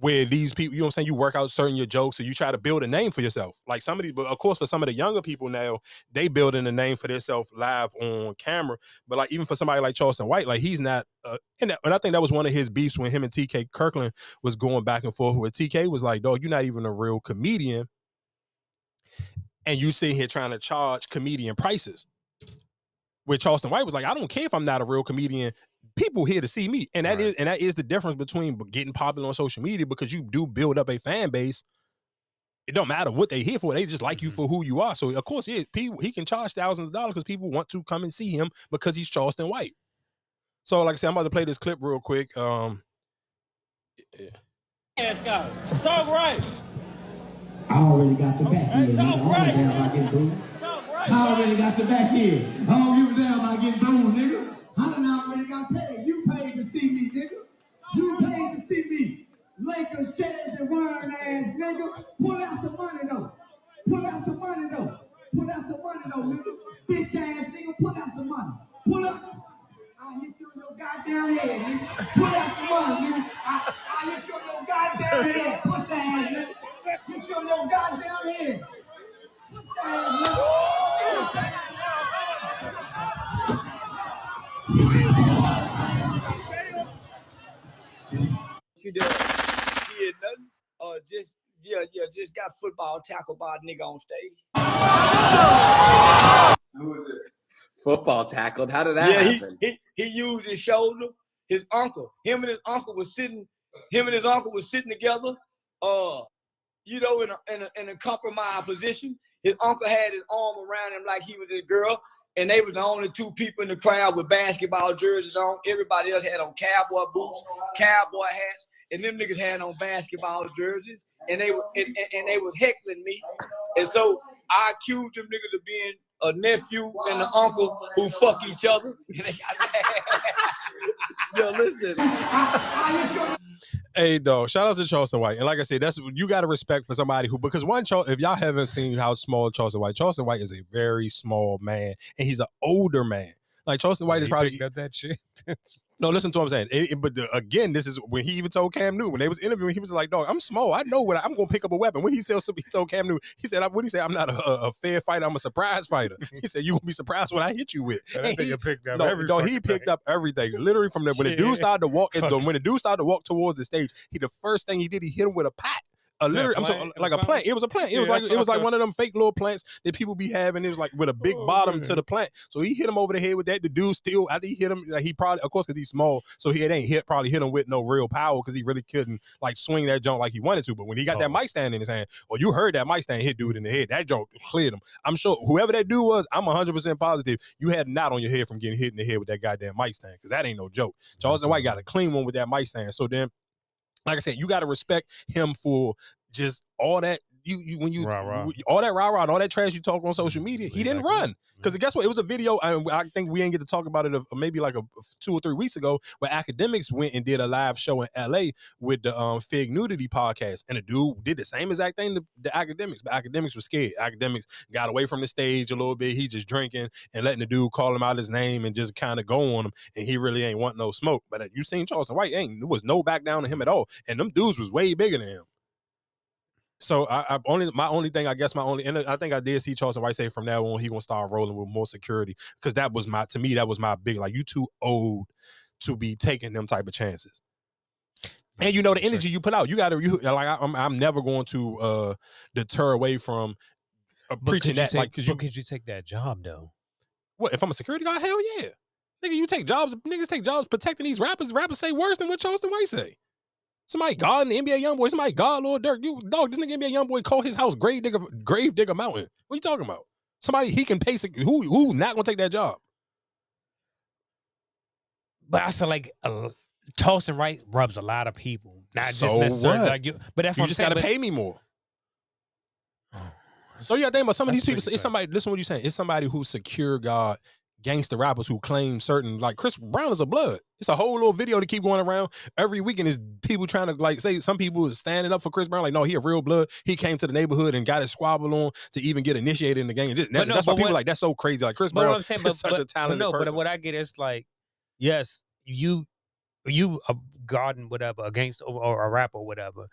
Where these people, you know what I'm saying, you work out certain your jokes, and you try to build a name for yourself. Like somebody, but of course, for some of the younger people now, they building a name for themselves live on camera. But like even for somebody like Charleston White, like he's not. Uh, and, that- and I think that was one of his beefs when him and TK Kirkland was going back and forth. Where TK was like, "Dog, you're not even a real comedian, and you sitting here trying to charge comedian prices." Where Charleston White was like, "I don't care if I'm not a real comedian." People here to see me, and that is and that is the difference between getting popular on social media because you do build up a fan base it don't matter what they here for. They just like you for who you are. So of course, yeah, people he can charge thousands of dollars because people want to come and see him because he's Charleston White. So like I said, I'm about to play this clip real quick. Um, Ass guy. Talk right. I already got the back here. nigga. I don't give a damn about getting booed. I already got the back here. I don't give a damn about getting booed, nigga. I done already got paid. You paid to see me, nigga. You paid to see me. Lakers, chairs, and wine ass, nigga. Pull out some money, though. Pull out some money, though. Pull out some money, though, nigga. Bitch ass, nigga. Pull out some money. Pull out. I'll hit you on your goddamn head, nigga. Pull out some money, nigga. I, I'll hit you on your goddamn head. Pussy ass, nigga. Hit you on your goddamn head. Pussy ass, nigga. You doing? Yeah, nothing. Uh, just yeah, yeah, just got football tackled by a nigga on stage. Football tackled. How did that yeah, happen? he, he he used his shoulder. His uncle, him and his uncle was sitting. Him and his uncle was sitting together. Uh, you know, in a in a, in a compromised position. His uncle had his arm around him like he was a girl, and they were the only two people in the crowd with basketball jerseys on. Everybody else had on cowboy boots, cowboy hats, and them niggas had on basketball jerseys, and they were and, and, and they was heckling me, and so I accused them niggas of being a nephew and an uncle who fuck each other. (laughs) And they got Yo, listen. Hey, dog! Shout out to Charleston White, and like I said, that's you got to respect for somebody who because one, Charl- if y'all haven't seen how small Charleston White, Charleston White is a very small man, and he's an older man. Like Charleston White is probably that shit. (laughs) no. Listen to what I'm saying. It- it- but the, again, this is when he even told Cam Newton when they was interviewing. He was like, "Dog, I'm small. I know what I, am going to pick up a weapon." When he said, he told Cam Newton, he said, "What he say? I'm not a, a, fair fighter. I'm a surprise fighter." (laughs) He said, "You gonna be surprised what I hit you with." And he- picked up no, he picked up everything. Literally from the when the dude started to walk, in the, Fucks. when the dude started to walk towards the stage, he the first thing he did, he hit him with a pot. A literally, I'm plant? talking It like a plant. It was a plant. It Yeah, was like it was like one of them fake little plants that people be having. It was like with a big Oh, bottom to the plant. So he hit him over the head with that. The dude still, I think he hit him. Like he probably, of course, because he's small, so he it ain't hit probably hit him with no real power because he really couldn't like swing that junk like he wanted to. But when he got that Oh. mic stand in his hand, or you heard that mic stand hit dude in the head, that junk cleared him. I'm sure whoever that dude was, I'm 100 percent positive you had a knot on your head from getting hit in the head with that goddamn mic stand because that ain't no joke. Charleston White got a clean one with that mic stand. So then, like I said, you got to respect him for just all that. You, you when you Rah-rah. all that rah rah and all that trash you talk on social media, he didn't run because guess what? It was a video. And I think we ain't get to talk about it uh, maybe like a two or three weeks ago where Akademiks went and did a live show in L.A. with the um, Fig Nudity podcast, and the dude did the same exact thing to the Akademiks, but Akademiks was scared. Akademiks got away from the stage a little bit. He just drinking and letting the dude call him out his name and just kind of go on him, and he really ain't want no smoke. But uh, you seen Charleston White ain't there was no back down to him at all, and them dudes was way bigger than him. So I, I only my only thing I guess my only and I think I did see Charleston White say from now on he gonna start rolling with more security because that was my to me that was my big like you too old to be taking them type of chances. And you know the energy you put out, you got to you like I, I'm I'm never going to uh deter away from uh, preaching that take, like because you could you take that job though? what if I'm a security guard? Hell yeah, nigga, you take jobs. Niggas take jobs protecting these rappers. Rappers say worse than what Charleston White say. Somebody God in the NBA YoungBoy. Somebody God Lil Durk. You dog. This nigga NBA YoungBoy call his house Grave Digger Grave Digger Mountain. What you talking about? Somebody he can pay. Who who's not gonna take that job? But I feel like uh, Charleston White rubs a lot of people, not just So necessarily what? like you. But that's you just gotta but- pay me more. So you gotta think about some of these people. It's somebody. Listen, to what you saying? It's somebody who's secure God, gangster rappers who claim certain like Chris Brown is a blood. It's a whole little video to keep going around every weekend. Is people trying to like say some people is standing up for Chris Brown? Like no, he a real blood. He came to the neighborhood and got his squabble on to even get initiated in the game. Just- But no, that's why people what- like that's so crazy. Like Chris Brown what I'm saying, (laughs) but, is such but- a talented no, person. but what I get is like, yes, you, you a garden whatever, a gangster or, or a rapper, whatever.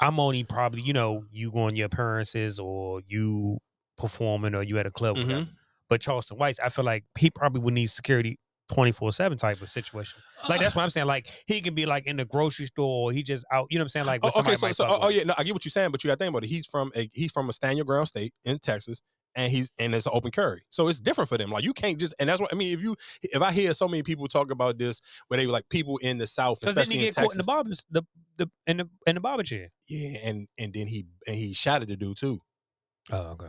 I'm only probably, you know, you going your appearances or you performing or you at a club, Mm-hmm. whatever. But Charleston White, I feel like he probably would need security 24 7 type of situation. Like that's what I'm saying. Like he can be like in the grocery store or he just out, you know what I'm saying? Like, Oh, okay, so, so oh, oh, yeah, no, I get what you're saying, but you got to think about it. He's from a he's from a stand your ground state in Texas, and he's and it's an open carry, so it's different for them. Like you can't just, and that's what I mean. If you if I hear so many people talk about this, where they were like people in the South, Because then especially he get caught in the Texas, barbers, the, the in the in the barber chair. yeah, and and then he and he shot at the dude too, Oh, okay.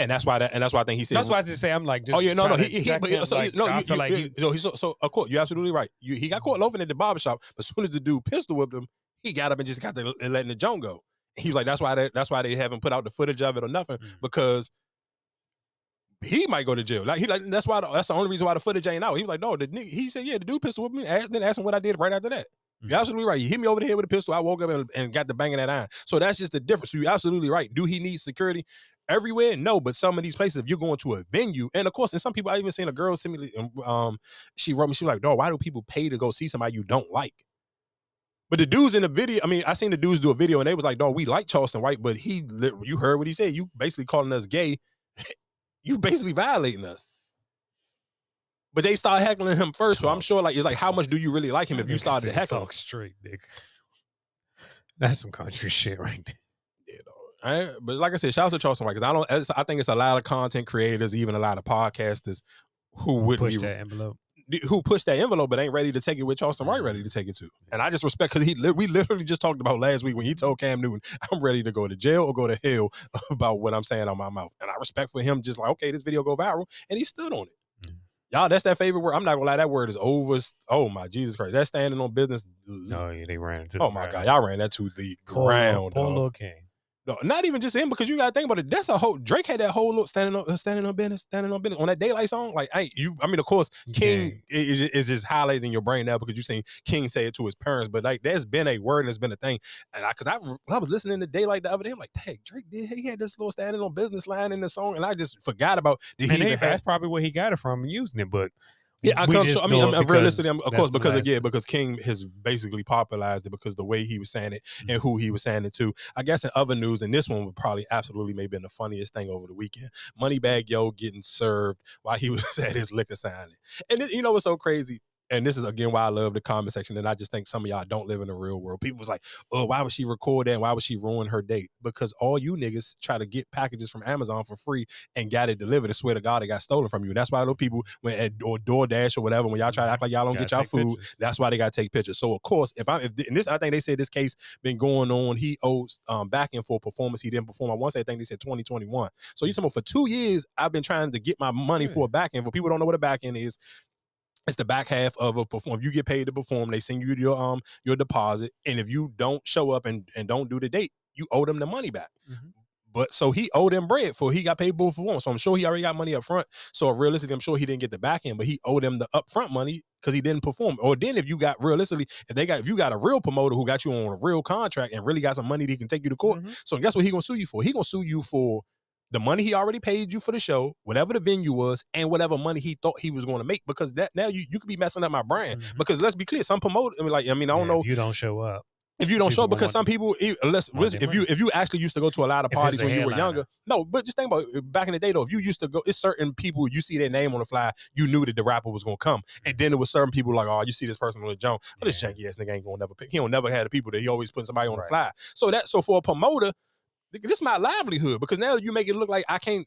And that's why that and that's why I think he said That's why I just say I'm like, just oh yeah, no, no, he, he, but, him, so, like, no, I you, feel you- like you- so, so, so of course, you're absolutely right. You, he got caught loafing at the barber shop, but as soon as the dude pistol whipped him, he got up and just got the letting the joint go. He was like, that's why they, that's why they haven't put out the footage of it or nothing Mm. because he might go to jail. Like he like that's why the, that's the only reason why the footage ain't out. He was like, no, the nigga, he said, yeah, the dude pistol whipped me. Ask, then asked him what I did right after that. Mm. You're absolutely right. You hit me over the head with a pistol. I woke up and, and got the bang of that iron. So that's just the difference. So you're absolutely right. Do he need security everywhere? No, but some of these places, if you're going to a venue, and of course, and some people I even seen a girl send me, um, she wrote me, she was like, dog, why do people pay to go see somebody you don't like? But the dudes in the video, I mean, I seen the dudes do a video and they was like, dog, we like Charleston White, but he, you heard what he said. You basically calling us gay. (laughs) you basically violating us. But they start heckling him first, so I'm sure like it's like how much do you really like him if you started to said heckle? him? Talk straight, nigga. (laughs) That's some country shit right there. Right? But like I said, shout out to Charleston White because I don't. I think it's a lot of content creators, even a lot of podcasters who wouldn't Push be that envelope. who push that envelope but ain't ready to take it with Charleston White ready to mm-hmm. take it to. And I just respect because he we literally just talked about last week when he told Cam Newton, (laughs) I'm ready to go to jail or go to hell (laughs) about what I'm saying on my mouth. And I respect for him just like, okay, this video go viral. And he stood on it. Mm-hmm. Y'all, that's that favorite word. I'm not gonna lie, that word is over. Oh my Jesus Christ. That's standing on business. No, yeah, they ran into. Oh my ground. God, y'all ran that to the ground. Poor dog. King. No, not even just him because you gotta think about it. That's a whole Drake had that whole look standing on standing on business, standing on business on that daylight song. Like, hey, you, I mean, of course, King is, is just highlighted in your brain now because you've seen King say it to his parents. But like, there's been a word and it's been a thing. And I, cause I when I was listening to Daylight the other day, I'm like, dang, Drake did he had this little standing on business line in the song, and I just forgot about. Did he they, that's probably where he got it from and using it, but yeah, I, come, just I mean, know I'm, it I'm because realistically, I'm, of course, because again, because King has basically popularized it because the way he was saying it Mm-hmm. and who he was saying it to. I guess in other news, and this one would probably absolutely maybe been the funniest thing over the weekend. Moneybagg Yo getting served while he (laughs) was at his liquor signing, and it- you know what's so crazy? And this is again why I love the comment section. And I just think some of y'all don't live in the real world. People was like, oh, why would she record that? And why would she ruin her date? Because all you niggas try to get packages from Amazon for free and got it delivered. I swear to God, it got stolen from you. That's why those people when at or DoorDash or whatever, when y'all try to act like y'all don't Gotta get y'all food, pictures. that's why they gotta take pictures. So of course, if I if and this I think they said this case been going on, he owes um backing for performance he didn't perform. I say I think they said 2021. So you talking about for two years, I've been trying to get my money for a back end. For people don't know what a back end is, it's the back half of a perform. You get paid to perform. They send you your um your deposit, and if you don't show up and and don't do the date, you owe them the money back. But so he owed them bread for he got paid both for one. So I'm sure he already got money up front. So realistically, I'm sure he didn't get the back end, but he owed them the upfront money because he didn't perform. Or then if you got realistically, if they got if you got a real promoter who got you on a real contract and really got some money that he can take you to court, so guess what he gonna sue you for? He gonna sue you for the money he already paid you for the show, whatever the venue was, and whatever money he thought he was going to make. Because that now you, you could be messing up my brand. Mm-hmm. Because let's be clear, some promoter, I mean, like I mean, I don't Yeah, know if you don't show up. if you don't show people up because some people unless if you if you actually used to go to a lot of parties when you were younger no but just think about it, back in the day though if you used to go it's certain people you see their name on the fly, you knew that the rapper was gonna come and then there was certain people like oh you see this person on the jump oh this janky ass nigga ain't gonna never pick he don't never had the people that he always put somebody on the fly. so that so for a promoter this is my livelihood because now you make it look like I can't.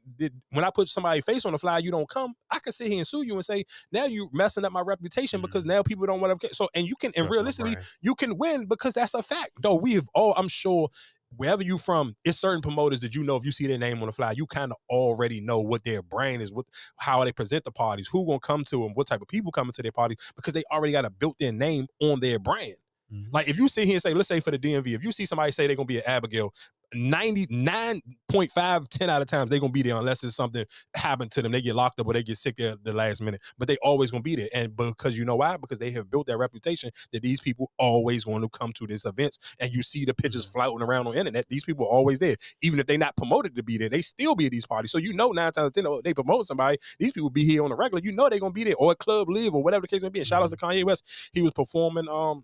When I put somebody's face on the fly, you don't come. I can sit here and sue you and say now you messing up my reputation mm-hmm. because now people don't want to. So and you can and my realistically you can win because that's a fact. Though we have all, I'm sure, wherever you from, it's certain promoters that you know if you see their name on the fly, you kind of already know what their brand is, what how they present the parties, who gonna come to them, what type of people coming to their parties, because they already got a built-in name on their brand. Mm-hmm. Like if you sit here and say, let's say for the DMV, if you see somebody say they're gonna be an Abigail, 99.5, 10 out of times they're gonna be there unless it's something happened to them. They get locked up or they get sick at the last minute. But they always gonna be there. And because you know why? Because they have built that reputation that these people always want to come to these events. And you see the pictures floating around on the internet. These people are always there. Even if they're not promoted to be there, they still be at these parties. So you know nine times out of ten, oh, they promote somebody, these people be here on the regular. You know they're gonna be there, or at Club LIV or whatever the case may be. And shout out to Kanye West. He was performing um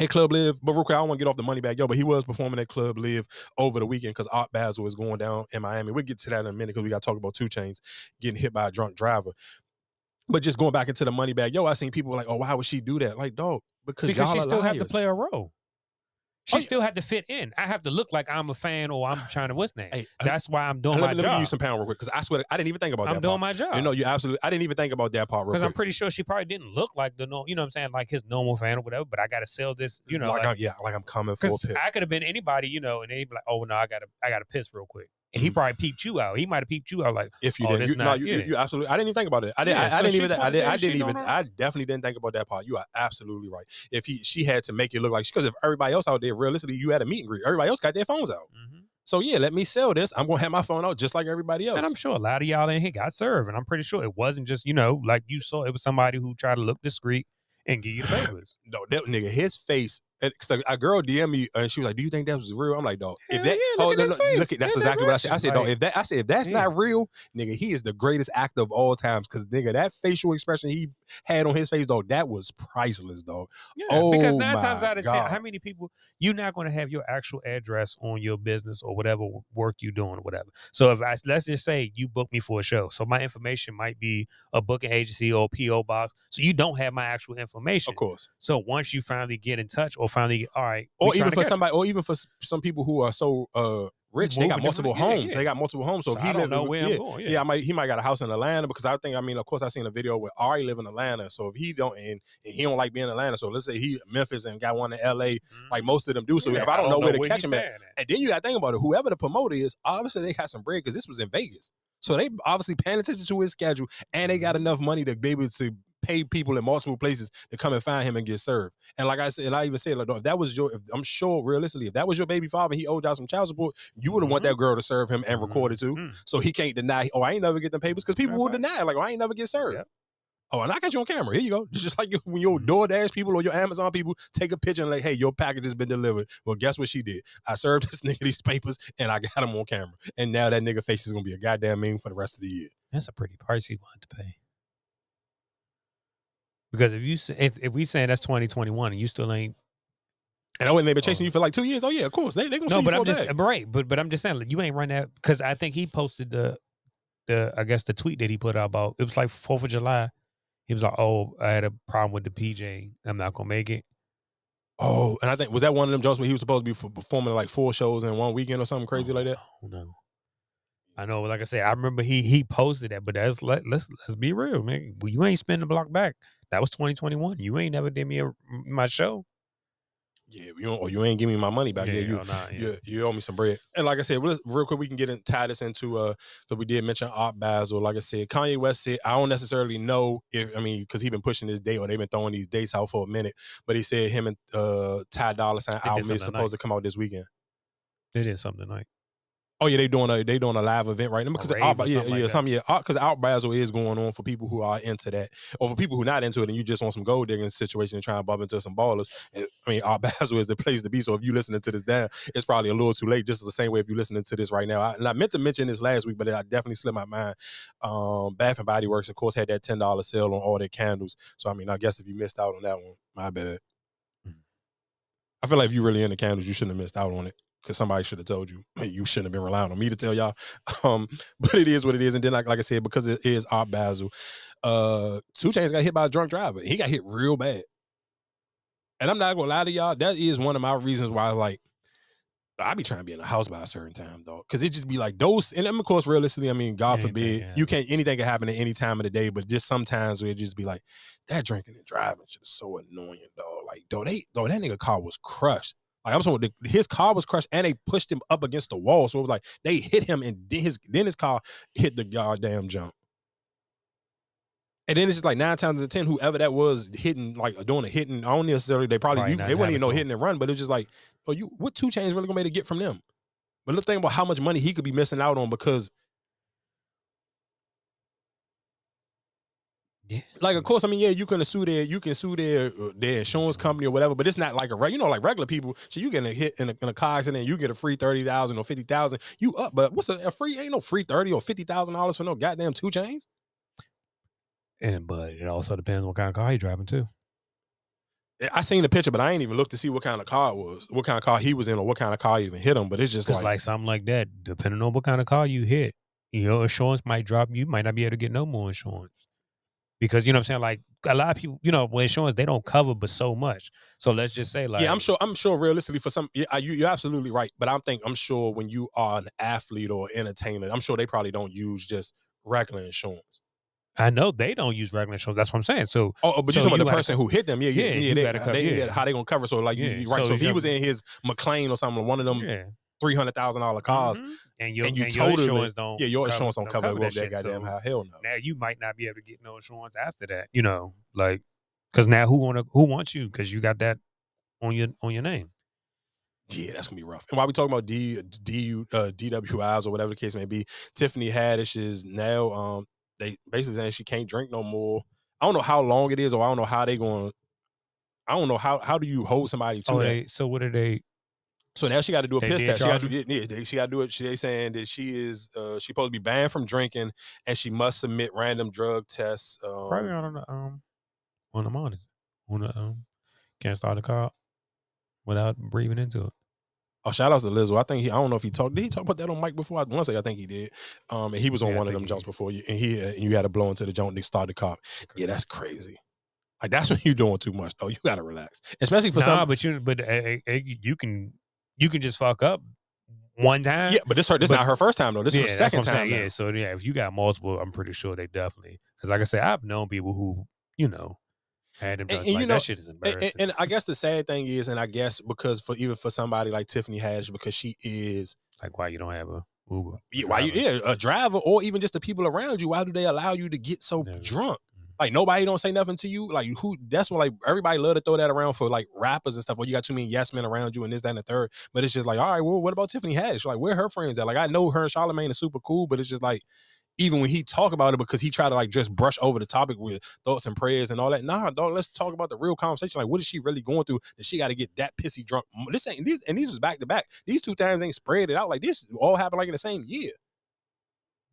at Club LIV, but real quick, I don't want to get off the money back, yo. But he was performing at Club LIV over the weekend because Art Basel is going down in Miami. We'll get to that in a minute because we got to talk about 2 Chainz getting hit by a drunk driver. But just going back into the money bag, yo, I seen people like, oh, why would she do that? Like, dog, because, because she still have to play a role. She Oh, still had to fit in. I have to look like I'm a fan or I'm trying to what's name. Hey, That's why I'm doing let, my me, let me job. give you some pound real quick because I swear to- I didn't even think about that. I'm doing part. my job. You know, you absolutely. I didn't even think about that part real Because. I'm pretty sure she probably didn't look like the normal. you know what I'm saying, like his normal fan or whatever. But I got to sell this, you know, like, like, I'm, yeah, like I'm coming for a piss. I could have been anybody, you know, and they'd be like, "Oh no, I gotta, I gotta piss real quick." And he probably peeped you out. He might have peeped you out, like, Mm. If you oh, didn't, you, no, you, you, you absolutely. I didn't even think about it. I didn't. Yeah, I, I so didn't even. I did. I didn't even. I definitely didn't think about that part. You are absolutely right. If he, she had to make it look like she because if everybody else out there, realistically, you had a meet and greet. Everybody else got their phones out. So yeah, let me sell this. I'm gonna have my phone out just like everybody else. And I'm sure a lot of y'all in here got served, and I'm pretty sure it wasn't just you know like you saw. It was somebody who tried to look discreet and give you the (laughs) papers. no, that nigga, his face. And- So a girl DM me and she was like, "Do you think that was real?" I'm like, "Dog, if that, yeah, look hold at on, look, at that's that exactly what I said. I said, "Dog, Like- if that, I said if that's Yeah. not real, nigga, he is the greatest actor of all times." Because nigga, that facial expression he had on his face, dog, that was priceless, dog. Yeah, oh because nine times out of ten, how many people you're not going to have your actual address on your business or whatever work you're doing or whatever. So if I let's just say you book me for a show, so my information might be a booking agency or PO box, so you don't have my actual information. Of course. So once you finally get in touch or finally all right, or even for somebody, or even for some people who are so uh rich, they got multiple different- yeah, homes. yeah. They got multiple homes. So, So if he I don't live, know where I'm yeah, going, yeah, yeah. I might he might got a house in Atlanta because I think I mean, of course, I seen a video where Ari live in Atlanta. So if he don't and, and he don't like being in Atlanta, so let's say he Memphis and got one in L.A. like most of them do. So Mm-hmm. Yeah, if I don't, know, where to catch him at, staying and then you got to think about it. Whoever the promoter is, obviously they got some bread because this was in Vegas. So they obviously paying attention to his schedule, and they got Mm-hmm. enough money to be able to pay people in multiple places to come and find him and get served. And like I said, and I even said, like, if that was your, if, I'm sure realistically, if that was your baby father he owed y'all some child support, you would have want Mm-hmm. that girl to serve him and mm-hmm. record it too. Mm. So he can't deny, oh, I ain't never get them papers because people will deny, it, like, oh, I ain't never get served. Oh, and I got you on camera. Here you go. (laughs) Just like when your mm-hmm. DoorDash people or your Amazon people take a picture and like, hey, your package has been delivered. Well, guess what she did? I served (laughs) this nigga these papers and I got him on camera. And now that nigga face is gonna be a goddamn meme for the rest of the year. That's a pretty price you want to pay. Because if you if, if we saying that's 2021 and you still ain't And I wouldn't they been chasing oh. you for like two years. Oh yeah, of course. They they gonna no, but I'm just bag. right. But but I'm just saying like, you ain't run that because I think he posted the the I guess the tweet that he put out about it was like Fourth of July. He was like, "Oh, I had a problem with the PJ. I'm not gonna make it." Oh, and I think was that one of them jumps where he was supposed to be performing like four shows in one weekend or something oh, crazy like that. Oh no. I know, like I said, I remember he he posted that, but that's let let's let's be real, man. Well, you ain't spinning the block back. That was 2021. You ain't never did me a, my show. Yeah, you or you ain't give me my money back. Yeah, Yeah, you, nah, yeah. you you owe me some bread. And like I said, real, real quick, we can get in, tie this into uh because we did mention Art Basel. Like I said, Kanye West said I don't necessarily know if I mean because he been pushing this date or they've been throwing these dates out for a minute, but he said him and uh Ty Dolla Sign album is supposed to come out this weekend. They did something like Oh yeah, they doing a they doing a live event right now because yeah like yeah that. something yeah because Art Basel is going on for people who are into that or for people who not into it and you just want some gold digging situation and try and bump into some ballers. And, I mean Art (laughs) Basel is the place to be. So if you listening to this down, it's probably a little too late. Just the same way if you listening to this right now. I, and I meant to mention this last week, but I definitely slipped my mind. Um, Bath and Body Works of course had that ten dollar sale on all their candles. So I mean I guess if you missed out on that one, my bad. I feel like if you really into candles, you shouldn't have missed out on it because somebody should have told you. You shouldn't have been relying on me to tell y'all. (laughs) Um, but it is what it is. And then, like, like I said, because it is Art Basel, uh, 2 Chainz got hit by a drunk driver. He got hit real bad. And I'm not gonna lie to y'all, that is one of my reasons why, like, I be trying to be in the house by a certain time, though, because it just be like those. And of course, realistically, I mean, God Anything forbid, can you can't anything can happen at any time of the day. But just sometimes it just be like that drinking and driving shit is so annoying, dog. Like, though they, though that nigga car was crushed. Like I'm saying, the, his car was crushed and they pushed him up against the wall. So it was like they hit him and then his then his car hit the goddamn jump. And then it's just like nine times out of ten, whoever that was hitting, like doing a hitting, I don't necessarily they probably you, it wasn't even know hitting and run, but it was just like, oh, you what 2 Chainz really gonna be able to get from them? But the thing about how much money he could be missing out on because Yeah. Like, of course, I mean, yeah, you can sue their, you can sue their uh, their insurance company or whatever, but it's not like a you know, like regular people. So you get a hit in a, in a car accident, you get a free thirty thousand or fifty thousand. You up, but what's a, a free? Ain't no free thirty or fifty thousand dollars for no goddamn 2 Chainz. And but it also depends what kind of car you driving too. I seen the picture, but I ain't even looked to see what kind of car it was, what kind of car he was in, or what kind of car you even hit him. But it's just like, like, something like that, depending on what kind of car you hit, your insurance might drop. You might not be able to get no more insurance because you know what I'm saying. Like a lot of people, you know, with insurance they don't cover but so much. So let's just say like yeah, I'm sure. I'm sure. Realistically, for some, yeah, you, you're absolutely right. But I'm think I'm sure when you are an athlete or entertainer, I'm sure they probably don't use just regular insurance. I know they don't use regular insurance. That's what I'm saying. So Oh, oh, but you're talking about the person who hit them? Yeah, yeah, Yeah, yeah. they, gotta they- yeah. How they gonna cover? So like, you- you, right? so So, if he was in his McLaren or something, one of them Yeah. Three hundred thousand dollar cars, and your, and you and your insurance don't yeah, your cover- insurance don't don't cover, cover that that shit, goddamn so- high. Hell no. now you might not be able to get no insurance after that. You know, like because now who wanna who wants you because you got that on your on your name. Yeah, that's gonna be rough. And while we talking about D D uh, DWIs or whatever the case may be, Tiffany Haddish is now um they basically saying she can't drink no more. I don't know how long it is, or I don't know how they going. I don't know how how do you hold somebody to Oh, that? they, so what are they? So now she got to do a They piss test. She got to do yeah, they- she got to do it. She they saying that she is uh she supposed to be banned from drinking and she must submit random drug tests. Um, Probably on the um on the monitor. On the um can't start the car without breathing into it. Oh, shout outs to Lizzo. I think he. I don't know if he talked. Did he talk about that on mic before? I want to say I think he did. Um, and he was on Yeah, one of them he jumps before you, and he uh, and you had to blow into the joint. They start the car. Yeah, that's crazy. Like that's when you're doing too much. though. you gotta relax, especially for nah, some. but you but uh, uh, you can you can just fuck up one time. Yeah, but this her. This But- not her first time though. This yeah, is her second time. Yeah, so yeah, if you got multiple, I'm pretty sure they definitely because like I said, I've known people who you know had them. And, and like, you know, that shit is embarrassing. and, and I guess the sad thing is, and I guess because for even for somebody like Tiffany Haddish, because she is like why you don't have a Uber? Yeah, why you yeah a driver or even just the people around you? Why do they allow you to get so drunk? Like nobody don't say nothing to you. Like who? That's what like everybody love to throw that around for like rappers and stuff. Well, you got too many yes men around you and this that and the third. But it's just like all right, well, what about Tiffany Haddish? Like where her friends at? Like I know her and Charlamagne are super cool, but it's just like even when he talk about it because he tried to like just brush over the topic with thoughts and prayers and all that. Nah, dog, let's talk about the real conversation. Like, what is she really going through that she got to get that pissy drunk? This ain't these and these was back to back. These two times ain't spread it out like this. All happened like in the same year.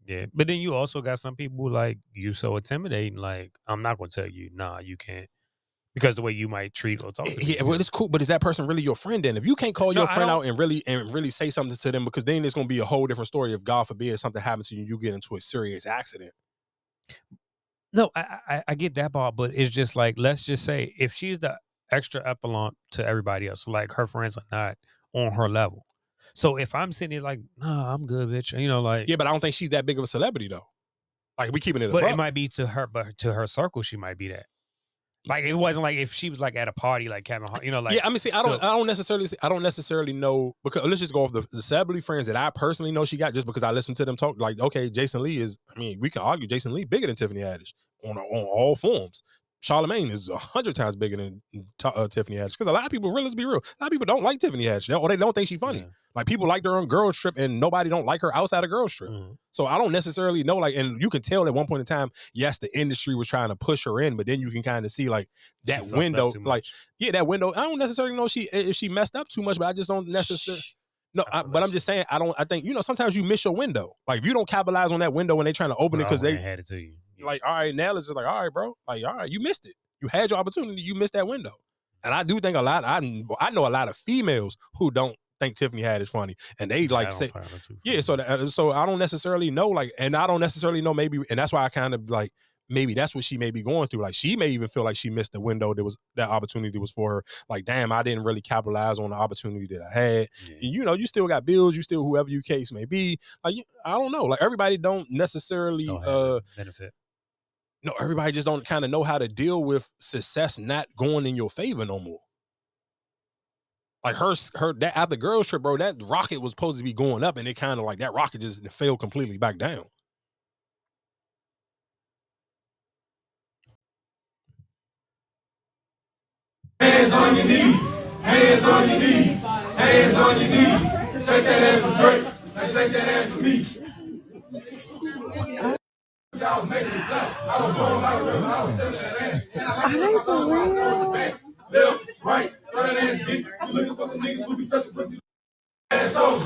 Yeah, but then you also got some people like you so intimidating. Like I'm not gonna tell you, nah, you can't, because the way you might treat or talk to Eh, Yeah, people. well, it's cool, but is that person really your friend? Then, if you can't call No, your I friend don't- out and really and really say something to them, because then it's gonna be a whole different story. If God forbid something happens to you, you get into a serious accident. No, I, I I get that part, but it's just like let's just say if she's the extra epsilon to everybody else, like her friends are not on her level. So if I'm sitting there like, nah, I'm good, bitch. You know, like Yeah, but I don't think she's that big of a celebrity though. Like we keeping it. but buck. it might be to her, but to her circle, she might be that. Like it wasn't like if she was like at a party, like Kevin Hart, you know, like yeah, I mean, see, I don't, so- I don't necessarily, I don't necessarily know because let's just go off the, the celebrity friends that I personally know she got just because I listen to them talk. Like, okay, Jason Lee is, I mean, we can argue Jason Lee bigger than Tiffany Haddish on on all forms. Charlamagne is a hundred times bigger than Ta- uh, Tiffany Haddish because a lot of people, really, let's be real, a lot of people don't like Tiffany Haddish or they don't think she's funny. Like people like her on Girls Trip and nobody don't like her outside of Girls Trip. Mm-hmm. So I don't necessarily know, like, and you can tell at one point in time, yes, the industry was trying to push her in, but then you can kind of see like that up window, like, yeah, that window. I don't necessarily know she if she messed up too much, but I just don't necessarily. No, I, but I'm just saying I don't. I think you know sometimes you miss your window. Like if you don't capitalize on that window when they trying to open it because they had it to you. Like, all right, now it's just like, all right, bro, like, all right, you missed it. You had your opportunity, you missed that window. And I do think a lot. I I know a lot of females who don't think Tiffany Haddish is funny, and they like say, find her too yeah. So that, so I don't necessarily know, like, and I don't necessarily know maybe, and that's why I kind of like maybe that's what she may be going through. Like she may even feel like she missed the window. There was that opportunity was for her. Like, damn, I didn't really capitalize on the opportunity that I had. And you know, you still got bills. You still whoever you case may be. Like, I don't know. Like everybody don't necessarily. Don't uh that benefit. no, everybody just don't kind of know how to deal with success not going in your favor no more. Like her, her that after girls trip, bro, that rocket was supposed to be going up, and it kind of like that rocket just fell completely back down. Hands on your knees. Hands on your knees. Hands on your knees. Shake that ass for Drake. Now shake that ass for me. Y'all making me clap. I was born by the river. I was selling that ass. And I like it for real. Left, right, throw that ass deep. You looking for some niggas who be sucking pussy. Assholes.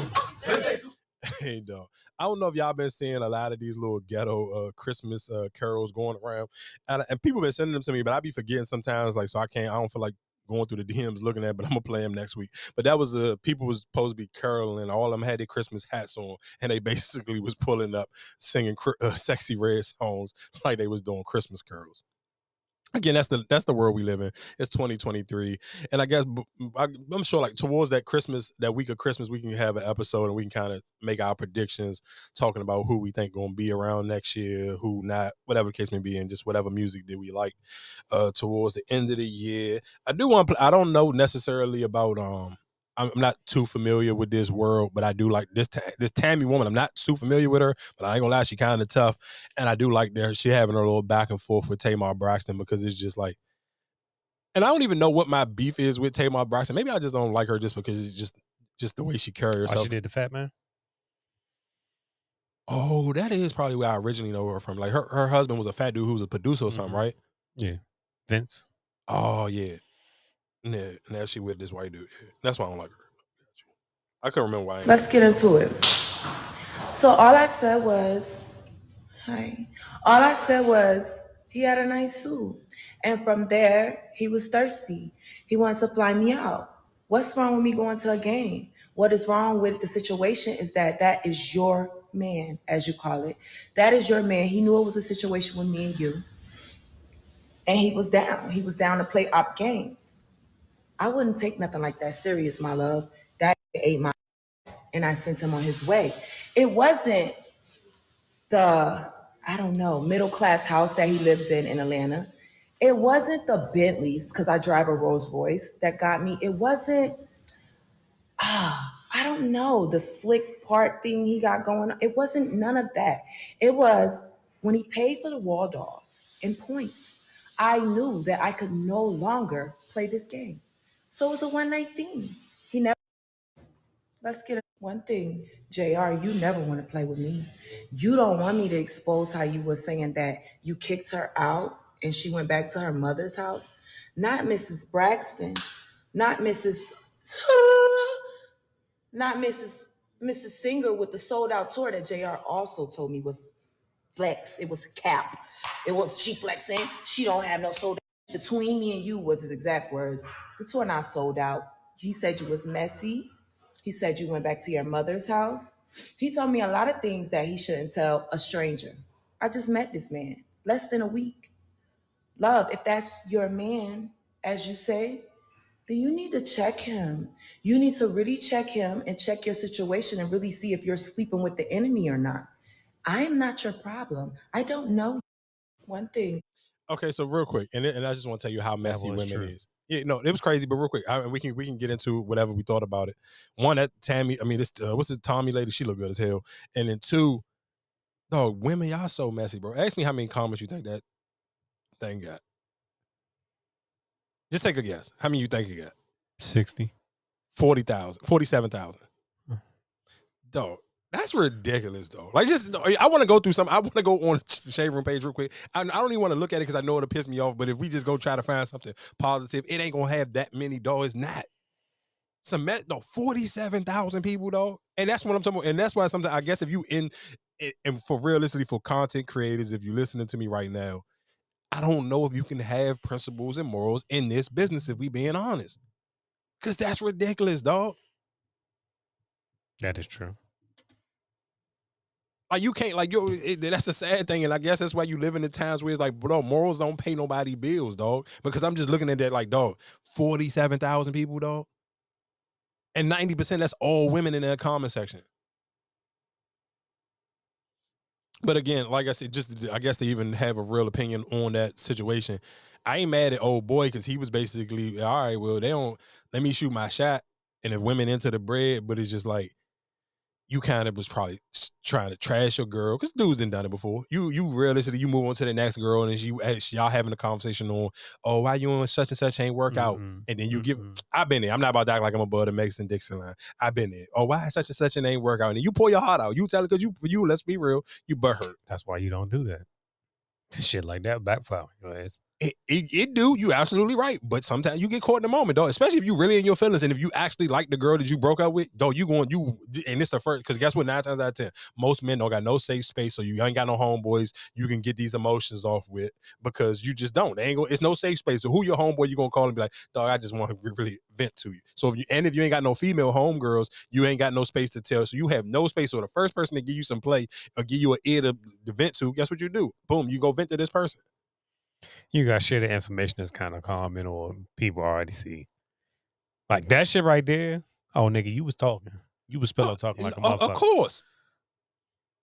hey, dog. I don't know if y'all been seeing a lot of these little ghetto uh, Christmas uh, carols going around, and, and people been sending them to me, but I be forgetting sometimes. Like, so I can't. I don't feel like going through the DMs looking at, but I'm gonna play them next week. But that was uh, people was supposed to be caroling, all of them had their Christmas hats on, and they (laughs) basically was pulling up singing uh, Sexy Redd songs like they was doing Christmas carols again that's the that's the world we live in. It's 2023 and i guess I, am sure like towards that christmas that week of christmas we can have an episode and we can kind of make our predictions talking about who we think going to be around next year who not whatever the case may be and just whatever music that we like uh towards the end of the year. I do want i don't know necessarily about um I'm I'm not too familiar with this world, but I do like this Ta- this Tammy woman. I'm not too familiar with her, but I ain't gonna lie, she kind of tough, and I do like that she having her little back and forth with Tamar Braxton because it's just like, and I don't even know what my beef is with Tamar Braxton. Maybe I just don't like her just because it's just just the way she carries Oh, herself. she did the Fat Man. Oh, that is probably where I originally know her from. Like her her husband was a fat dude who was a producer or something, mm-hmm. right? Yeah, Vince. Oh yeah, yeah. And now she with this white dude. That's why I don't like her. I couldn't remember why. I ain't Let's get into it. So all I said was, hi. All I said was he had a nice suit. And from there, he was thirsty. He wanted to fly me out. What's wrong with me going to a game? What is wrong with the situation is that that is your man, as you call it. That is your man. He knew it was a situation with me and you. And he was down. He was down to play op games. I wouldn't take nothing like that serious, my love. That ate my ass, and I sent him on his way. It wasn't the, I don't know, middle class house that he lives in in Atlanta. It wasn't the Bentleys, because I drive a Rolls Royce, that got me. It wasn't, ah, I don't know, the slick part thing he got going on. It wasn't none of that. It was when he paid for the Waldorf in points, I knew that I could no longer play this game. So it was a one night thing. He never. Let's get it. one thing, Jr. You never want to play with me. You don't want me to expose how you were saying that you kicked her out and she went back to her mother's house. Not Mrs. Braxton, not Mrs. (laughs) Not Mrs. Mrs. Singer with the sold out tour that Jr. also told me was flex. It was cap. It was she flexing. She don't have no sold. Between me and you was his exact words. The tour not sold out. He said you was messy. He said you went back to your mother's house. He told me a lot of things that he shouldn't tell a stranger. I just met this man. less than a week. Love, if that's your man, as you say, then you need to check him. You need to really check him and check your situation and really see if you're sleeping with the enemy or not. I am not your problem. I don't know. One thing. Okay, so real quick, and and I just want to tell you how messy women true. is. Yeah, no, it was crazy, but real quick, I, we can we can get into whatever we thought about it. One, that Tammy, I mean, this uh, what's this Tommie lady? She look good as hell. And then two, dog, women, y'all so messy, bro. Ask me how many comments you think that thing got. Just take a guess. How many you think it got? 60. 40,000, 47,000. Dog, that's ridiculous, though. Like, just, I want to go through some. I want to go on the Shade Room page real quick. I, I don't even want to look at it because I know it'll piss me off. But if we just go try to find something positive, it ain't to have that many, dog. It's not. Some, though, 47,000 people, though. And that's what I'm talking about. And that's why sometimes, I guess, if you in, it- and for realistically, for content creators, if you're listening to me right now, I don't know if you can have principles and morals in this business if we being honest. Cause that's ridiculous, dog. That is true. Like you can't like yo. That's a sad thing, and I guess that's why you live in the times where it's like, bro, morals don't pay nobody bills, dog. Because I'm just looking at that like, dog, forty seven thousand people, dog, and ninety percent that's all women in that comment section. But again, like I said, just I guess to even have a real opinion on that situation, I ain't mad at old boy because he was basically all right. Well, they don't let me shoot my shot, and if women into the bread, but it's just like you kind of was probably trying to trash your girl because dudes done done it before. You you realistically you move on to the next girl and you y'all having a conversation on oh why you and such and such ain't work out mm-hmm, and then you give mm-hmm. I've been there. I'm not about to act like I'm above the Mason Dixon line. I've been there. Oh why such and such and ain't work out and then you pull your heart out. You tell it because you for you let's be real you butthurt. That's why you don't do that. Shit like that backfire. It, it, it do you absolutely right, but sometimes you get caught in the moment, though. Especially if you really in your feelings, and if you actually like the girl that you broke up with, though, you going you and it's the first because guess what? Nine times out of ten, most men don't got no safe space, so you ain't got no homeboys you can get these emotions off with because you just don't. They ain't go, it's no safe space. So who your homeboy you gonna call and be like, dog, I just want to (laughs) really vent to you. So if you and if you ain't got no female homegirls, you ain't got no space to tell. So you have no space. So the first person to give you some play or give you an ear to, to vent to, guess what you do? Boom, you go vent to this person. You got shit of information that's kind of common or people already see. Like mm-hmm. that shit right there. Oh, nigga, you was talking. You was oh, pillow talking like a motherfucker. Of course.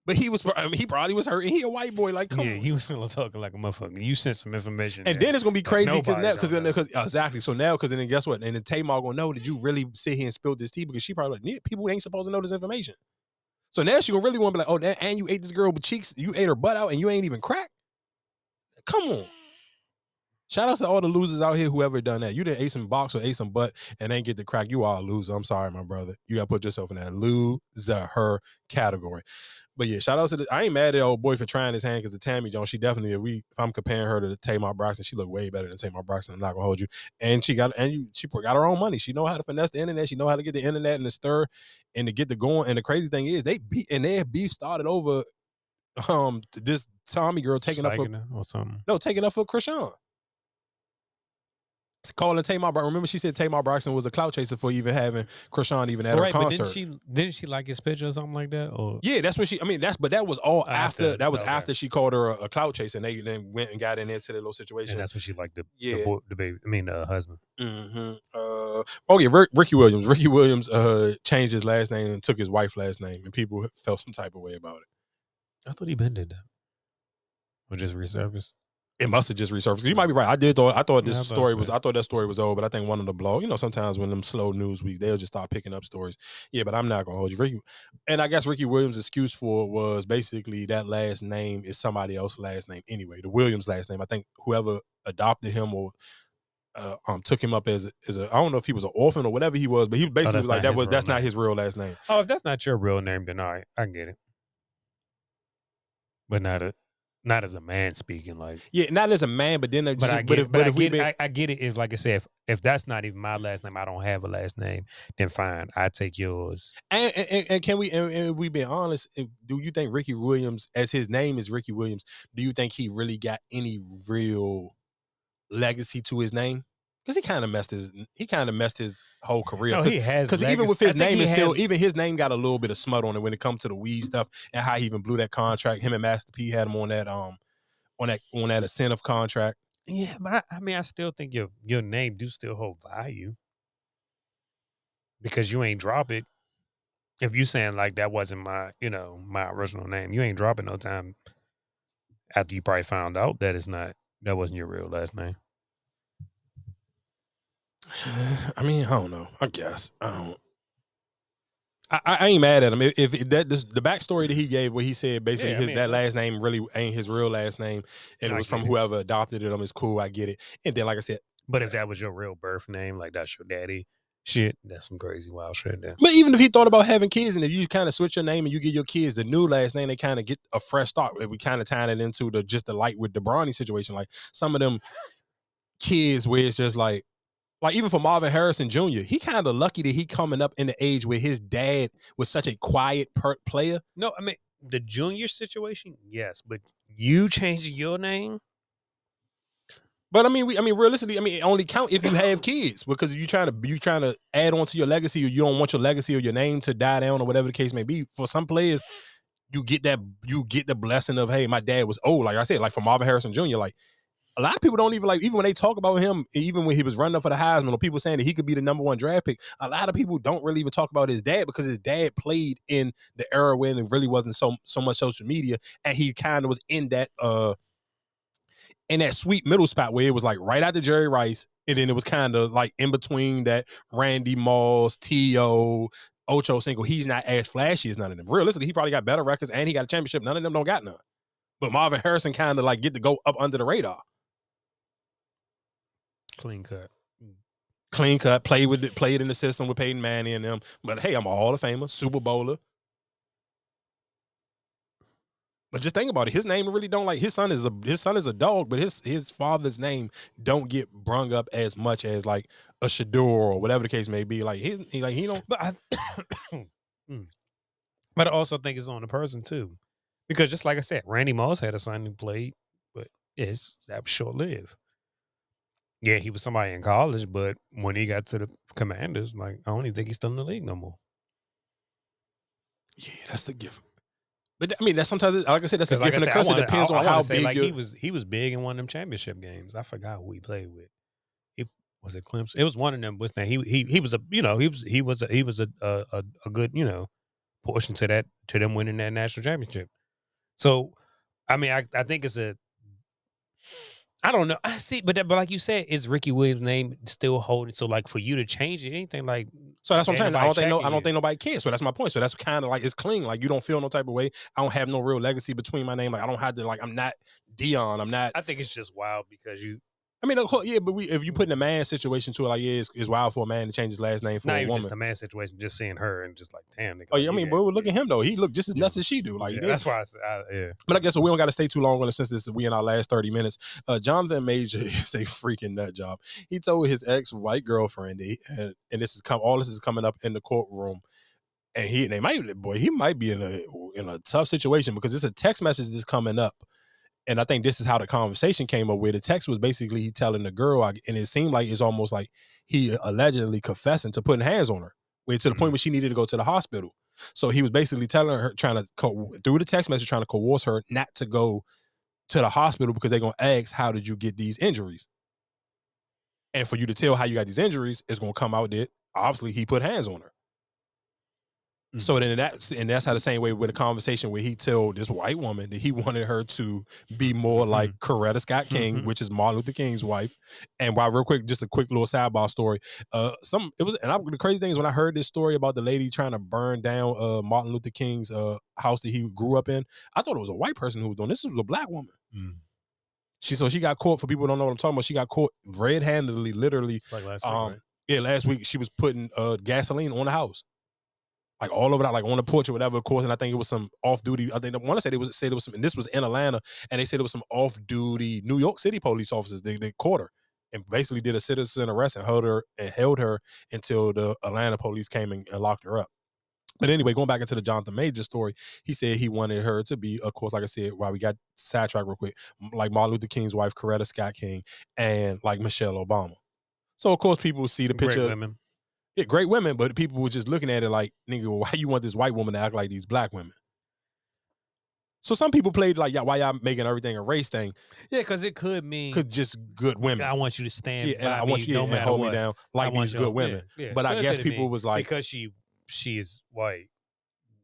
But he was, I mean, he probably was hurt. He a white boy, like come yeah, on. he was pillow talking like a motherfucker. You sent some information. And then it's gonna be crazy because now, because because exactly. So now, because then guess what? And then Tamar gonna know. Did you really sit here and spill this tea? Because she probably like, "Yeah, people ain't supposed to know this information. So now she gonna really want to be like, oh, that, and you ate this girl with cheeks, you ate her butt out, and you ain't even crack. Come on. Shout out to all the losers out here, whoever done that. You didn't ate some box or ate some butt and ain't get the crack. You are a loser. I'm sorry, my brother. You gotta put yourself in that loser her category. But yeah, shout out to the. I ain't mad at old boy for trying his hand because the Tammy Jones, she definitely. If we, if I'm comparing her to Tamar Braxton, she look way better than Tamar Braxton. I'm not gonna hold you. And she got and you, she got her own money. She know how to finesse the internet. She know how to get the internet and the stir and to get the going. And the crazy thing is, they beat and their beef started over um this Tommie girl taking up for or something. no taking up for Chrisean. Calling Tamar, remember she said Tamar Braxton was a clout chaser for even having Chrisean even at right, her but concert. didn't she didn't she like his picture or something like that? Or Yeah, that's what she. I mean, that's but that was all after. After, that was okay. after she called her a, a clout chaser, and they then went and got in into the little situation. and that's what she liked the Yeah. the, boy, the baby. I mean the husband. hmm Uh, oh yeah, Rick, Ricky Williams. Ricky Williams uh changed his last name and took his wife's last name, and people felt some type of way about it. I thought he been did that. Or just resurfaced. It must have just resurfaced. You might be right. I did thought I thought this Yeah, I was about to story was. I thought that story was old, but I think one of the blow. You know, sometimes when them slow news weeks, they'll just start picking up stories. Yeah, but I'm not gonna hold you. Ricky, and I guess Ricky Williams' excuse for it was basically that last name is somebody else's last name anyway. The Williams last name. I think whoever adopted him or uh, um took him up as as a I don't know if he was an orphan or whatever he was, but he basically Oh, was like that was that's not his real last name. Oh, if that's not your real name, then all right, I can get it. But not a not as a man speaking like Yeah, not as a man, but then but just- I get, but if but, but if we get been I, I get it. If like I said, if, if that's not even my last name, I don't have a last name. Then fine, I take yours. And, and, and can we and, and we be honest? if- Do you think Ricky Williams, as his name is Ricky Williams, do you think he really got any real legacy to his name? Because he kind of messed his he kind of messed his whole career. No, he has because even with his name is still even his name got a little bit of smut on it when it comes to the weed stuff and how he even blew that contract. Him and Master P had him on that um on that on that incentive contract. Yeah, but I, I mean, I still think your your name do still hold value because you ain't drop it. If you saying like that wasn't my, you know, my original name, you ain't dropping no time after you probably found out that it's not that wasn't your real last name. I mean, I don't know. I guess I don't. I, I ain't mad at him. If, if that this, the backstory that he gave, where he said basically Yeah, I his mean, that last name really ain't his real last name, and it was from it. whoever adopted it. him is cool. I get it. And then, like I said, But if that was your real birth name, like that's your daddy, shit, that's some crazy wild shit. There. But even if he thought about having kids, and if you kind of switch your name and you give your kids the new last name, they kind of get a fresh start. We kind of tying it into the just the light with the Bronny situation. Like some of them kids where it's just like, like even for Marvin Harrison Jr., he kind of lucky that he coming up in the age where his dad was such a quiet pert player. No, I mean the junior situation, yes, but you changing your name. But I mean, we, I mean, realistically, I mean, it only count if you have kids because you trying to you trying to add on to your legacy, or you don't want your legacy or your name to die down, or whatever the case may be. For some players, you get that you get the blessing of, hey, my dad was old. Like I said, like for Marvin Harrison Jr., like a lot of people don't even like even when they talk about him, even when he was running up for the Heisman, or people saying that he could be the number one draft pick. A lot of people don't really even talk about his dad because his dad played in the era when it really wasn't so so much social media, and he kind of was in that uh in that sweet middle spot where it was like right after Jerry Rice, and then it was kind of like in between that Randy Moss, T.O., Ochocinco. He's not as flashy as none of them. Realistically, he probably got better records and he got a championship. None of them don't got none. But Marvin Harrison kind of like get to go up under the radar. Clean cut. Clean cut, played with it, played in the system with Peyton Manning and them. But hey, I'm a Hall of Famer, Super Bowler. But just think about it. His name really don't like his son is a his son is a dog, but his his father's name don't get brung up as much as like a Shedeur or whatever the case may be. Like his he like he don't But I, (coughs) Mm. but I also think it's on the person too, because just like I said, Randy Moss had a son who played, but it's that was short lived. Yeah, he was somebody in college, but when he got to the Commanders, like I don't even think he's still in the league no more. Yeah, that's the gift. But I mean, that's sometimes like I said, that's a 'Cause like gift and I curse. It depends I- on I how big like he was. He was big in one of them championship games. I forgot who he played with. He was it Clemson. It was one of them. What's that? He he he was a you know he was he was a, he was a a a good you know portion to that to them winning that national championship. So I mean I I think it's a I don't know. I see, but that, but like you said, is Ricky Williams' name still holding? So like for you to change it, anything like So that's what I'm saying. I don't think no, I don't think nobody cares. So that's my point. So that's kind of like it's clean. Like you don't feel no type of way. I don't have no real legacy between my name. Like I don't have to like I'm not Deion. I'm not. I think it's just wild because you I mean, of course, yeah, but we if you put in a man situation to it, like yeah, it's, it's wild for a man to change his last name for not a woman. just a man situation, just seeing her and just like damn. Nigga, oh yeah, I mean, yeah, but look at him though. He looked just as nuts as she do. Like yeah, that's why I, said, I yeah. But I guess we don't got to stay too long on it since this we in our last 30 minutes. Uh, Jonathan Major (laughs) is a freaking nut job. He told his ex white girlfriend, he- and, and this is come all this is coming up in the courtroom. And he they might boy, he might be in a in a tough situation because it's a text message that's coming up. And I think this is how the conversation came up where the text was basically he telling the girl, and it seemed like it's almost like he allegedly confessing to putting hands on her, where to the point mm-hmm. where she needed to go to the hospital. So he was basically telling her, trying to co- through the text message, trying to coerce her not to go to the hospital because they're gonna ask, "How did you get these injuries?" And for you to tell how you got these injuries, it's gonna come out that obviously he put hands on her. So then that's and that's how the same way with a conversation where he told this white woman that he (laughs) wanted her to be more like Coretta Scott King, which is Martin Luther King's wife. And while real quick, just a quick little sidebar story. Uh, some it was and I, the crazy thing is when I heard this story about the lady trying to burn down uh Martin Luther King's uh house that he grew up in, I thought it was a white person who was doing this. Was a black woman. She so she got caught for people who don't know what I'm talking about. She got caught red handedly, literally. like last week, um, right? yeah, last week she was putting uh gasoline on the house, like all over that, like on the porch or whatever. Of course, and I think it was some off duty. I think I want to say it was said it was some, and this was in Atlanta, and they said it was some off duty New York City police officers. They they caught her and basically did a citizen arrest and held her and held her until the Atlanta police came and, and locked her up. But anyway, going back into the Jonathan Major story, he said he wanted her to be, of course, like I said, while we got sidetracked real quick, like Martin Luther King's wife, Coretta Scott King, and like Michelle Obama. So of course people see the picture. Yeah, great women, but people were just looking at it like, nigga, why you want this white woman to act like these black women? So some people played like, yeah, why y'all making everything a race thing? Yeah, because it could mean Could just good women. I want you to stand Yeah, and I want you no yeah, matter hold me down like these good women. yeah, yeah. But I So it guess people was like, because she she is white.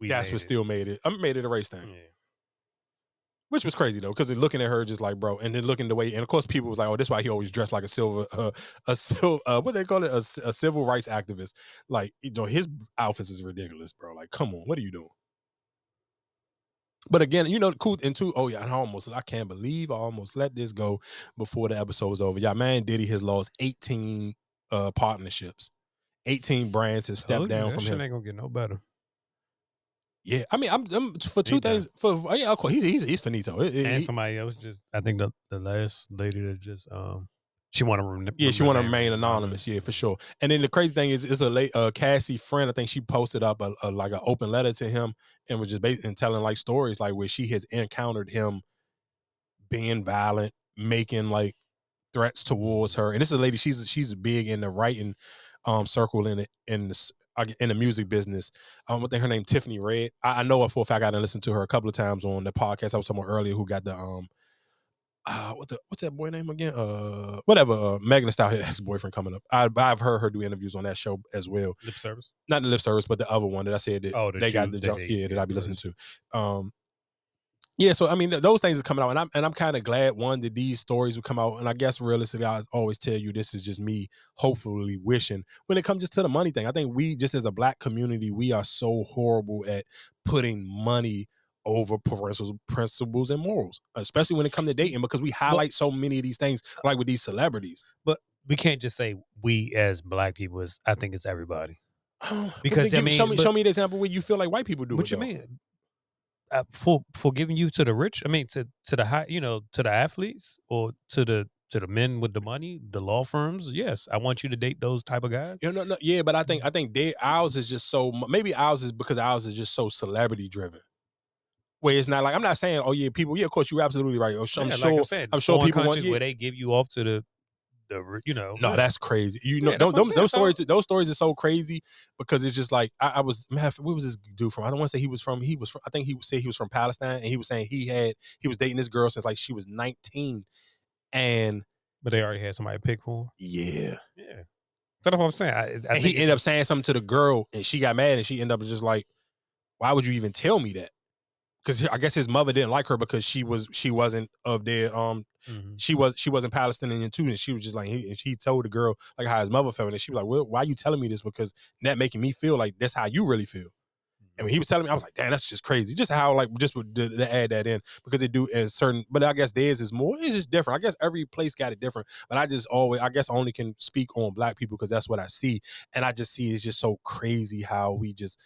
That's what still made it. I made it a race thing. Which was crazy though, because looking at her just like bro, and then looking the way, and of course people was like, oh, this why he always dressed like a silver, uh, a sil, uh, what they call it, a civil rights activist. Like, you know, his outfits is ridiculous, bro. Like, come on, what are you doing? But again, you know, cool. And two, oh yeah, and I almost, I can't believe I almost let this go before the episode was over. Yeah, man, Diddy has lost eighteen uh partnerships, eighteen brands have stepped down from him. ain't gonna get no better. Yeah, I mean, I'm, I'm for two He things. For yeah, of course, he's he's, he's finito. It- it- and he- somebody else just I think the the last lady that just um she want to rem- Yeah, she want to remain anonymous. Yeah, for sure. And then the crazy thing is, is a late uh, Cassie friend. I think she posted up a, a like an open letter to him and was just basically and telling like stories like where she has encountered him being violent, making like threats towards her. And this is a lady. She's she's big in the writing um circle in it in the s- I g- in the music business. Um, I think her name Tiffany Red. I, I know her for a fact. I done listened to her a couple of times on the podcast I was talking about earlier. Who got the um uh, what the what's that boy name again? Uh, whatever. Uh, Megan Thee Stallion (laughs) ex boyfriend coming up. I, I've heard her do interviews on that show as well. lip service. Not the lip service, but the other one that I said that Oh, they got the that jump, they- yeah that yeah, I be listening to. Um, yeah, so I mean th- those things are coming out, and I'm and I'm kind of glad one that these stories would come out. And I guess realistically, I always tell you this is just me, hopefully wishing when it comes just to the money thing. I think we just as a black community, we are so horrible at putting money over principles, principles and morals, especially when it comes to dating, because we highlight so many of these things, uh, like with these celebrities. But we can't just say we as black people. Is I think it's everybody. Um, because Because I mean, show me but- show me the example where you feel like white people do What it. you though. mean? Uh, for for giving you to the rich, I mean to to the high, you know, to the athletes or to the to the men with the money, the law firms. Yes, I want you to date those type of guys. You know, no, yeah, but I think I think they ours is just so maybe ours is because ours is just so celebrity driven. Where it's not like I'm not saying, oh yeah, people, yeah, of course you're absolutely right. I'm sure, Yeah, I'm like sure, I said, I'm sure people want. Yeah. where they give you off to the the you know. No, that's crazy. You know, Yeah, that's those, what I'm those, those so- stories, those stories are so crazy because it's just like I, I was. Man, what was this dude from? I don't want to say he was from. He was. From, I think he would say he was from Palestine, and he was saying he had he was dating this girl since like she was 19, and but they already had somebody pick for. him. yeah, Yeah, that's what I'm saying. I, I and he ended up saying something to the girl, and she got mad, and she ended up just like, "Why would you even tell me that?" Because I guess his mother didn't like her because she was she wasn't of their um Mhm. she was she wasn't Palestinian too, and she was just like he, and she told the girl like how his mother felt, and she was like, "Well, why are you telling me this? Because that making me feel like that's how you really feel." And when he was telling me, I was like, "Damn, that's just crazy." Just how like just to add that in because they do in certain, but I guess theirs is more. It's just different. I guess every place got it different, but I just always I guess only can speak on black people because that's what I see, and I just see it's just so crazy how we just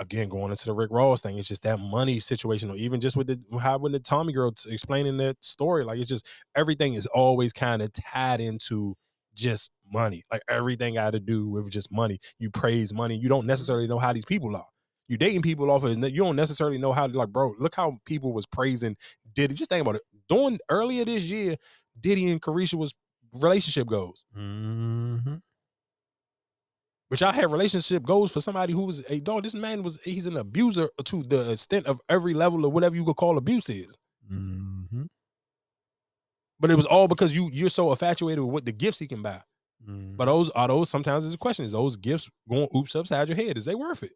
again going into the Rick Ross thing, it's just that money situation, or even just with the how when the Tommy girl t- explaining that story, like it's just everything is always kind of tied into just money. Like everything got to do with just money. You praise money. You don't necessarily know how these people are. You dating people off of you don't necessarily know how like bro. Look how people was praising Diddy. Just think about it. Doing earlier this year, Diddy and Caresha was relationship goals. Mm-hmm. But y'all had relationship goals for somebody who was a dog. This man was he's an abuser to the extent of every level of whatever you could call abuse is. Mm-hmm. But it was all because you you're so infatuated with what the gifts he can buy. Mm-hmm. But those are those sometimes the question is those gifts going oops upside your head. Is they worth it?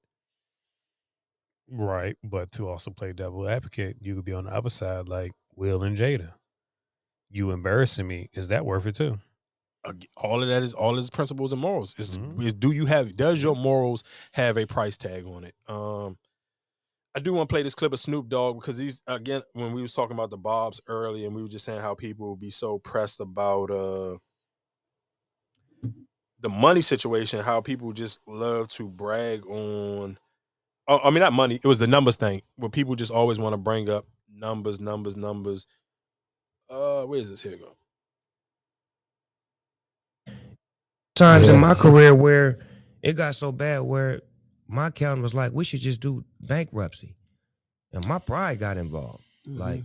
Right, but to also play devil advocate, you could be on the other side like Will and Jada. You embarrassing me. Is that worth it too? All of that is all is principles and morals. Is, Mm-hmm. is do you have does your morals have a price tag on it? Um I do want to play this clip of Snoop Dogg because he's again when we was talking about the Barbz early and we were just saying how people will be so pressed about uh the money situation, how people just love to brag on oh, I mean not money, it was the numbers thing, where people just always want to bring up numbers, numbers, numbers. Uh where is this? Here we go. Times in my career where it got so bad where my accountant was like, we should just do bankruptcy. And my pride got involved. Like,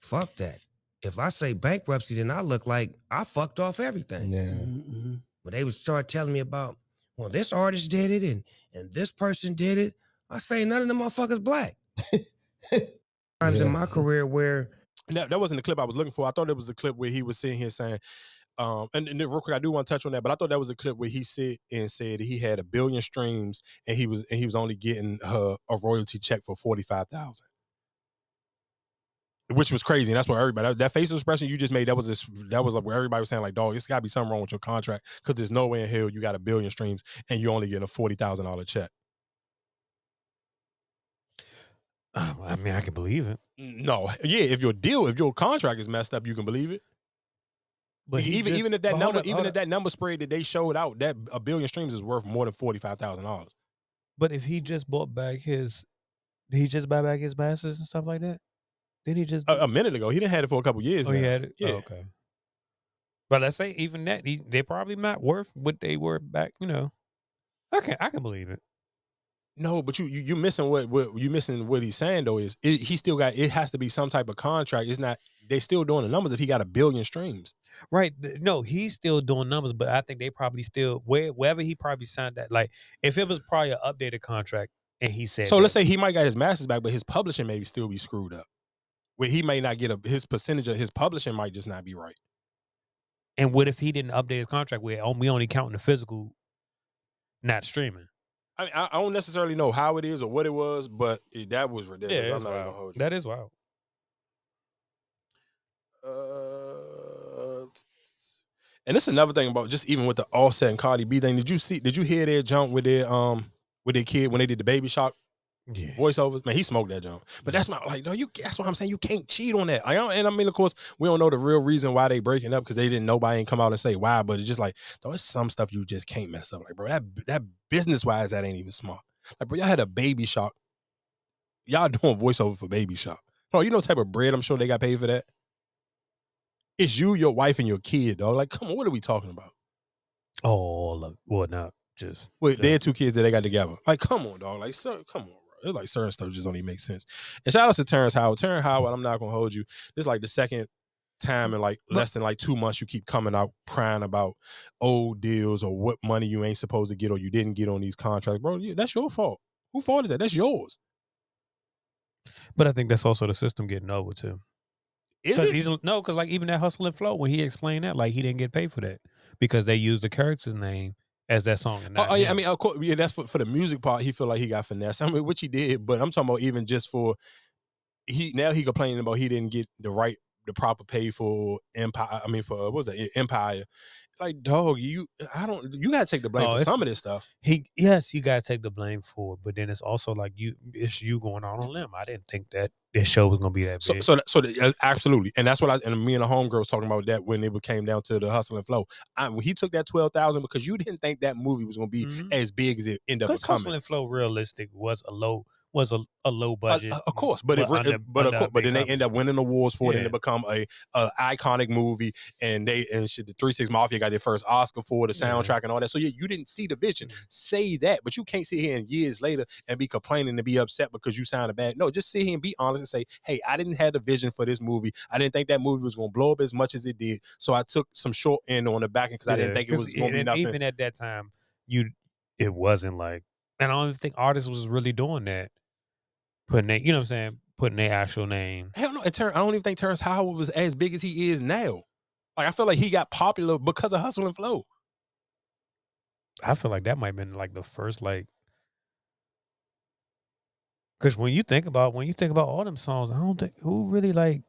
fuck that. If I say bankruptcy, then I look like I fucked off everything. Mm-hmm. But they would start telling me about, well, this artist did it and and this person did it. I say none of them motherfuckers black. (laughs) times Yeah. in my career where that, that wasn't the clip I was looking for. I thought it was the clip where he was sitting here saying, um, and, and real quick, I do want to touch on that, but I thought that was a clip where he said and said he had a billion streams and he was and he was only getting uh, a royalty check for forty five thousand, which was crazy. And that's what everybody that, that facial expression you just made that was this that was like where everybody was saying like, dog, it's got to be something wrong with your contract because there's no way in hell you got a billion streams and you're only getting a forty thousand dollar check. I mean, I can believe it. No, yeah, if your deal, if your contract is messed up, you can believe it. But even just- even if that number, on, even if that number spread that they showed out, that a billion streams is worth more than forty five thousand dollars. But if he just bought back his, did he just buy back his masters and stuff like that? Did he just? A, a minute ago, he didn't had it for a couple years. oh, he had it. Oh, yeah. Oh, okay. But let's say even that, he, they probably not worth what they were back. You know, okay, I can believe it. No, but you you you missing what what you missing what he's saying though is it, he still got it has to be some type of contract. It's not they still doing the numbers if he got a billion streams. Right. No, he's still doing numbers, but I think they probably still where wherever he probably signed that. Like if it was probably an updated contract and he said So that- let's say he might got his masters back, but his publishing may still be screwed up. Where he may not get a his percentage of his publishing might just not be right. And what if he didn't update his contract where we only counting the physical, not streaming? I mean, I, I don't necessarily know how it is or what it was, but it, that was ridiculous. Yeah, I'm not wild. gonna hold you. That is wild. Uh, and this is another thing about just even with the Offset and Cardi B thing. Did you see? Did you hear their jump with their um with their kid when they did the Baby Shark Yeah. voiceovers? Man, he smoked that jump. But that's my like, no, you. That's what I'm saying. You can't cheat on that. I don't, and I mean, of course, we don't know the real reason why they breaking up because they didn't. Nobody ain't come out and say why. But it's just like, though, it's some stuff you just can't mess up. Like, bro, that that business wise, that ain't even smart. Like, bro, y'all had a Baby Shark. Y'all (laughs) doing voiceover for Baby Shark. Bro, you know type of bread I'm sure they got paid for that. It's you, your wife, and your kid, dog. Like, come on, what are we talking about? Oh, all of well, not just Wait, they had two kids that they got together. Like, come on, dog. Like, sir, come on. It's like certain stuff just don't even make sense. And shout out to Terrence Howard. Terrence Howard, I'm not gonna hold you. This is like the second time in like less than like two months you keep coming out crying about old deals or what money you ain't supposed to get or you didn't get on these contracts, bro. That's your fault. Who fault is that? That's yours. But I think that's also the system getting over too. Is it? He's, no, because like even that hustle and flow when he explained that, like he didn't get paid for that because they used the character's name as that song. And Oh, oh, yeah, I mean, of course, yeah, that's for, for the music part. He feel like he got finesse. (laughs) I mean, which he did, but I'm talking about even just for he now he complaining about he didn't get the right, the proper pay for Empire. I mean, for what was that Empire? Like, dog, you, I don't, you gotta take the blame Oh, for it's- some of this stuff. he yes, you gotta take the blame for it, but then it's also like you, it's you going out on a limb. I didn't think that this show was gonna be that So, big. so, so uh, absolutely, and that's what I and me and the homegirl was talking about that when it came down to the hustle and flow. I, when he took that twelve thousand because you didn't think that movie was gonna be Mhm. as big as it ended up Because becoming. Hustle and Flow realistic was a low was a, a low budget. Uh, of course, but but under- but of course, but then they end up winning awards for it, and it become a, a iconic movie. And they and shit, the Three Six Mafia got their first Oscar for the Yeah. soundtrack and all that. So yeah, you didn't see the vision. Say that, but you can't sit here and years later and be complaining and be upset because you sounded bad. No, just sit here and be honest and say, hey, I didn't have the vision for this movie. I didn't think that movie was gonna blow up as much as it did. So I took some short end on the back end because I didn't think it was gonna be and nothing. Even at that time, you it wasn't like, and I don't even think artists was really doing that, putting their, you know what I'm saying, putting their actual name. Hell no, Ter- I don't even think Terrence Howard was as big as he is now. Like I feel like he got popular because of Hustle and Flow. I feel like that might have been like the first like, because when you think about when you think about all them songs, I don't think who really like.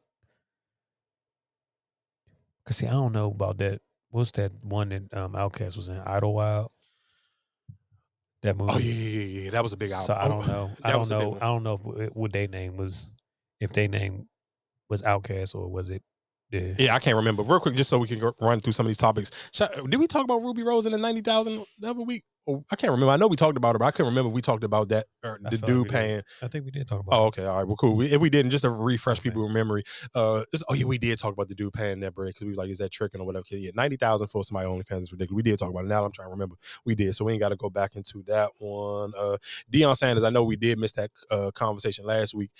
Cause see, I don't know about that. What's that one that um OutKast was in Idlewild? That oh, movie. Oh yeah, yeah, yeah. That was a big album. So I Oh, don't (laughs) know. I don't was a big know. I don't know if, eh, what- what their name was. If their name was OutKast or was it? Yeah. Yeah, I can't remember. Real quick, just so we can go, run through some of these topics. Did we talk about Rubi Rose in the ninety thousand the other week? Oh, I can't remember. I know we talked about it, but I couldn't remember if we talked about that or I the like dude we did. paying. I think we did talk about. Oh, okay, all right, well, cool. We, if we didn't, just to refresh people's memory, uh, oh yeah, we did talk about the dude paying that bread because we was like, is that tricking or whatever? Yeah, ninety thousand for somebody OnlyFans is ridiculous. We did talk about it. Now I'm trying to remember. We did, so we ain't got to go back into that one. Uh, Deion Sanders, I know we did miss that uh, conversation last week.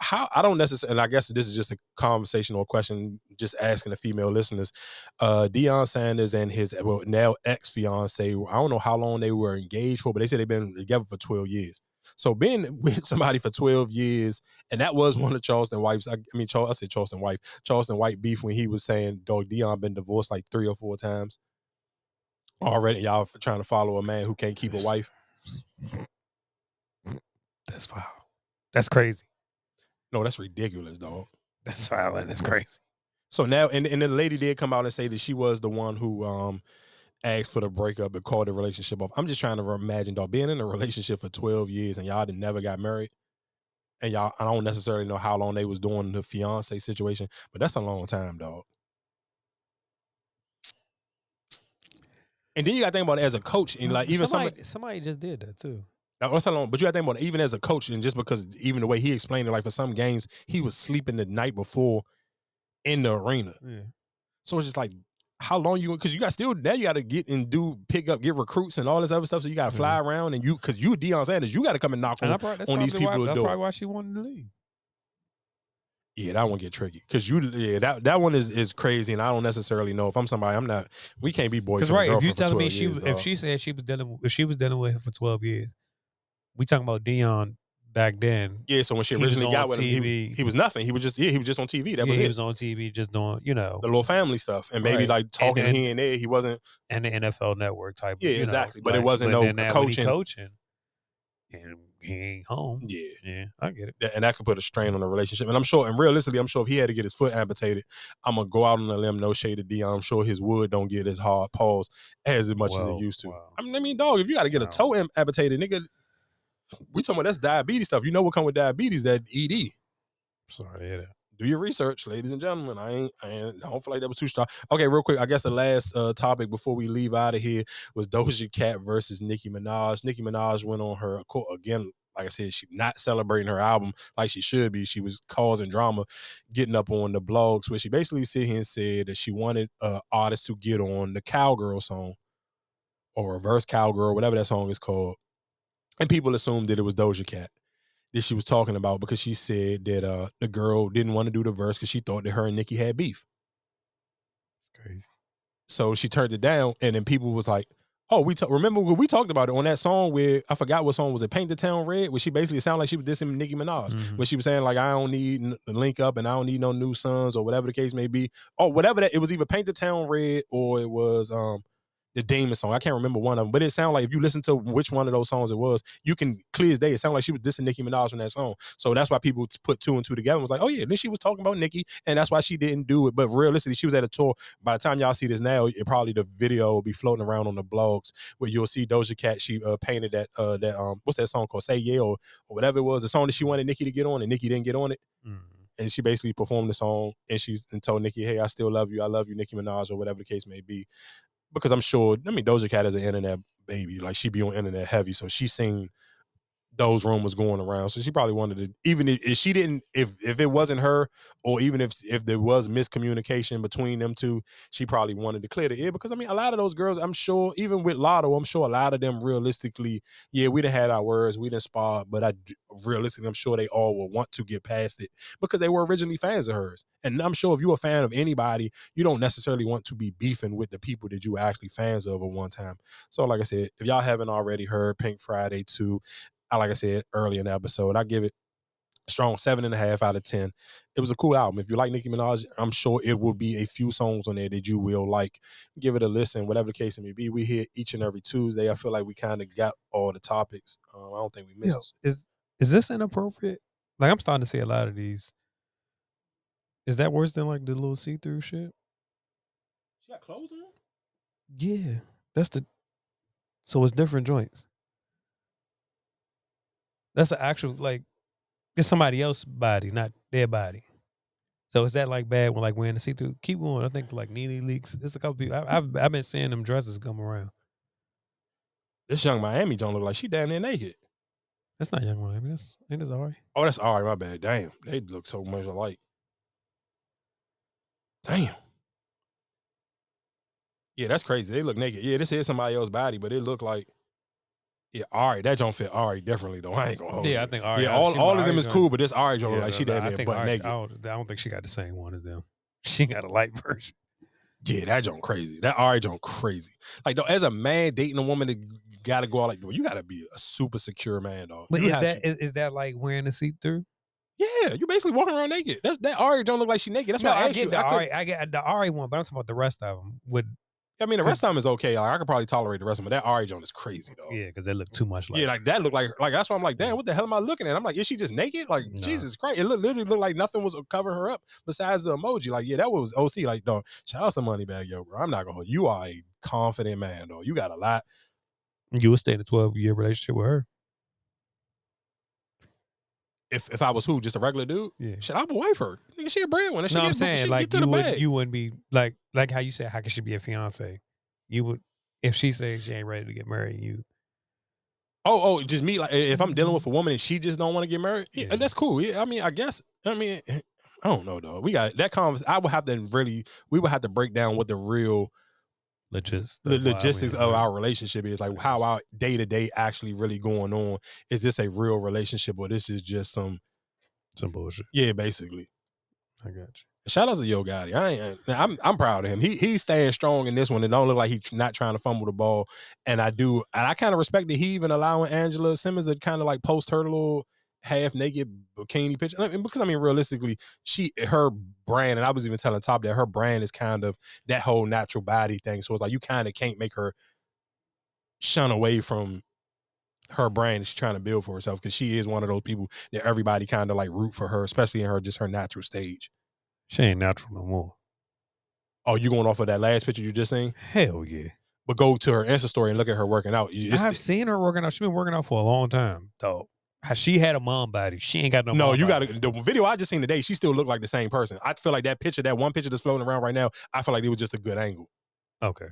How I don't necessarily, and I guess this is just a conversational question, just asking the female listeners. Uh, Deion Sanders and his well now ex fiance. I don't know how long they were engaged for, but they said they've been together for twelve years. So being (laughs) with somebody for 12 years, and that was one of Charleston White's, I, I mean, Charles, I said Charleston White, Charleston White beef when he was saying, dog, Deion been divorced like three or four times. Already, y'all trying to follow a man who can't keep a wife. (laughs) That's foul. That's crazy. No, that's ridiculous, dog. That's and it's crazy. So now, and, and the lady did come out and say that she was the one who um asked for the breakup and called the relationship off. I'm just trying to imagine, dog, being in a relationship for 12 years and y'all never got married. And y'all, I don't necessarily know how long they was doing the fiance situation, but that's a long time, dog. And then you got to think about it as a coach, and like even somebody, somebody, somebody just did that too. That's how long. But you got to think about it, even as a coach, and just because even the way he explained it, like for some games, he was sleeping the night before in the arena. Yeah. So it's just like, how long you? Because you got still now you got to get and do pick up, get recruits and all this other stuff. So you got to fly mm-hmm. around and you because you Deion Sanders, you got to come and knock And on, probably, on these people why, that's do probably why she wanted to leave. Yeah, that one get tricky because you yeah that that one is is crazy, and I don't necessarily know if I'm somebody I'm not. We can't be boys Because right, if you telling me she years, was- if she said she was dealing if she was dealing with him for twelve years, we talking about Deion back then. yeah, so when she originally got with him, he, was- he was nothing. He was just yeah, he was just on TV. That yeah, was he it. was on TV just doing you know the little family stuff, and maybe Right. like And talking then- here and there. He wasn't. and the NFL Network type. Yeah, you know, exactly. But it wasn't no when he coaching. coaching, and he ain't home. Yeah, yeah, I get it. and that could put a strain on the relationship. And I'm sure, and realistically, I'm sure if he had to get his foot amputated, I'm gonna go out on a limb, no shade to Deion. I'm sure his wood don't get as hard paws as much as it used to. I mean, I mean, dog, if you got to get a toe amputated, nigga, we talking about that's diabetes stuff. You know what come with diabetes? That ED. Sorry to hear that. Do your research, ladies and gentlemen. I ain't, I ain't I don't feel like that was too strong. Okay, real quick. I guess the last uh, topic before we leave out of here was Doja Cat versus Nicki Minaj. Nicki Minaj went on her co- again. Like I said, she not celebrating her album like she should be. She was causing drama, getting up on the blogs where she basically sit here and said that she wanted uh, artists to get on the cowgirl song or reverse cowgirl, whatever that song is called, and people assumed that it was Doja Cat that she was talking about because she said that uh the girl didn't want to do the verse because she thought that her and Nicki had beef. crazy. So she turned it down, and then people was like, "Oh, we ta- remember when we talked about it on that song where I forgot what song was it? Paint the Town Red, where she basically sounded like she was dissing Nicki Minaj Mm-hmm. when she was saying like I don't need n- link up and I don't need no new sons or whatever the case may be. Oh, whatever that it was either Paint the Town Red or it was um the Demon song. I can't remember one of them, but it sounded like if you listen to which one of those songs it was, you can clear as day. It sounded like she was dissing Nicki Minaj on that song. So that's why people put two and two together and was like, oh yeah, then she was talking about Nicki, and that's why she didn't do it. But realistically, she was at a tour. By the time y'all see this now, it probably the video will be floating around on the blogs where you'll see Doja Cat. She uh, painted that uh that um what's that song called? Say Yeah or, or whatever it was, the song that she wanted Nicki to get on, and Nicki didn't get on it. And she basically performed the song and she's and told Nicki, Hey, I still love you. I love you, Nicki Minaj, or whatever the case may be. Because I'm sure, I mean, Doja Cat is an internet baby. Like she be on internet heavy. So she seen those rumors going around. So she probably wanted to, even if, she didn't, if if it wasn't her, or even if if there was miscommunication between them two, she probably wanted to clear the air. Because I mean, a lot of those girls, I'm sure, even with Latto, I'm sure a lot of them realistically, yeah, we done had our words, we done sparred, but I realistically, I'm sure they all will want to get past it because they were originally fans of hers. And I'm sure if you're a fan of anybody, you don't necessarily want to be beefing with the people that you were actually fans of at one time. So, like I said, if y'all haven't already heard Pink Friday 2, I like I said earlier in the episode, I give it a strong seven and a half out of ten. It was a cool album. If you like Nicki Minaj, I'm sure it will be a few songs on there that you will like. Give it a listen, whatever the case may be. We here each and every Tuesday. I feel like we kind of got all the topics. Um, I don't think we Yo, missed. is is this inappropriate? Like I'm starting to see a lot of these. Is that worse than like the little see through shit? She got clothes on. Yeah, that's the. So it's different joints. That's an actual like, it's somebody else's body, not their body. So is that like bad when like wearing the see through? Keep going. I think like NeNe Leakes. It's a couple people. I, I've I've been seeing them dresses come around. This Yung Miami don't look like she down there naked. That's not Yung Miami. That's ain't this Ari? Oh, that's all right. My bad. Damn, they look so much alike. Damn. Yeah, that's crazy. They look naked. Yeah, this is somebody else's body, but it looked like. Yeah, Ari, that don't fit Ari definitely though. I ain't gonna hold Yeah, you. I think Ari. Yeah, all, all of them is cool, but this Ari joint look Yeah, like she no, I butt Ari- naked. I don't, I don't think she got the same one as them. (laughs) She got a light version. Yeah, that joint crazy. That Ari joint crazy. Like though, as a man dating a woman to gotta go out like you gotta be a super secure man, though. But You is that is, is that like wearing a see through? yeah, you're basically walking around naked. That's that Ari don't look like she naked. That's no, why I I get you. the I, Ari, I get the Ari one, but I'm talking about the rest of them. Would I mean, the rest of them is okay. Like I could probably tolerate the rest of them, but that Ari Joan is crazy though. yeah, because they look too much like yeah, like that looked like like that's why I'm like, damn, what the hell am I looking at? I'm like, is she just naked? Like Jesus Christ, it look, literally looked like nothing was uh, covering her up besides the emoji. Like yeah, that was OC. Like dog, shout out to Moneybagg Yo, bro. I'm not gonna. hold You are a confident man, though. You got a lot. you would stay in a 12 year relationship with her. If if I was who, just a regular dude, yeah, shit, I would wife her. Nigga, she a breadwinner. She No, get, I'm saying like get to you the would bag. you wouldn't be like like how you said how could she be a fiance? You would if she says she ain't ready to get married, you Oh, oh, just me. Like, if I'm dealing with a woman and she just don't want to get married, yeah, that's cool. Yeah, I mean, I guess. I mean, I don't know though. We got that conversation. I would have to really. We would have to break down what the real Logis- the that's why I logistics of our relationship is. Like how our day to day actually really going on. Is this a real relationship or this is just some some bullshit? Yeah, basically. I got you. Shout out to Yo Gotti. I ain't, I'm I'm proud of him. He he's staying strong in this one. It don't look like he's not trying to fumble the ball. And I do, and I kind of respect that he even allowing Angela Simmons to kind of like post her little half naked bikini picture. I mean, because I mean, realistically, she her brand, and I was even telling Top that her brand is kind of that whole natural body thing. So it's like you kind of can't make her shun away from her brand that she's trying to build for herself because she is one of those people that everybody kind of like root for her, especially in her just her natural stage. She ain't natural no more. Oh, you going off of that last picture you just seen? Hell yeah. But go to her Insta story and look at her working out. It's- I've seen her working out. She's been working out for a long time, though. How She had a mom body. She ain't got no. no, you got the video I just seen today. She still looked like the same person. I feel like that picture, that one picture that's floating around right now. I feel like it was just a good angle. Okay.